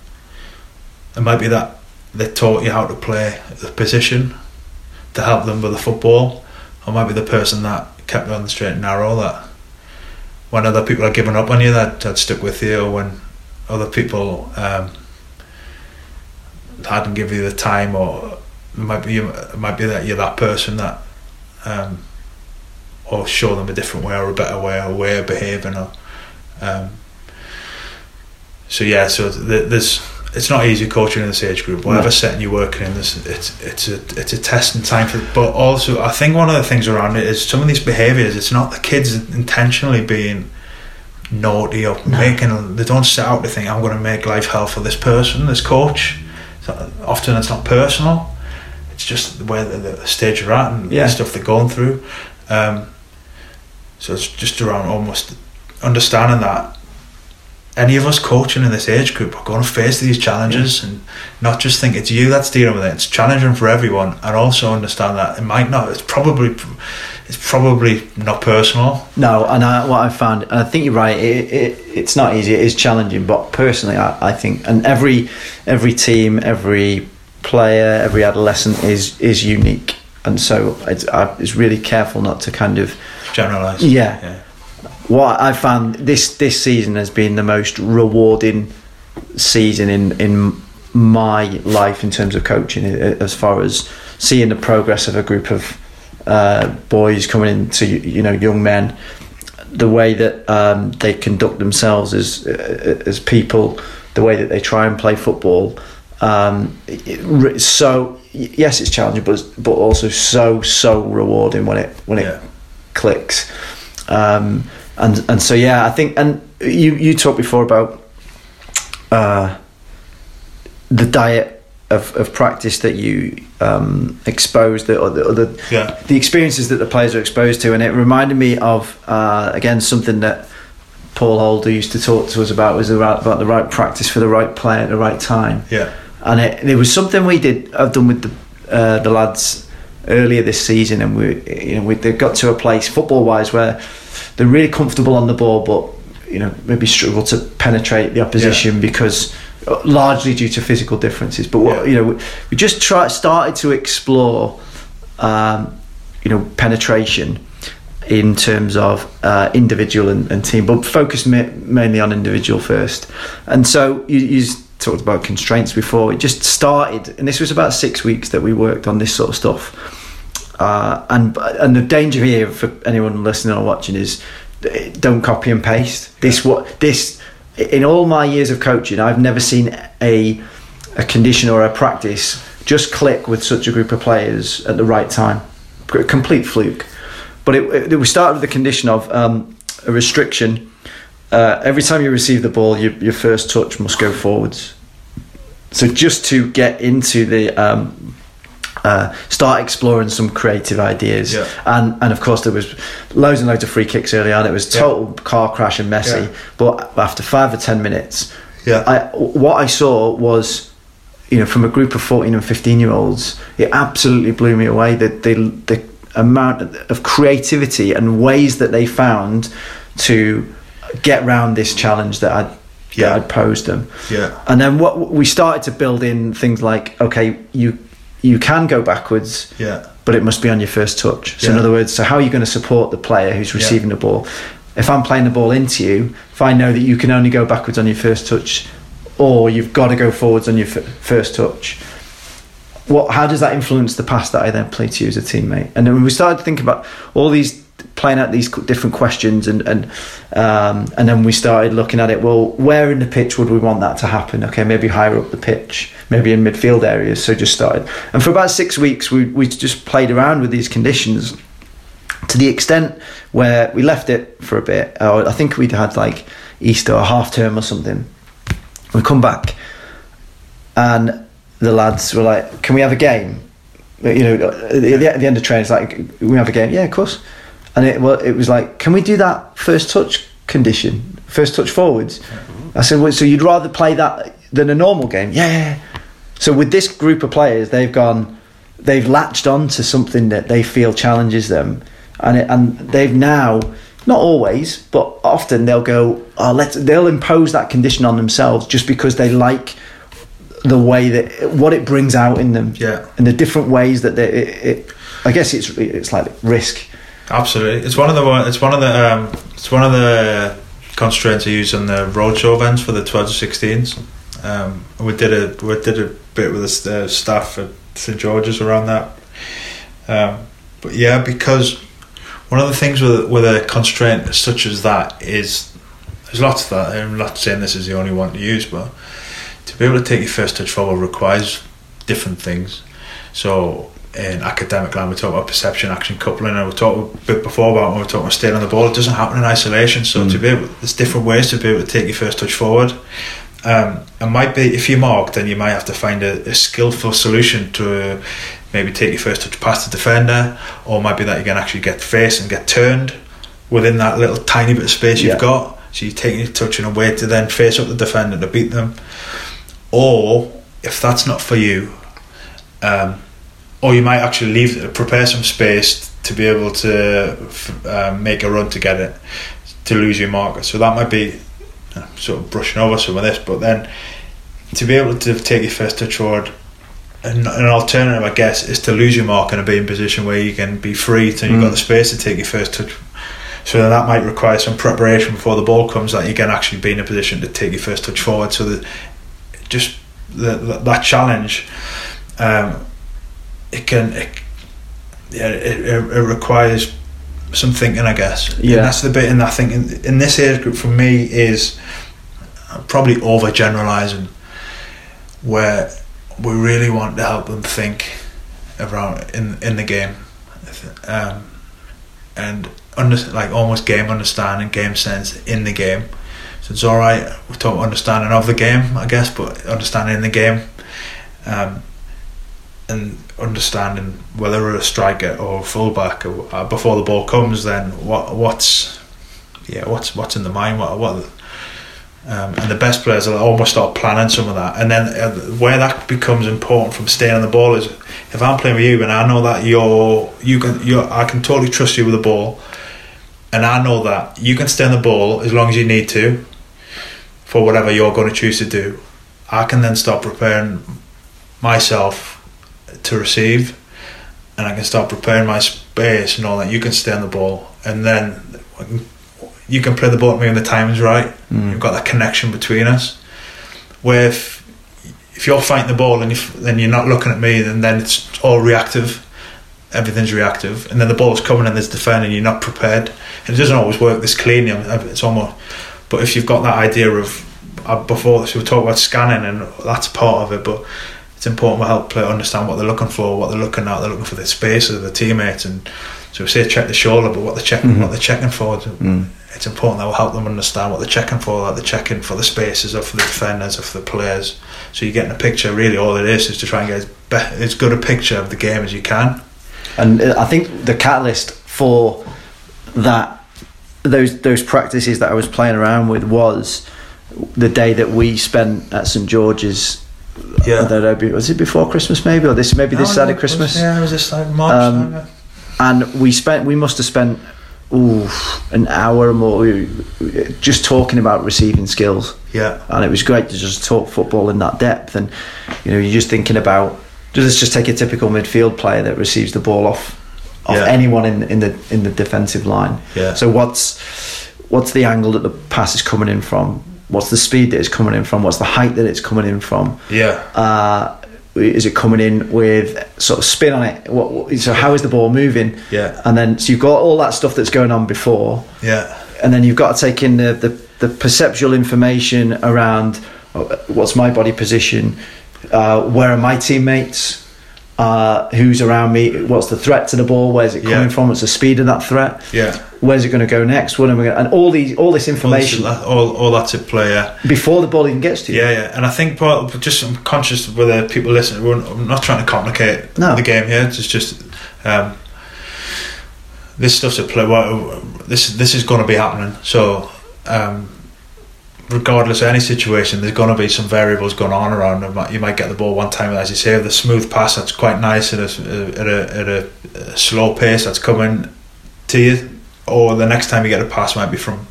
it might be that they taught you how to play the position to help them with the football, or might be the person that kept you on the straight and narrow that when other people are giving up on you that, had stuck with you, or when other people um, hadn't given you the time or it might be it might be that you're that person that um, or show them a different way or a better way or way of behaving or um, so yeah so there's it's not easy coaching in this age group whatever no. setting you're working in this it's it's a it's a testing time for but also I think one of the things around it is some of these behaviours it's not the kids intentionally being naughty or no. making they don't set out to think I'm going to make life hell for this person this coach so often it's not personal it's just where the, the stage you're at and yeah. the stuff they're going through. Um, so it's just around almost understanding that any of us coaching in this age group are going to face these challenges yeah. and not just think it's you that's dealing with it. It's challenging for everyone, and also understand that it might not. It's probably it's probably not personal. No, and I, what I found, and I think you're right. It, it, it's not easy. It is challenging, but personally, I, I think, and every every team, every player, every adolescent is is unique, and so it's, I was really careful not to kind of generalize. Yeah. yeah. What I found this this season has been the most rewarding season in in my life in terms of coaching, as far as seeing the progress of a group of uh, boys coming into you know young men, the way that um, they conduct themselves as uh, as people, the way that they try and play football. Um, so yes, it's challenging, but but also so so rewarding when it when it Yeah. clicks. Um, and and so yeah, I think and you you talked before about uh, the diet of, of practice that you um, exposed the, or the, or the Yeah. the experiences that the players are exposed to, and it reminded me of uh, again something that Paul Holder used to talk to us about was about, about the right practice for the right player at the right time Yeah. And it, it was something we did. I've done with the uh, the lads earlier this season, and we you know we they got to a place football wise where they're really comfortable on the ball, but you know maybe struggle to penetrate the opposition because uh, largely due to physical differences. But what, Yeah. you know we, we just try started to explore um, you know penetration in terms of uh, individual and, and team, but focused ma- mainly on individual first. And so you, you talked about constraints before. It just started, and this was about six weeks that we worked on this sort of stuff. Uh, and and the danger here for anyone listening or watching is don't copy and paste. This what this in all my years of coaching, I've never seen a a condition or a practice just click with such a group of players at the right time. Complete fluke. But it, it, we started with the condition of um, a restriction. Uh, every time you receive the ball, your, your first touch must go forwards. So just to get into the um, uh, start exploring some creative ideas, Yeah. and and of course there was loads and loads of free kicks early on. It was Yeah. total car crash and messy. Yeah. But after five or ten minutes, Yeah. I, what I saw was, you know, from a group of 14 and 15 year olds, it absolutely blew me away. The, the, the amount of creativity and ways that they found to get round this challenge that I'd, Yeah. that I'd posed them. Yeah. And then what we started to build in things like, okay, you you can go backwards, Yeah. but it must be on your first touch. So in other words, so how are you going to support the player who's receiving the ball? If I'm playing the ball into you, if I know that you can only go backwards on your first touch, or you've got to go forwards on your f- first touch, what? How does that influence the pass that I then play to you as a teammate? And then we started to think about all these playing out these different questions and and um, and then we started looking at it well where in the pitch would we want that to happen? Okay maybe higher up the pitch maybe in midfield areas. So just started. And for about six weeks we, we just played around with these conditions to the extent where we left it for a bit. Or I think we'd had like Easter or half term or something. We come back and the lads were like can we have a game? You know at the, at the end of training it's like we have a game. Yeah of course and it well it was like can we do that first touch condition? First touch forwards? I said well, so you'd rather play that than a normal game? Yeah, so with this group of players they've gone they've latched on to something that they feel challenges them. And it, and they've now not always but often they'll go oh let's they'll impose that condition on themselves just because they like the way that what it brings out in them. Yeah. and the different ways that they it, it I guess it's it's like risk Absolutely, it's one of the it's one of the um, it's one of the constraints I use on the roadshow events for the 12 to 16s. Um, we did a we did a bit with the uh, staff at St George's around that. Um, but yeah, because one of the things with with a constraint such as that is there's lots of that. I'm not saying this is the only one to use, but to be able to take your first touch forward requires different things. So in academic land, we talk about perception, action, coupling, and we talked a bit before about when we talk about staying on the ball. It doesn't happen in isolation. So to be able, there's different ways to be able to take your first touch forward. Um, it might be if you're marked, then you might have to find a, a skillful solution to uh, maybe take your first touch past the defender, or might be that you can actually get face and get turned within that little tiny bit of space Yeah. you've got. So you're taking your touch in a way to then face up the defender to beat them. Or if that's not for you, um, or you might actually leave prepare some space to be able to f- um, make a run to get it to lose your marker. So that might be uh, sort of brushing over some of this, but then to be able to take your first touch forward. An, an alternative, I guess, is to lose your mark and be in a position where you can be free so you've got the space to take your first touch. So then that might require some preparation before the ball comes that you can actually be in a position to take your first touch forward. So that just the, the, that challenge, um, it can it, yeah, it, it, it requires some thinking, I guess. Yeah. and that's the bit. And I think in, in this age group for me is probably over generalizing where we really want to help them think around in in the game, um, and under, like almost game understanding, game sense in the game. So it's all right. We talk understanding of the game, I guess, but understanding in the game, um, and understanding whether a striker or a fullback or, uh, before the ball comes. Then what what's yeah what's what's in the mind? What what um, and the best players will almost start planning some of that. And then uh, where that becomes important from staying on the ball is if I'm playing with you and I know that you're you can you I can totally trust you with the ball, and I know that you can stay on the ball as long as you need to for whatever you're going to choose to do. I can then start preparing myself to receive, and I can start preparing my space and all that. You can stay on the ball, and then you can play the ball to me when the timing's right. Mm. You've got that connection between us. Where if, if you're fighting the ball and if, then you're not looking at me, then then it's all reactive. Everything's reactive, and then the ball's coming and there's defending. You're not prepared, and it doesn't always work this cleanly. It's almost, but if you've got that idea of uh, before, so we talk about scanning, and that's part of it, but it's important to help player understand what they're looking for, what they're looking at. They're looking for the spaces, their teammates, and so we say check the shoulder, but what they're checking, Mhm. what they're checking for. Mm. It's important that we help them understand what they're checking for. That they're checking for the spaces, or for the defenders, or for the players. So you're getting a picture. Really, all it is is to try and get as, be- as good a picture of the game as you can. And uh, I think the catalyst for that those those practices that I was playing around with was the day that we spent at St George's. Yeah. I don't was it before Christmas maybe or this maybe this No, side no, of Christmas? Yeah, it was this like March. Um, time, and we spent we must have spent ooh, an hour or more just talking about receiving skills yeah. and it was great to just talk football in that depth and you know you're just thinking about let's just take a typical midfield player that receives the ball off off Yeah. anyone in in the in the defensive line Yeah. so what's what's the angle that the pass is coming in from what's the speed that it's coming in from what's the height that it's coming in from Yeah. uh, is it coming in with sort of spin on it? What, what, so how is the ball moving? Yeah. And then so you've got all that stuff that's going on before, Yeah. and then you've got to take in the the, the perceptual information around uh, what's my body position, uh, where are my teammates, uh, who's around me, what's the threat to the ball, where's it coming Yeah. from, what's the speed of that threat, Yeah. where's it going to go next, what am I going and all these all this information All, all, all that's at play. Yeah. before the ball even gets to you. Yeah, yeah, and I think part just I'm conscious of whether people listen. We're, I'm not trying to complicate No. the game here. It's just um, this stuff's at play. Well, this this is going to be happening. So, um, regardless of any situation, there's going to be some variables going on around. You might, get the ball one time, as you say, the smooth pass that's quite nice at a at a, at a, a slow pace that's coming to you, or the next time you get a pass might be from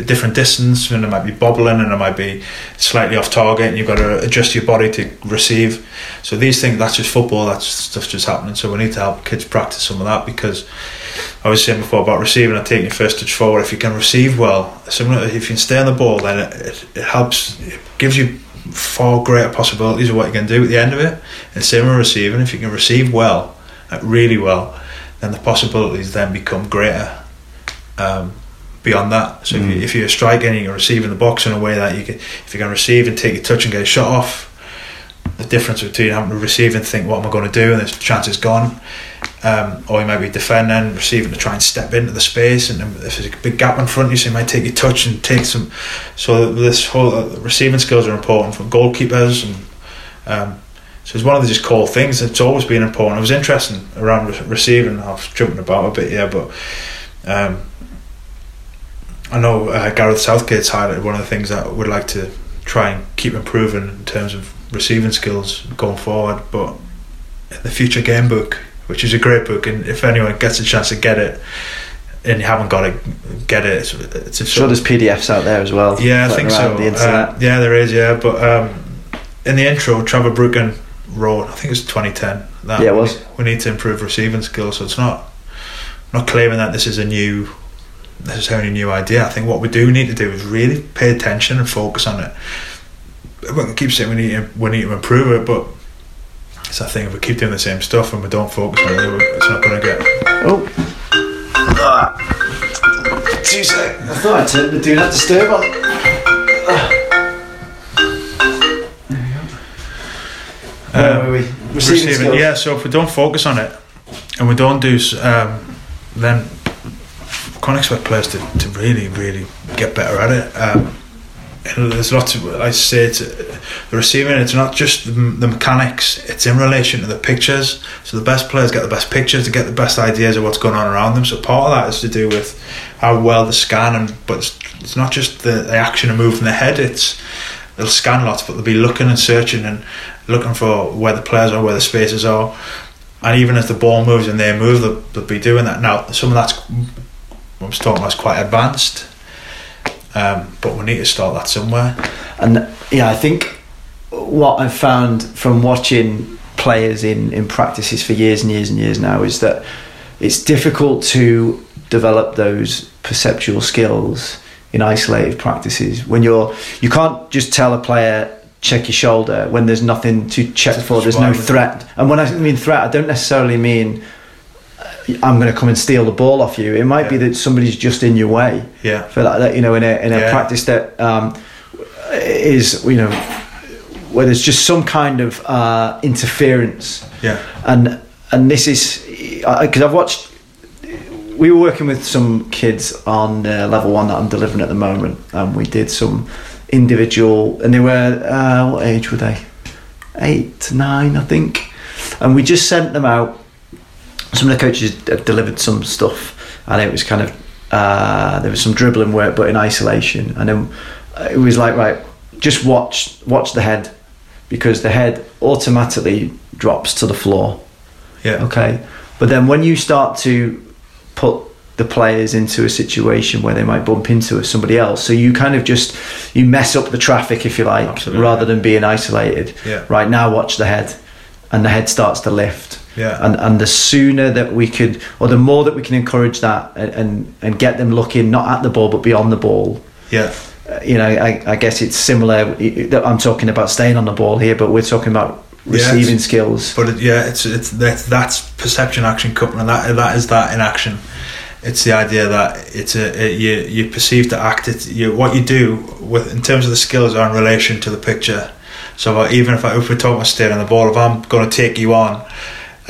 a different distance and it might be bobbling and it might be slightly off target and you've got to adjust your body to receive. So these things that's just football that's stuff just happening. So we need to help kids practice some of that because I was saying before about receiving and taking your first touch forward. If you can receive well similar if you can stay on the ball then it, it, it helps it gives you far greater possibilities of what you can do at the end of it. And same with receiving. If you can receive well like really well then the possibilities then become greater. Um, beyond that. So if, you, Mm. if you're striking and you're receiving the box in a way that you can, if you can receive and take your touch and get a shot off, the difference between having to receive and think, what am I going to do? And the chance is gone. Um, or you might be defending, receiving to try and step into the space, and if there's a big gap in front of you, so you might take your touch and take some. So this whole uh, receiving skills are important for goalkeepers, and um, so it's one of the just core things. that's always been important. It was interesting around re- receiving. I was jumping about a bit, here, but um, I know uh, Gareth Southgate's highlighted one of the things that we'd like to try and keep improving in terms of receiving skills going forward. But the future game book, which is a great book, and if anyone gets a chance to get it, and you haven't got it, get it. It's, it's a Sure, there's PDFs out there as well. yeah, I think so. The. Uh, yeah, there is. Yeah, but um, in the intro, Trevor Brooking wrote. I think it was 2010. That Yeah, it was. We need to improve receiving skills. So it's not not claiming that this is a new necessarily new idea. I think what we do need to do is really pay attention and focus on it. We can keep saying we need to, we need to improve it, but it's that thing if we keep doing the same stuff and we don't focus on it, it's not going to get. Oh. Two seconds. I thought I turned the do not disturb on. Where were we? Receiving, Receiving, skills. yeah. So if we don't focus on it and we don't do, s- um, then we can't expect players to, to really, really get better at it. Um, and there's lots of, I say, it's, the receiving. It's not just the, the mechanics; it's in relation to the pictures. So the best players get the best pictures to get the best ideas of what's going on around them. So part of that is to do with how well they scan, and but it's, it's not just the, the action of moving the head. It's they'll scan lots, but they'll be looking and searching and looking for where the players are, where the spaces are. And even as the ball moves and they move, they'll, they'll be doing that. Now, some of that's, I was talking about, is quite advanced, um, but we need to start that somewhere. And yeah, I think what I've found from watching players in, in practices for years and years and years now is that it's difficult to develop those perceptual skills in isolated practices. When you're you can't just tell a player check your shoulder when there's nothing to check for there's no threat. And when I mean threat I don't necessarily mean I'm going to come and steal the ball off you. It might be that somebody's just in your way Yeah, for that, that you know in a in a Yeah. practice that um, is you know where there's just some kind of uh, interference. Yeah, and and this is because I've watched we were working with some kids on uh, level one that I'm delivering at the moment and we did some individual and they were uh, what age were they? Eight nine I think. And we just sent them out some of the coaches delivered some stuff. And it was kind of uh, there was some dribbling work but in isolation. And then it was like right just watch watch the head because the head automatically drops to the floor. Yeah, okay? But then when you start to put the players into a situation where they might bump into somebody else so you kind of just you mess up the traffic if you like Absolutely. rather than being isolated. Yeah. right now watch the head. And the head starts to lift yeah, and and the sooner that we could or the more that we can encourage that and and, and get them looking not at the ball but beyond the ball yeah, uh, you know I, I guess it's similar that I'm talking about staying on the ball here but we're talking about receiving it's- skills But it, yeah, it's it's that that's perception action couple, and that that is that in action. It's the idea that it's a, it, you you perceive to act. It you what you do with in terms of the skills are in relation to the picture. So uh, even if I, if we're talking about staying on the ball, if I'm going to take you on,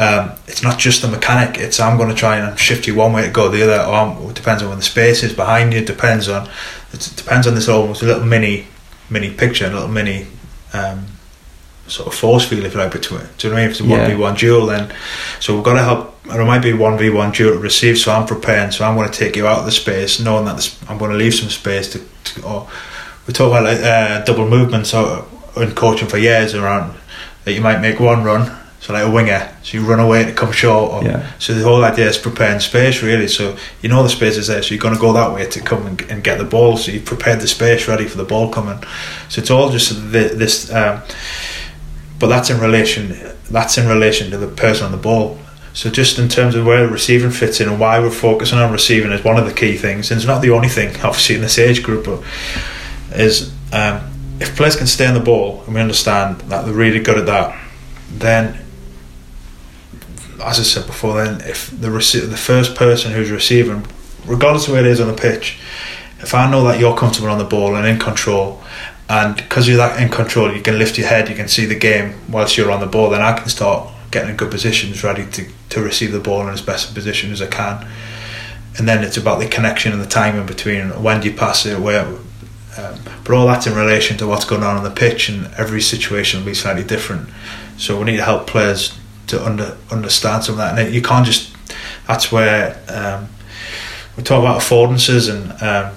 um, it's not just the mechanic. It's I'm going to try and shift you one way to go the other. Or it depends on where the space is behind you. It depends on it depends on this almost a little mini mini picture, a little mini. Um, sort of force field if you like between do you know what I mean if it's a one v one duel then so we've got to help and it might be one v one duel to receive so I'm preparing so I'm going to take you out of the space knowing that this, I'm going to leave some space to, to or we talk about like uh, double movements or in coaching for years around that you might make one run so like a winger so you run away to come short. Or, Yeah. so the whole idea is preparing space really. So you know the space is there so you're going to go that way to come and, and get the ball. So you've prepared the space ready for the ball coming. So it's all just the, this um, but that's in relation that's in relation to the person on the ball. So just in terms of where the receiving fits in and why we're focusing on receiving is one of the key things. And it's not the only thing obviously in this age group but is um, if players can stay on the ball and we understand that they're really good at that then as I said before then if the rece- the first person who's receiving regardless of where it is on the pitch if I know that you're comfortable on the ball and in control and because you're that in control you can lift your head you can see the game whilst you're on the ball then I can start getting in good positions ready to, to receive the ball in as best a position as I can. And then it's about the connection and the timing between when do you pass it where um, but all that's in relation to what's going on on the pitch and every situation will be slightly different. So we need to help players to under, understand some of that and you can't just that's where um, we talk about affordances and um,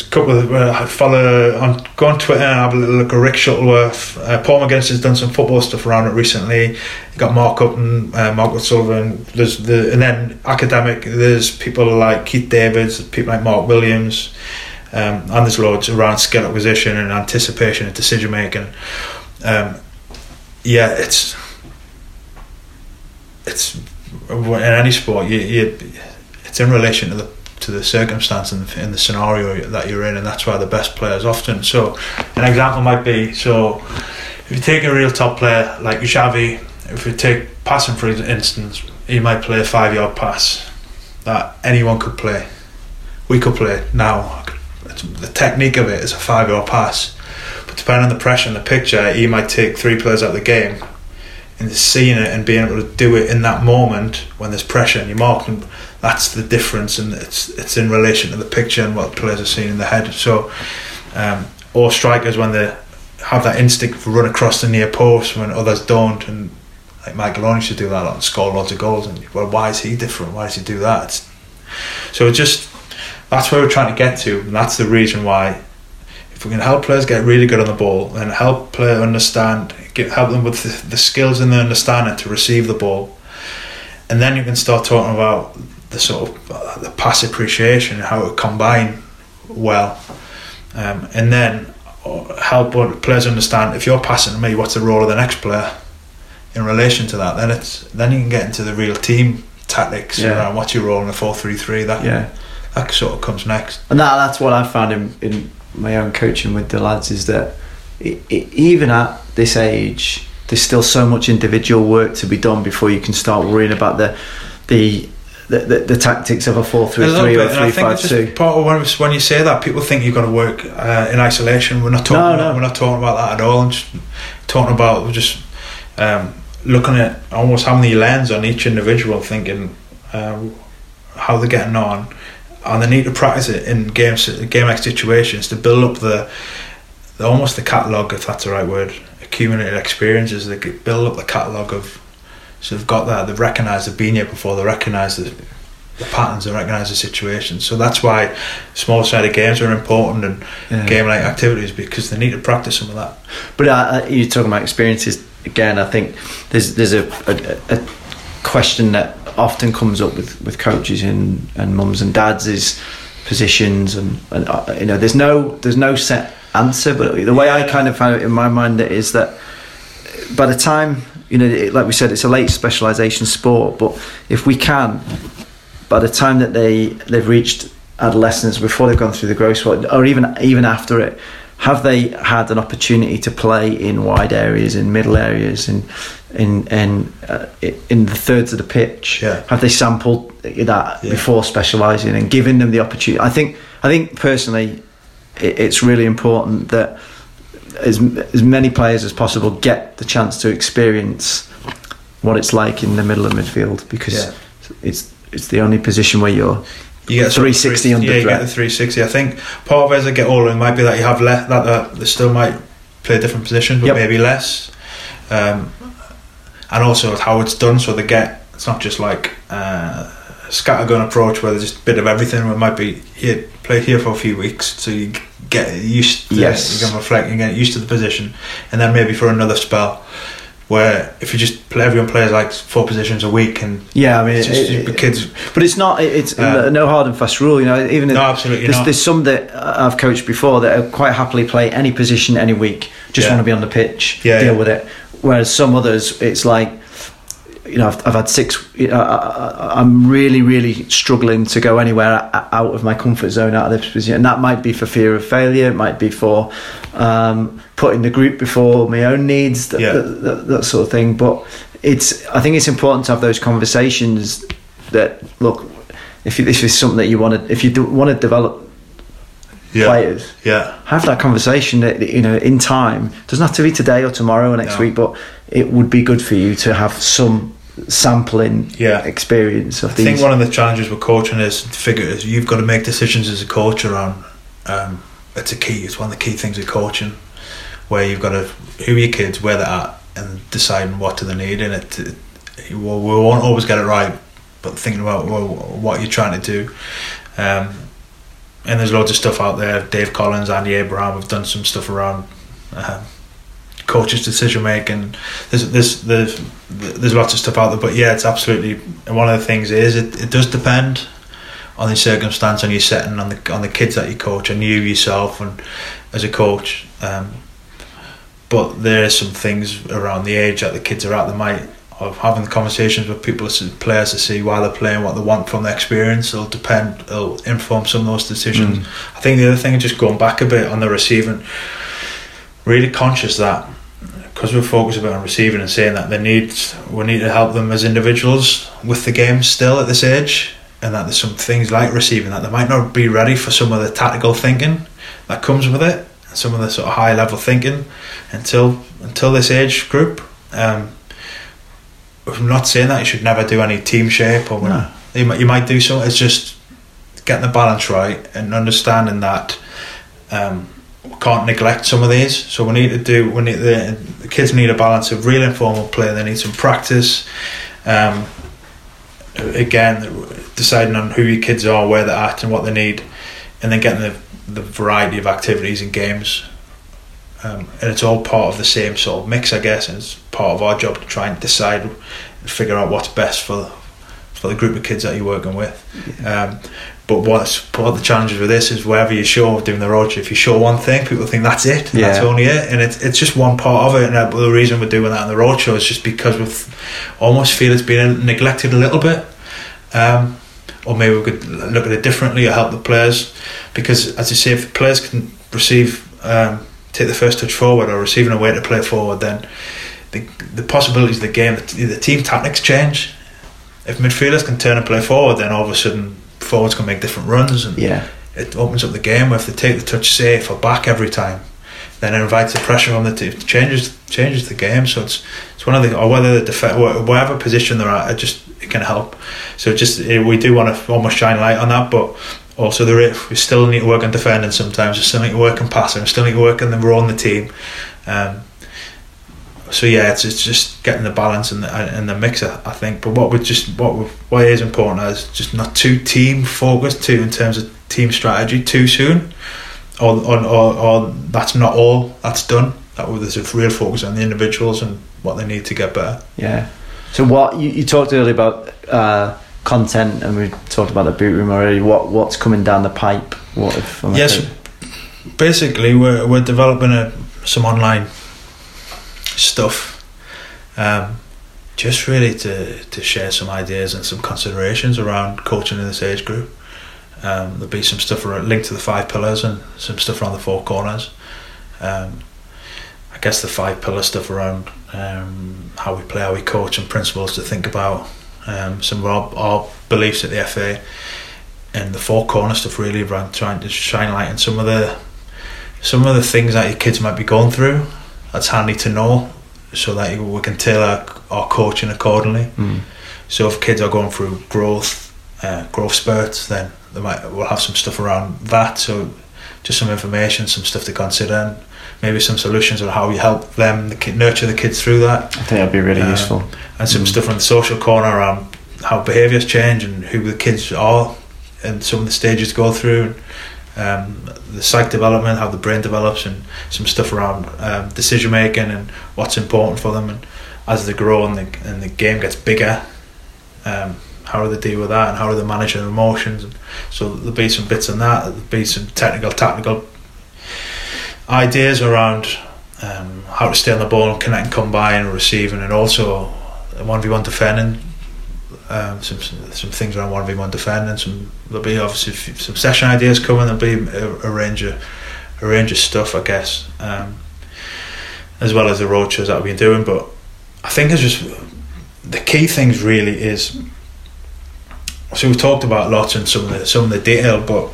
a couple of uh, follow on go on Twitter have a little look at Rick Shuttleworth. Uh, Paul McGuinness has done some football stuff around it recently. You got Mark Upton, uh, Mark Sullivan. There's the and then academic. There's people like Keith Davids, people like Mark Williams, um, and there's loads around skill acquisition and anticipation and decision making. Um, yeah, it's it's in any sport. You, you it's in relation to the to the circumstance and the, in the scenario that you're in, and that's why the best players often. So, an example might be so if you take a real top player like Xavi, if you take passing for instance, he might play a five yard pass that anyone could play. We could play now. The technique of it is a five yard pass, but depending on the pressure and the picture, he might take three players out of the game. And seeing it and being able to do it in that moment when there's pressure and you're marking, that's the difference, and it's it's in relation to the picture and what players are seeing in the head. So, um, or strikers when they have that instinct to run across the near post when others don't, and like Michael Owen should do that and score lots of goals. And well, why is he different? Why does he do that? It's, so just that's where we're trying to get to, and that's the reason why. If we can help players get really good on the ball and help players understand, get, help them with the, the skills and the understanding to receive the ball, and then you can start talking about the sort of uh, the pass appreciation, and how it combine well, um, and then uh, help players understand if you're passing to me, what's the role of the next player in relation to that. Then it's then you can get into the real team tactics yeah. around what's your role in the four three three. That yeah, that sort of comes next. And that that's what I found in in my own coaching with the lads is that it, it, even at this age, there's still so much individual work to be done before you can start worrying about the the the, the, the tactics of a four three three or three five two. Part of when, when you say that, people think you've got to work uh, in isolation. We're not talking. No, about, no. We're not talking about that at all. I'm just talking about just um, looking at almost how many lens on each individual, thinking uh, how they're getting on, and they need to practice it in game game like situations to build up the almost the catalogue, if that's the right word, accumulated experiences. They build up the catalogue of so they've got that, they've recognised they've been here before, they recognise the, the patterns and recognise the situations. So that's why small sided games are important and yeah. game like activities because they need to practice some of that. But uh, you're talking about experiences again. I think there's there's a, a, a question that often comes up with, with coaches and, and mums and dads is positions and, and uh, you know there's no there's no set answer but the way I kind of found it in my mind is that by the time you know, it, like we said, it's a late specialisation sport. But if we can, by the time that they they've reached adolescence, before they've gone through the growth spurt, or even even after it, have they had an opportunity to play in wide areas, in middle areas, in in in uh, in the thirds of the pitch? Yeah. Have they sampled that yeah. before specialising and giving them the opportunity? I think I think personally, it, it's really important that as as many players as possible get the chance to experience what it's like in the middle of midfield because yeah. it's it's the only position where you're you get 360 under yeah, you get the 360. I think part of it as I get older, it might be that you have less that, that they still might play a different position, but yep. maybe less. Um, and also how it's done, so they get it's not just like uh, scattergun approach where there's just a bit of everything. It might be here play here for a few weeks, so you get used. To, yes, you can reflect and get used to the position, and then maybe for another spell. Where if you just play, everyone plays like four positions a week, and yeah, I mean, it's just, it, kids. But it's not. It's uh, no hard and fast rule. You know, even no, absolutely there's, not. There's some that I've coached before that quite happily play any position any week. Just yeah. want to be on the pitch, yeah, deal yeah. with it. Whereas some others, it's like you know, I've, I've had six. You know, I, am really, really struggling to go anywhere out of my comfort zone, out of this position, and that might be for fear of failure. It might be for um, putting the group before my own needs, that, yeah. that, that, that, sort of thing. But it's, I think it's important to have those conversations. That look, if this is something that you want to, if you do, want to develop yeah. players. Yeah. Have that conversation that you know in time. It doesn't have to be today or tomorrow or next no. week, but it would be good for you to have some sampling yeah. experience of I these. think one of the challenges with coaching is to figure is you've got to make decisions as a coach around. Um, it's a key. It's one of the key things of coaching, where you've got to who are your kids, where they're at, and deciding what do they need. And it, it well, we won't always get it right, but thinking about well, what you're trying to do. Um, and there's loads of stuff out there. Dave Collins, Andy Abraham have done some stuff around. Um, coaches' decision making. There's, there's there's there's lots of stuff out there, but yeah, it's absolutely. One of the things is it, it does depend on the circumstance, on your setting, on the on the kids that you coach, and you yourself, and as a coach. Um, but there are some things around the age that the kids are at that might of having conversations with people, players to see why they're playing, what they want from the experience. It'll depend. It'll inform some of those decisions. Mm. I think the other thing is just going back a bit on the receiving. Really conscious that because we're focused about on receiving and saying that they need we need to help them as individuals with the game still at this age, and that there's some things like receiving that they might not be ready for some of the tactical thinking that comes with it, and some of the sort of high level thinking until until this age group. Um, I'm not saying that you should never do any team shape or No. you might you might do so. It's just getting the balance right and understanding that um, can't neglect some of these. So we need to do. We need the, the kids need a balance of real informal play. They need some practice. Um, again, deciding on who your kids are, where they're at, and what they need, and then getting the the variety of activities and games. Um, and it's all part of the same sort of mix, I guess. And it's part of our job to try and decide and figure out what's best for for the group of kids that you're working with. Um, but what's part of the challenges with this is wherever you show doing the roadshow, if you show one thing, people think that's it, and that's only it, and it's it's just one part of it. And uh, the reason we're doing that on the roadshow is just because we almost feel it's been neglected a little bit, um, or maybe we could look at it differently or help the players, because as you say, if the players can receive, um, take the first touch forward or receiving a way to play forward, then the the possibilities of the game, the, the team tactics change. If midfielders can turn and play forward, then all of a sudden forwards can make different runs and Yeah. it opens up the game. If they take the touch safe or back every time, then it invites the pressure on the team. It changes changes the game. So it's it's one of the or whether the def- whatever position they're at, it just it can help. So just we do want to almost shine light on that, but also there we still need to work on defending sometimes. We still need to work on passing. We still need to work on the role on the team. Um, so yeah, it's, it's just getting the balance and the, and the mixer, I think. But what we just what we, what is important is just not too team focused too in terms of team strategy too soon, or or, or, or that's not all that's done. That there's a real focus on the individuals and what they need to get better. Yeah. So what you, you talked earlier about uh, content, and we talked about the boot room already. What what's coming down the pipe? What if? I'm Yes, basically we're we're developing a, some online stuff, um, just really to to share some ideas and some considerations around coaching in this age group. Um, there'll be some stuff linked to the five pillars and some stuff around the four corners. Um, I guess the five pillar stuff around um, how we play, how we coach, and principles to think about. Um, some of our, our beliefs at the FA and the four corner stuff really around trying to shine light on some of the some of the things that your kids might be going through. That's handy to know, so that we can tailor our coaching accordingly. Mm. So if kids are going through growth, uh, growth spurts, then they might we'll have some stuff around that. So just some information, some stuff to consider, and maybe some solutions on how you help them the kid, nurture the kids through that I think that'd be really Um, useful. and some Mm. stuff on the social corner around how behaviours change and who the kids are and some of the stages go through and um, the psych development, how the brain develops and some stuff around um, decision making and what's important for them. And as they grow and the, and the game gets bigger um, how do they deal with that and how do they manage their emotions? And so there'll be some bits on that. There'll be some technical tactical ideas around um, how to stay on the ball and connect and combine and receiving and also one v one defending. Um, some some things around one v one defending. Some there'll be obviously f- some session ideas coming. There'll be a, a range of a range of stuff, I guess, um, as well as the road shows that we've been doing. But I think it's just the key things really is. So we've talked about lots and some of the some of the detail, but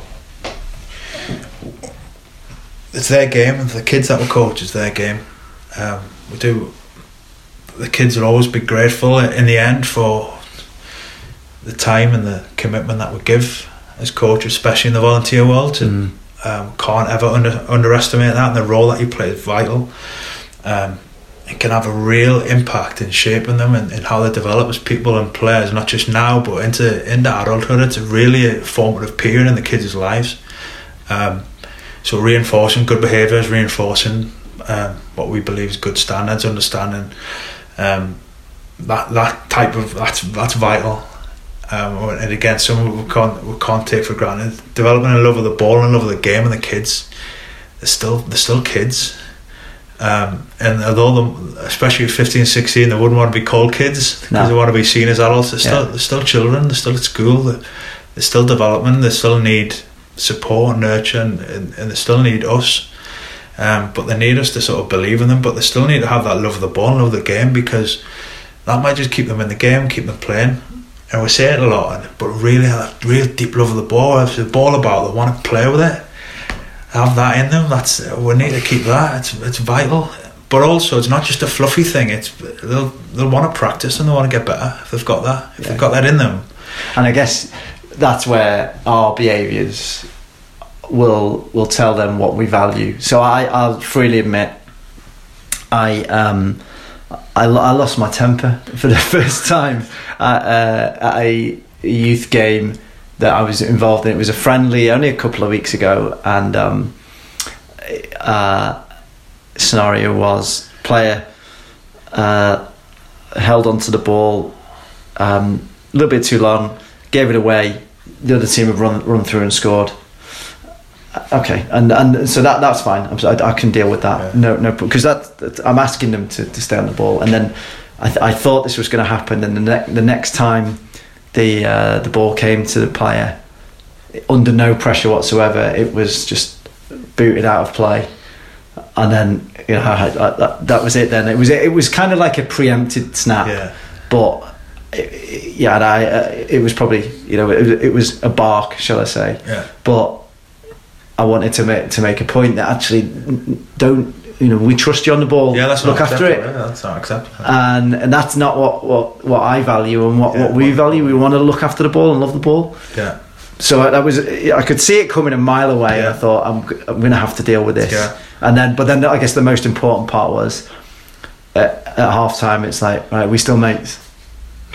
it's their game and the kids that we coach it's their game um, we do the kids will always be grateful in the end for the time and the commitment that we give as coaches especially in the volunteer world and Mm. um, can't ever under, underestimate that and the role that you play is vital um, it can have a real impact in shaping them and, and how they develop as people and players not just now but into into adulthood it's a really a formative period in the kids' lives um, so reinforcing good behaviours, reinforcing um, what we believe is good standards, understanding um, that that type of that's that's vital. Um, and again, some we can't we can't take for granted. Developing a love of the ball and love of the game and the kids, they're still they're still kids. Um, and although them, especially at 15, 16, they wouldn't want to be called kids because No. they want to be seen as adults. They're still Yeah. they're still children. They're still at school. They're, they're still developing. They still need support, nurture, and, and, and they still need us Um, but they need us to sort of believe in them, but they still need to have that love of the ball and love of the game because that might just keep them in the game, keep them playing. And we say it a lot, but really have a real deep love of the ball. If the ball about, they want to play with it, have that in them. That's we need to keep that. It's it's vital. But also, it's not just a fluffy thing. It's they'll they'll want to practice and they want to get better if they've got that. If Yeah. they've got that in them. and I guess that's where our behaviours will will tell them what we value. So I, I'll freely admit, I um, I, I lost my temper for the first time at, uh, at a youth game that I was involved in. It was a friendly only a couple of weeks ago, and um, uh, scenario was player uh, held onto the ball um, a little bit too long, gave it away. The other team have run run through and scored. Okay, and and so that that's fine. I, I can deal with that. No, no, because that, that I'm asking them to, to stay on the ball, and then I, th- I thought this was going to happen, and the ne- the next time the uh, the ball came to the player under no pressure whatsoever, it was just booted out of play, and then you know I, that, that was it. Then it was it was kind of like a preempted snap Yeah. but it- yeah, and I uh, it was probably you know it, it was a bark, shall I say? Yeah. But I wanted to make to make a point that actually don't you know we trust you on the ball, Yeah, that's look not after it, Yeah, that's not acceptable. and and that's not what what what I value and what Yeah, what we value. We want to look after the ball and love the ball. yeah. So I- that was I could see it coming a mile away. and I thought I'm I'm going to have to deal with this. Yeah. And then but then I guess the most important part was at, at half time it's like right we still mates.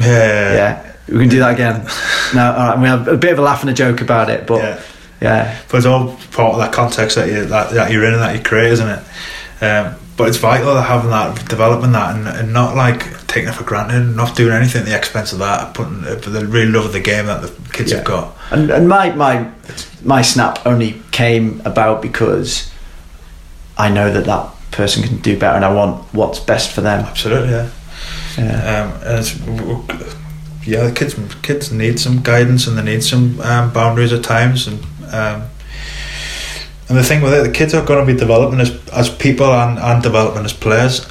Yeah. Yeah. Yeah, we can do that again. no, all right. We have a bit of a laugh and a joke about it, but Yeah. But it's all part of that context that you that, that you're in and that you create, isn't it? Um, but it's vital that having that, developing that, and, and not like taking it for granted, not doing anything at the expense of that, putting uh, the real love of the game that the kids Yeah. have got. and and my my my snap only came about because I know that that person can do better, and I want what's best for them. Absolutely, yeah. Yeah, Um, and it's, yeah, the kids kids need some guidance and they need some um, boundaries at times, and um, and the thing with it, the kids are going to be developing as as people and, and developing as players,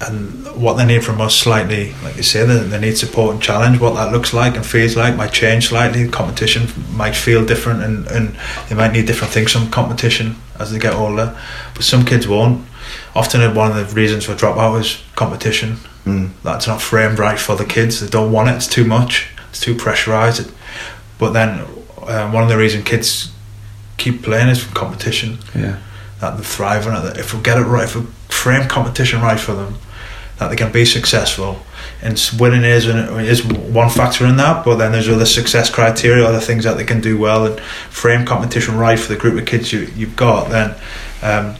and what they need from us slightly, like you say, they, they need support and challenge. What that looks like and feels like might change slightly. Competition might feel different, and, and they might need different things from competition as they get older. But some kids won't. Often, one of the reasons for dropout is competition Mm. that's not framed right for the kids. They don't want it. It's too much. It's too pressurized. But then um, one of the reasons kids keep playing is from competition. yeah, That they thrive on it. That if we get it right, if we frame competition right for them, that they can be successful. And winning is is one factor in that. But then there's other success criteria, other things that they can do well, and frame competition right for the group of kids you you've got. Then um,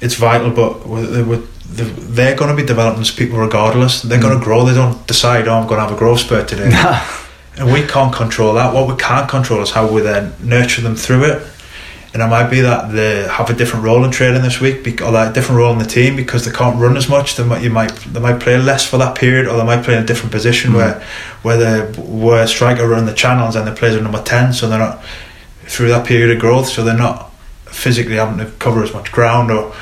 it's vital. But with, with the, they're going to be developing as people regardless. They're going to grow. They don't decide, oh, I'm going to have a growth spurt today. and we can't control that. What we can't control is how we then nurture them through it. And it might be that they have a different role in training this week, or that a different role in the team because they can't run as much. They might, you might, they might play less for that period, or they might play in a different position Mm. where, where the where striker run the channels and the players are number ten, so they're not through that period of growth, so they're not physically having to cover as much ground or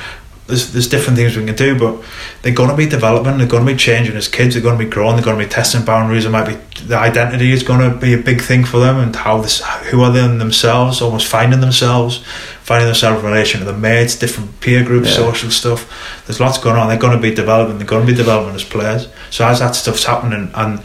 there's, there's different things we can do, but they're going to be developing, they're going to be changing as kids, they're going to be growing, they're going to be testing boundaries. It might be the identity is going to be a big thing for them, and how this, who are they in themselves, almost finding themselves, finding themselves in relation to the mates, different peer groups, Yeah. social stuff. There's lots going on. They're going to be developing. They're going to be developing as players. So as that stuff's happening, and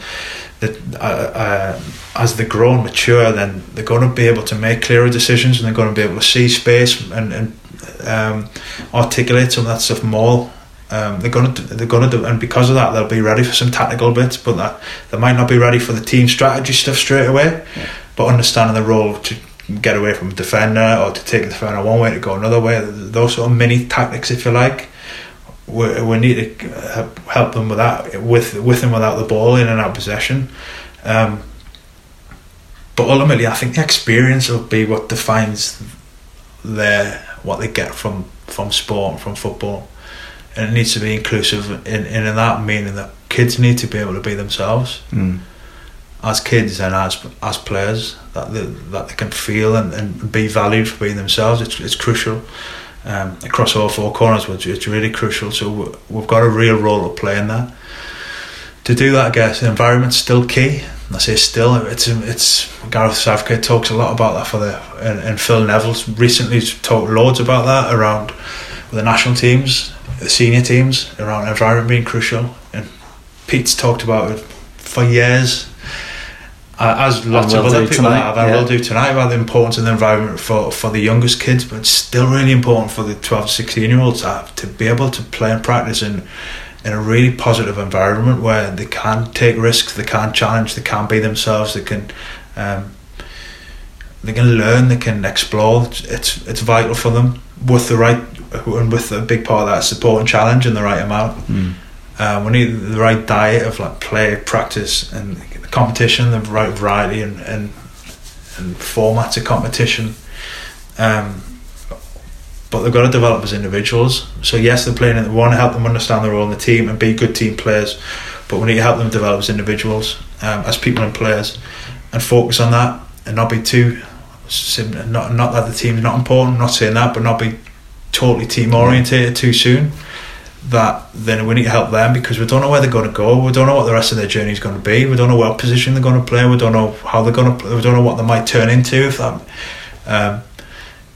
uh, uh, as they grow and mature, then they're going to be able to make clearer decisions, and they're going to be able to see space and, and um, articulate some of that stuff more. Um, they're going to they're to do, and because of that, they'll be ready for some tactical bits, but that they might not be ready for the team strategy stuff straight away. But understanding the role to get away from a defender or to take the defender one way to go another way, those sort of mini tactics, if you like, we, we need to help them with that, with with and without the ball in and out of possession. Um, but ultimately, I think the experience will be what defines their what they get from from sport, from football, and it needs to be inclusive in in, in that meaning that kids need to be able to be themselves Mm. as kids and as as players that they, that they can feel and, and be valued for being themselves. It's it's crucial. um, across all four corners, which is really crucial. So we've got a real role to play in that. To do that, I guess the environment's still key. I say still, it's it's Gareth Southgate talks a lot about that for the and, and Phil Neville's recently talked loads about that around the national teams, the senior teams around environment being crucial. And Pete's talked about it for years as lots of other people tonight, have, and yeah. will do tonight about the importance of the environment for, for the youngest kids, but it's still really important for the 12 to 16 year olds to, to be able to play and practice in, in a really positive environment where they can take risks, they can challenge, they can be themselves, they can um, they can learn, they can explore. It's it's vital for them with the right and with a big part of that support and challenge and the right amount. Mm. Um, we need the right diet of like play, practice, and competition, the right variety and, and, and formats of competition. Um, but they've got to develop as individuals. So yes, they're playing. We want to help them understand their role in the team and be good team players, but we need to help them develop as individuals, um, as people and players, and focus on that and not be too. Not not that the team's not important. I'm not saying that, but not be totally team orientated too soon that then we need to help them because we don't know where they're going to go. We don't know what the rest of their journey is going to be. We don't know what position they're going to play. We don't know how they're going to. Play. We don't know what they might turn into. If that, um,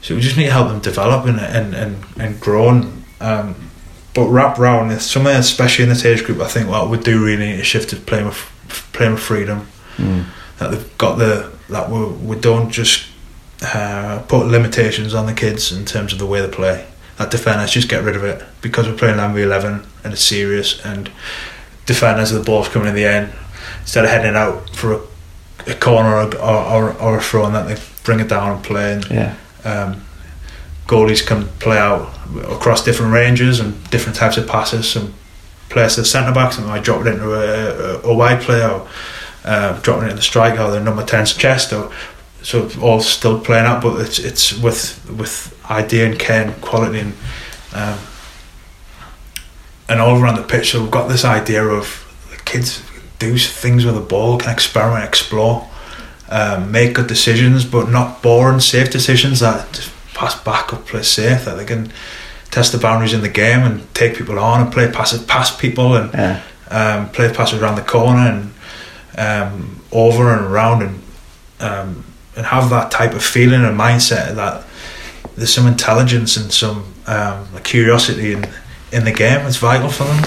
so we just need to help them develop and and and, and grow. And, um, but wrap round somewhere, especially in this age group, I think what we do really need to shift to playing with playing with freedom. Mm. That they've got the that we we don't just uh, put limitations on the kids in terms of the way they play that defenders just get rid of it because we're playing Lamb 11 and it's serious and defenders the ball's coming in the end instead of heading out for a, a corner or, or, or, a throw and that they bring it down and play and yeah. Um, goalies can play out across different ranges and different types of passes some players to centre backs and I drop it into a, a, a wide player or uh, dropping it in the striker or the number 10's chest or so all still playing out but it's it's with with idea and care and quality and um, and all around the pitch. So we've got this idea of the kids do things with the ball, can experiment, explore, um, make good decisions, but not boring, safe decisions that just pass back or play safe. That they can test the boundaries in the game and take people on and play passes past people and yeah. um, play passes around the corner and um, over and around and um, and have that type of feeling and mindset that there's some intelligence and some um, curiosity in in the game. It's vital for them.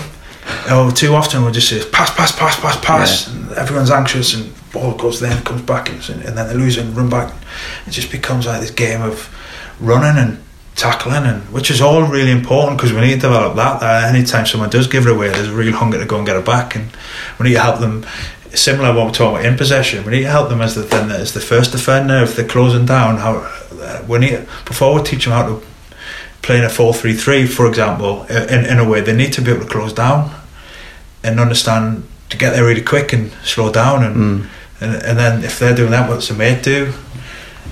Oh, too often we'll just say pass, pass, pass, pass, pass. Yeah. And everyone's anxious and ball goes there and comes back and, and then they lose and run back. It just becomes like this game of running and tackling and which is all really important because we need to develop that. That anytime someone does give it away, there's a real hunger to go and get it back, and we need to help them similar what we're talking about in possession. We need to help them as the as the first defender if they're closing down. How uh, we need before we teach them how to play in a four three three, for example, in in a way they need to be able to close down and understand to get there really quick and slow down and mm. and, and then if they're doing that, what's the mate do?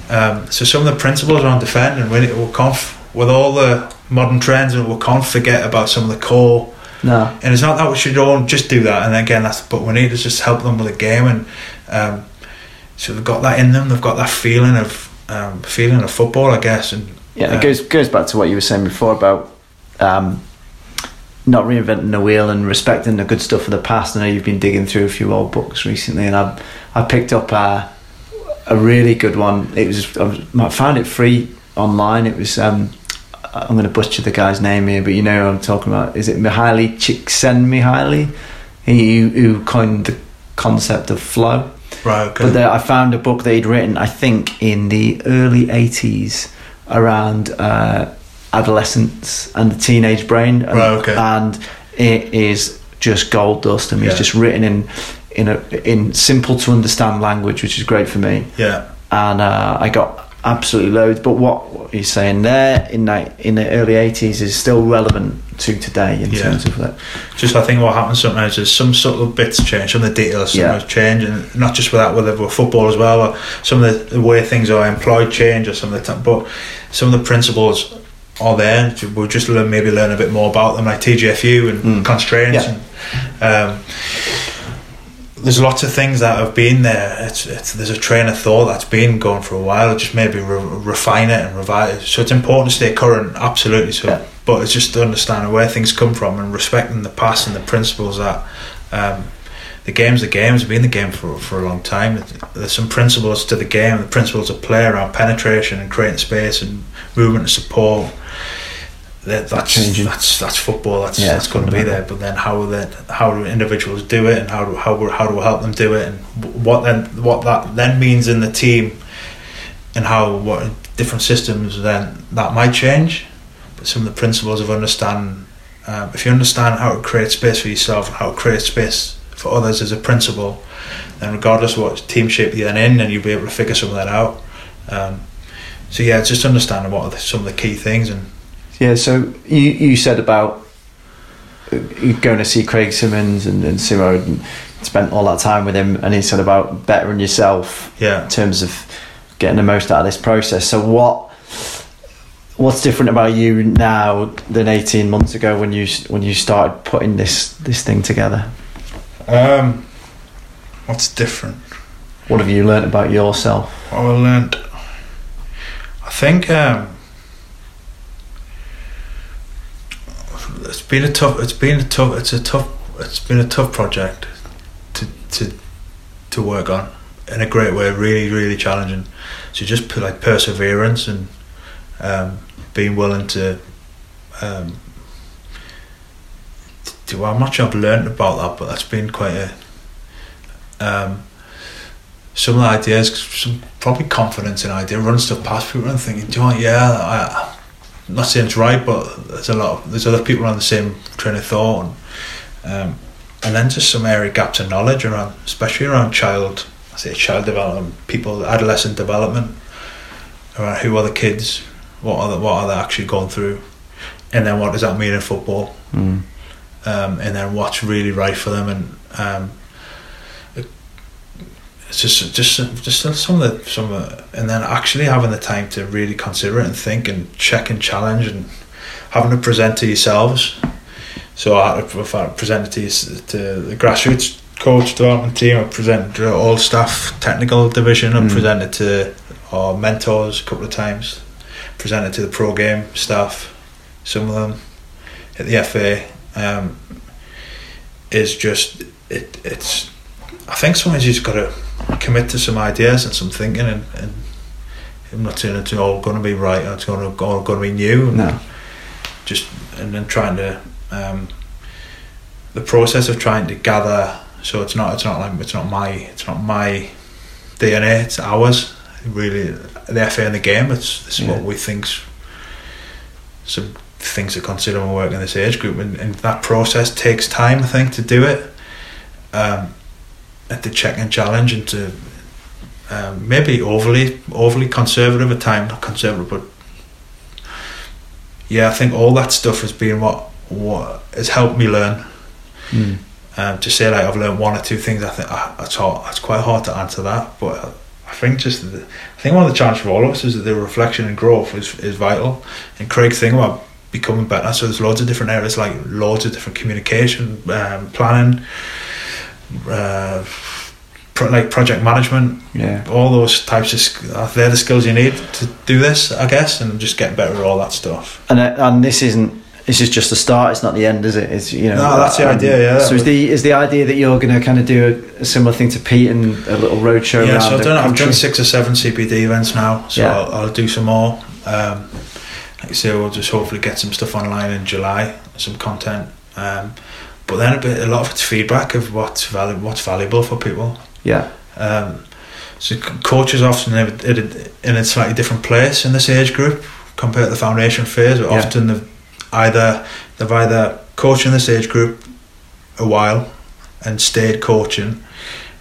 Um, so some of the principles around defending, we, we can't with all the modern trends, and we can't forget about some of the core no. And it's not that we should all just do that. And again, that's but we need to just help them with the game, and um, so they've got that in them. They've got that feeling of um, feeling of football, I guess. And yeah, uh, it goes goes back to what you were saying before about. Um, not reinventing the wheel and respecting the good stuff of the past. I know you've been digging through a few old books recently, and I I picked up a, a really good one. It was I found it free online. It was um, I'm going to butcher the guy's name here, but you know what I'm talking about. Is it Mihaly Csikszentmihalyi? He who coined the concept of flow. Right. Okay. But there, I found a book that he'd written, I think, in the early '80s around uh, adolescence and the teenage brain. And, right. Okay. And it is just gold dust. I mean, yeah. it's just written in in a in simple to understand language, which is great for me. Yeah. And uh, I got absolutely loads. But what, what he's saying there in that, in the early eighties is still relevant to today in yeah. terms of that. Just I think what happens sometimes is some subtle bits change, some of the details yeah. change, and not just with that, with, with football as well. Or some of the, the way things are employed change, or some of the time, but some of the principles are there. We'll just learn, maybe learn a bit more about them, like TGFU and mm. constraints. Yeah. And, um, there's lots of things that have been there. It's, it's there's a train of thought that's been going for a while. Just maybe re- refine it and revise it. So it's important to stay current, absolutely. So, Yeah. but it's just understanding where things come from and respecting the past and the principles that. Um, the game's the game. It's been the game for for a long time. There's some principles to the game. The principles of play around penetration and creating space and movement and support. That, that's Changing. that's that's football. That's Yeah, that's going to be there. But then how then how do individuals do it, and how do how we- how do we help them do it, and what then what that then means in the team, and how what different systems then that might change. But some of the principles of understanding, um, if you understand how to create space for yourself and how to create space for others as a principle, then regardless of what team shape you're then in, then you'll be able to figure some of that out. Um, so yeah, just understanding what are the, some of the key things and Yeah, so you, you said about uh, going to see Craig Simmons and, and Simo and spent all that time with him, and he said about bettering yourself yeah. in terms of getting the most out of this process. So what what's different about you now than eighteen months ago when you when you started putting this this thing together? Um, what's different? What have you learnt about yourself? What I learned. I think um, it's been a tough. It's been a tough. It's a tough. It's been a tough project to to to work on in a great way. Really, really challenging. So just put like perseverance and um, being willing to. Um, I'm not sure I've learned about that, but that's been quite a. Um, some of the ideas, some probably confidence in idea, run stuff past people and thinking, do you know yeah, I, I'm not saying it's right, but there's a lot of, there's other people on the same train of thought, and, um, and then just some area gaps of knowledge around, especially around child, I say child development, people, adolescent development, around who are the kids, what are the, what are they actually going through, and then what does that mean in football, Mm. um, and then what's really right for them, and um, just just just some of the some of the, and then actually having the time to really consider it and think and check and challenge and having to present to yourselves. So I had to, if I presented to, you- to the grassroots coach development team, I presented to all staff technical division, I Mm. presented to our mentors a couple of times, presented to the pro game staff, some of them at the FA um, is just it. It's I think sometimes you just got to commit to some ideas and some thinking, and, and I'm not saying it's all going to be right or it's going to all going to be new. No. Just and then trying to um, the process of trying to gather. So it's not it's not like it's not my it's not my DNA. It's ours. Really, the FA and the game. It's this is what we think's some things to consider when working in this age group, and, and that process takes time. I think to do it, um, and to check and challenge, and to um, maybe overly overly conservative at time, not conservative, but yeah, I think all that stuff has been what what has helped me learn. Mm. Um, to say like I've learned one or two things, I think ah, that's hard. It's quite hard to answer that, but I think just the, I think one of the challenges for all of us is that the reflection and growth is is vital. And Craig's thing about becoming better. So there's loads of different areas, like loads of different communication, um, planning, uh, pro- like project management, Yeah. all those types of sk- uh, they're the skills you need to do this, I guess, and just get better at all that stuff. And uh, and this isn't. This is just the start. It's not the end, is it? It's you know. No, that's the um, idea, yeah. So is the is the idea that you're going to kind of do a, a similar thing to Pete and a little roadshow yeah, so I've done, I've done six or seven CPD events now, so Yeah. I'll, I'll do some more. Um, like I say, we'll just hopefully get some stuff online in July, some content. Um, but then a bit, a lot of it's feedback of what's valu- what's valuable for people. Yeah. Um, so coaches often have it in- in a slightly different place in this age group compared to the foundation phase. But Yeah. often they've either they've either coached in this age group a while and stayed coaching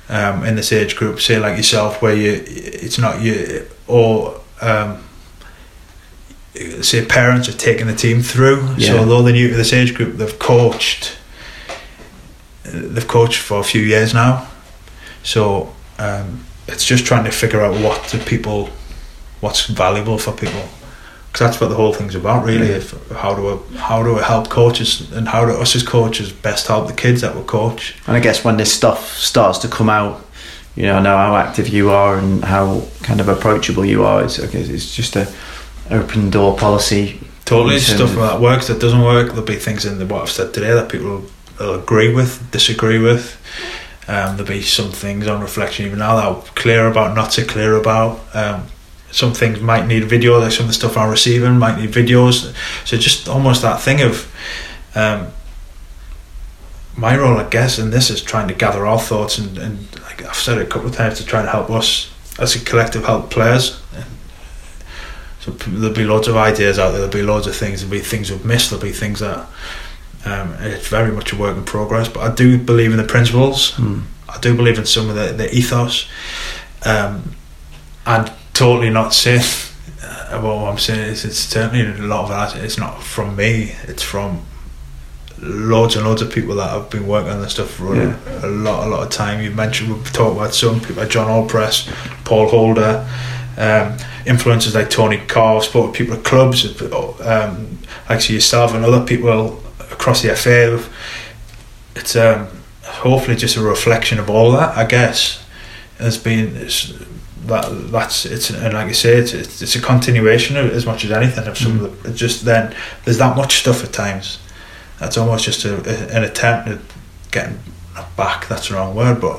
um, in this age group. Say like yourself, where you it's not you or um, say parents are taking the team through. Yeah. So although they're new to this age group, they've coached. They've coached for a few years now, so um, it's just trying to figure out what the people, what's valuable for people, because that's what the whole thing's about, really. If, how do we, how do we help coaches and how do us as coaches best help the kids that we coach? And I guess when this stuff starts to come out, you know, I know how active you are and how kind of approachable you are. It's okay, it's just a open door policy. Totally, stuff of- that works, that doesn't work. There'll be things in the what I've said today that people will agree with, disagree with. Um, there'll be some things on reflection even now that I'm clear about, not so clear about. Um, some things might need video, like some of the stuff I'm receiving might need videos. So just almost that thing of um, my role, I guess, in this is trying to gather our thoughts and, and like I've said it a couple of times to try to help us as a collective help players. So there'll be loads of ideas out there. There'll be loads of things. There'll be things we've missed. There'll be things that um, it's very much a work in progress. But I do believe in the principles. Mm. I do believe in some of the, the ethos, um, and totally not saying. Uh, well, what I'm saying is, it's certainly a lot of that. It's not from me. It's from loads and loads of people that have been working on this stuff for Yeah. a, a lot, a lot of time. You mentioned we've talked about some people like John Allpress, Paul Holder, um, influencers like Tony Carr, sport people at clubs, um, like so yourself and other people across the FA. It's um, hopefully just a reflection of all that, I guess. Has been it's, that that's it's and like I say, it's it's, it's a continuation of, as much as anything of some of the. Just then there's that much stuff at times. That's almost just a, a, an attempt at getting not back. That's the wrong word, but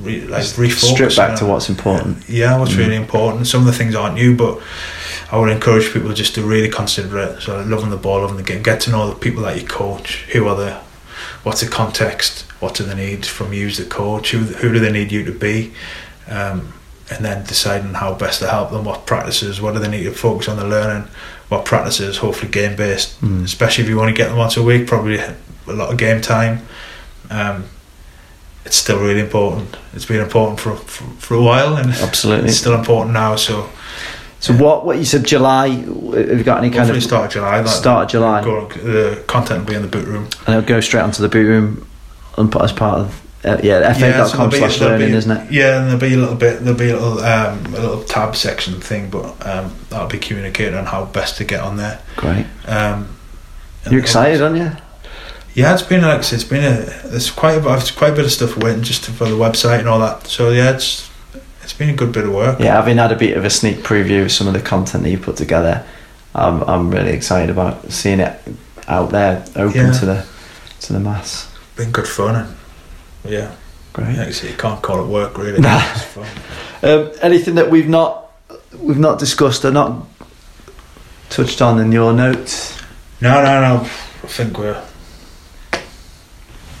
re, like refocus. Strip back you to what's important. Yeah, what's Mm. really important. Some of the things aren't new, but I would encourage people just to really consider it. So loving the ball, loving the game, get to know the people that you coach. Who are they? What's the context? What do they need from you as the coach? Who who do they need you to be? Um, and then deciding how best to help them. What practices? What do they need to focus on the learning? What practices? Hopefully game based. Mm. Especially if you want to get them once a week, probably a lot of game time. Um, it's still really important. It's been important for for, for a while, and Absolutely. it's still important now. So So what? What you said? July? Have you got any kind hopefully of start of July. Start of July? Go, the content will be in the boot room. and it'll go straight onto the boot room and put as part of uh, yeah so fa.com there'll be- slash there'll be- learning, isn't it? Yeah, and there'll be a little bit. There'll be a little um, a little tab section thing, but um, that'll be communicated on how best to get on there. Great. Um, You're excited, aren't you? Yeah, it's been like it's been a it's quite a it's quite a bit of stuff waiting just for the website and all that. So yeah, it's it's been a good bit of work. Yeah, having had a bit of a sneak preview of some of the content that you put together, I'm I'm really excited about seeing it out there, open Yeah. to the to the mass. been good fun and yeah, Great. I you can't call it work really. Nah. It's fun. Um, anything that we've not we've not discussed or not touched on in your notes? No, no, no. I think we're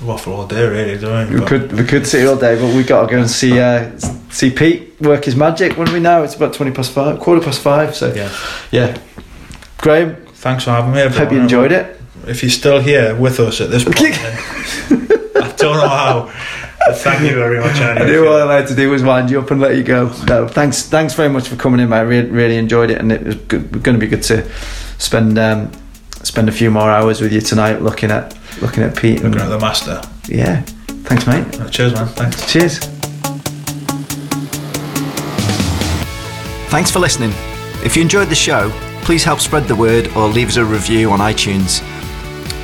waffle all day really, don't we? We But- could we could sit all day, but we got to go and see uh, see Pete work his magic. When we know? It's about twenty past five, quarter past five. So Yeah. yeah, Graham, Thanks for having me. hope you enjoyed it. If you're still here with us at this point, I don't know how. Thank you very much. I knew all I had to do was wind you up and let you go. No, thanks, thanks very much for coming in, mate. I really, really enjoyed it, and it was good, going to be good to spend um, spend a few more hours with you tonight, looking at looking at Pete. And, Looking at the master. yeah, thanks, mate. Oh, cheers, man. Thanks. Cheers. Thanks for listening. If you enjoyed the show, please help spread the word or leave us a review on iTunes.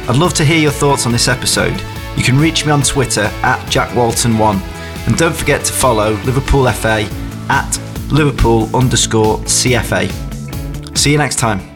I'd love to hear your thoughts on this episode. You can reach me on Twitter at JackWalton1 and don't forget to follow Liverpool FA at Liverpool underscore CFA. See you next time.